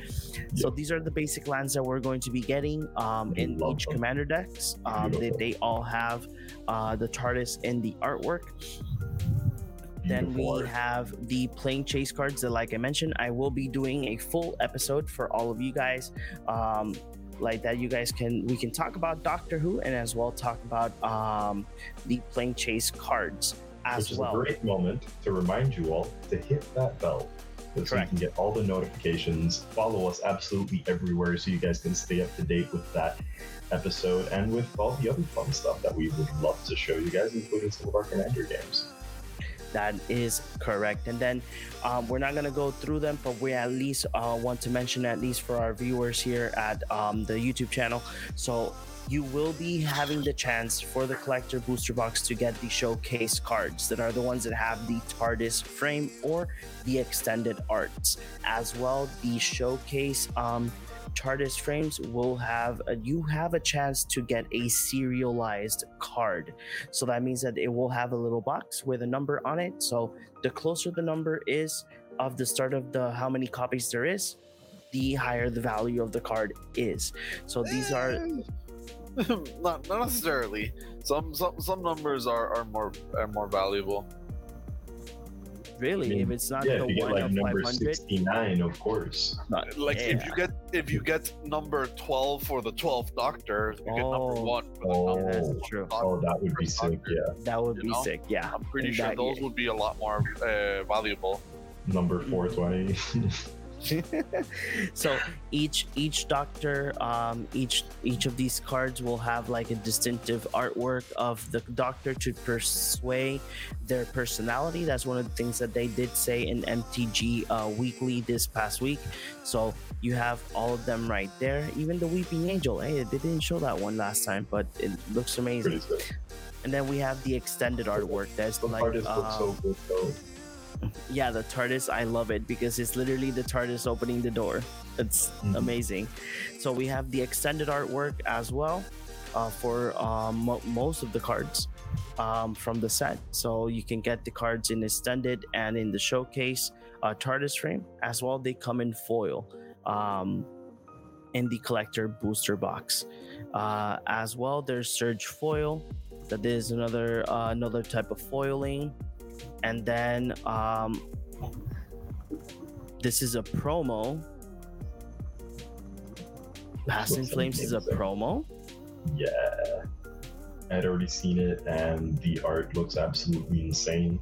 So these are the basic lands that we're going to be getting um, in each commander decks. Um, they, they all have uh, the TARDIS in the artwork. Then we have the Planechase cards that, like I mentioned, I will be doing a full episode for all of you guys. Um, like that, you guys can we can talk about Doctor Who and as well talk about um, the Planechase cards as Which is well. a great moment to remind you all to hit that bell. So you can get all the notifications. Follow us absolutely everywhere so you guys can stay up to date with that episode and with all the other fun stuff that we would love to show you guys, including some of our Commander games. That is correct. And then um, we're not going to go through them, but we at least uh, want to mention, at least for our viewers here at um, the YouTube channel. So you will be having the chance for the collector booster box to get the showcase cards that are the ones that have the TARDIS frame or the extended arts. As well, the showcase um, TARDIS frames will have a, you have a chance to get a serialized card. So that means that it will have a little box with a number on it. So the closer the number is of the start of the how many copies there is, the higher the value of the card is. So these are not, not necessarily. Some some some numbers are, are more are more valuable. Really I mean, if it's not yeah, the if you get one like of number 500, 69, of course. not, Like if you get if you get number twelve for the twelfth Doctor, you get number Oh. one for the Oh, Yeah, that's true. oh, that would be sick, yeah. that would you be know, sick. Yeah, I'm pretty in sure that those year. would be a lot more uh, valuable. Number 420. so each each doctor um each each of these cards will have like a distinctive artwork of the doctor to persuade their personality. That's one of the things that they did say in mtg uh, weekly this past week. So you have all of them right there. Even the weeping angel hey they didn't show that one last time but it looks amazing. And then we have the extended artwork that's The like artist looks um, so good, though. Yeah the tardis i love it because it's literally the tardis opening the door. It's Mhm. amazing. So we have the extended artwork as well uh, for um, mo- most of the cards um, from the set. So you can get the cards in extended and in the showcase uh, tardis frame as well they come in foil um, in the collector booster box. Uh, as well there's surge foil that is another uh, another type of foiling and then um, this is a promo. Past in Flames is a promo. Yeah. I'd already seen it, and the art looks absolutely insane.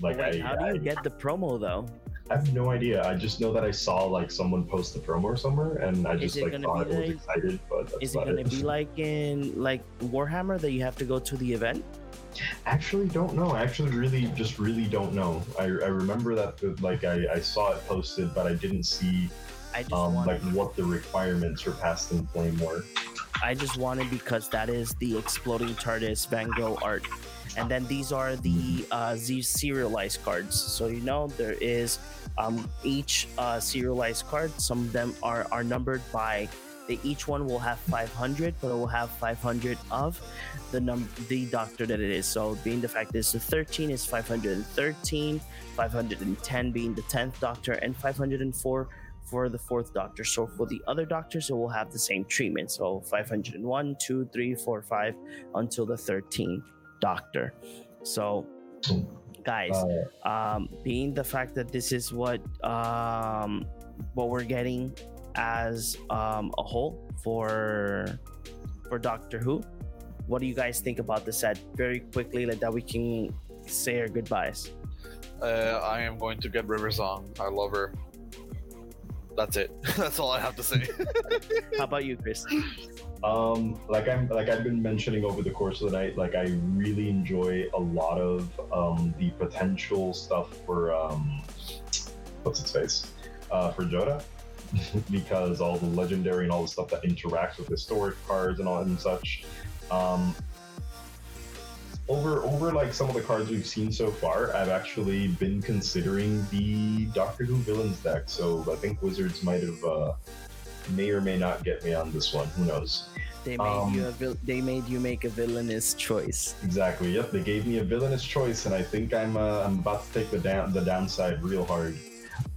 Like, Wait, I, how do you I- get the promo though? I have no idea. I just know that I saw like someone post the promo somewhere, and I just like thought I was like- excited. But Is it gonna it. be like in like Warhammer that you have to go to the event? Actually, don't know. I actually really just really don't know. I, I remember that like I, I saw it posted, but I didn't see I just um want like what the requirements for Past in Flame were. I just wanted because that is the exploding TARDIS Van Gogh art. And then these are the uh, these serialized cards. So you know there is um, each uh, serialized card. Some of them are are numbered by. They each one will have 500, but it will have 500 of the number, the doctor that it is. So being the fact is the 13 is 513, 510 being the 10th doctor, and 504 for the fourth doctor. So for the other doctors, it will have the same treatment. So 501, 2, 3, 4, 5 until the 13th doctor. So guys, um, being the fact that this is what um, what we're getting as um, a whole for for Doctor Who, what do you guys think about the set? Very quickly, like that we can say our goodbyes. Uh, I am going to get River Song. I love her. That's it. That's all I have to say. How about you, Chris? Um, like I'm like I've been mentioning over the course of the night, like I really enjoy a lot of um, the potential stuff for um, what's its face uh, for Jodah, because all the legendary and all the stuff that interacts with historic cards and all and such. Um, over over like some of the cards we've seen so far, I've actually been considering the Doctor Who villains deck. So I think Wizards might have uh, may or may not get me on this one. Who knows? They made Um, you a vil- they made you make a villainous choice. Exactly. Yep. They gave me a villainous choice, and I think I'm uh, I'm about to take the down the downside real hard.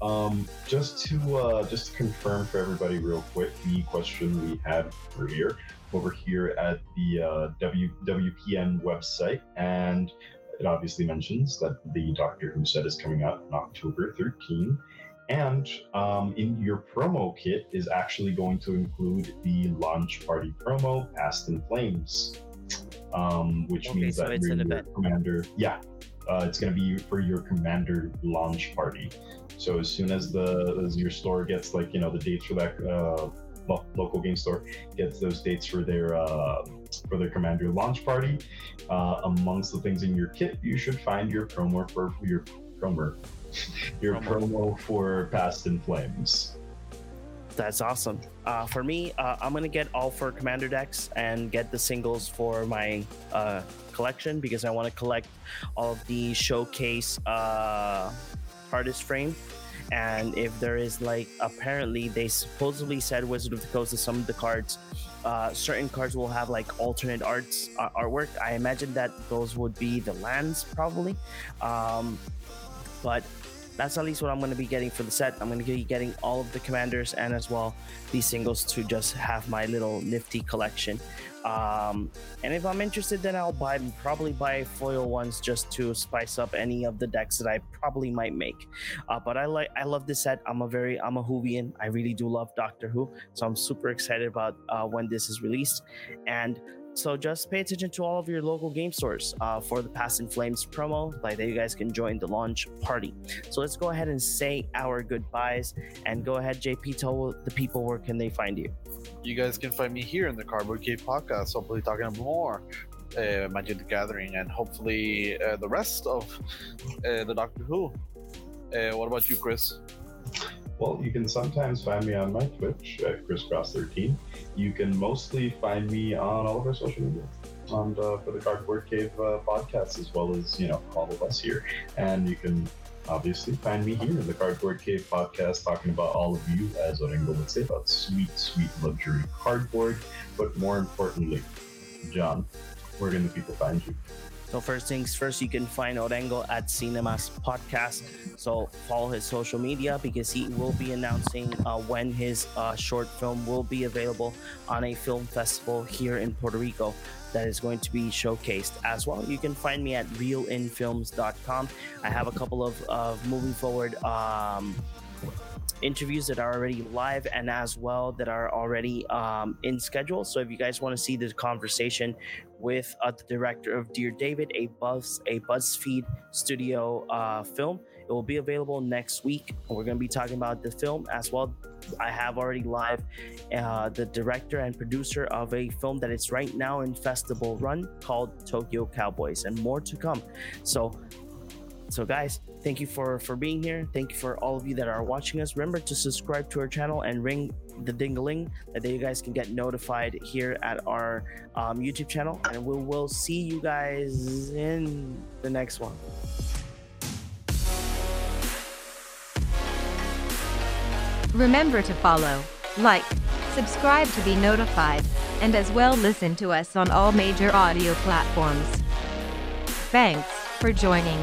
Um, just to uh, just to confirm for everybody real quick, the question we had over here over here at the uh, w, WPN website, and it obviously mentions that the Doctor Who set is coming out on October 13. And um, in your promo kit is actually going to include the launch party promo, Past in Flames, um, which Okay, means so that it's your commander, yeah, uh, it's going to be for your commander launch party. So as soon as the as your store gets like you know the dates for that uh, local game store gets those dates for their uh, for their commander launch party, uh, amongst the things in your kit, you should find your promo for your promo your Promo. for Past in Flames. That's awesome. Uh, for me, uh, I'm gonna get all four commander decks and get the singles for my uh, collection because I want to collect all of the showcase TARDIS frame. And if there is like, apparently they supposedly said Wizard of the Coast that some of the cards, uh, certain cards will have like alternate arts uh, artwork. I imagine that those would be the lands probably. Um, but that's at least what I'm going to be getting for the set. I'm going to be getting all of the commanders and as well these singles to just have my little nifty collection. Um, and if I'm interested, then I'll buy probably buy foil ones just to spice up any of the decks that I probably might make. Uh, but I like I love this set. I'm a very I'm a Whovian. I really do love Doctor Who, so I'm super excited about uh, when this is released. And so just pay attention to all of your local game stores uh, for the Past in Flames promo. Like that, you guys can join the launch party. So let's go ahead and say our goodbyes. And go ahead, JP, tell the people where can they find you. You guys can find me here in the Cardboard Cave podcast, hopefully talking more uh, Magic the Gathering and hopefully uh, the rest of uh, the Doctor Who. Uh, what about you, Chris? Well, you can sometimes find me on my Twitch at ChrisCross13. You can mostly find me on all of our social media on uh, for the Cardboard Cave uh, podcast, as well as you know all of us here. And you can obviously find me here in the Cardboard Cave podcast, talking about all of you, as Orengo would say, about sweet, sweet luxury cardboard. But more importantly, John, where can the people find you? So first things first, you can find Orengo at Cinemas Podcast. So follow his social media because he will be announcing uh, when his uh, short film will be available on a film festival here in Puerto Rico that is going to be showcased as well. You can find me at realinfilms.com. I have a couple of, of moving forward um, interviews that are already live and as well that are already um, in schedule. So if you guys want to see the conversation with uh, the director of Dear David, a Buzz a BuzzFeed Studio uh, film. It will be available next week, we're going to be talking about the film as well. I have already live uh, the director and producer of a film that is right now in festival run called Tokyo Cowboys, and more to come. So, so guys, thank you for for being here. Thank you for all of you that are watching us. Remember to subscribe to our channel and ring the ding-a-ling that you guys can get notified here at our um, YouTube channel, and we will see you guys in the next one. Remember to follow, like, subscribe to be notified, and as well listen to us on all major audio platforms. Thanks for joining.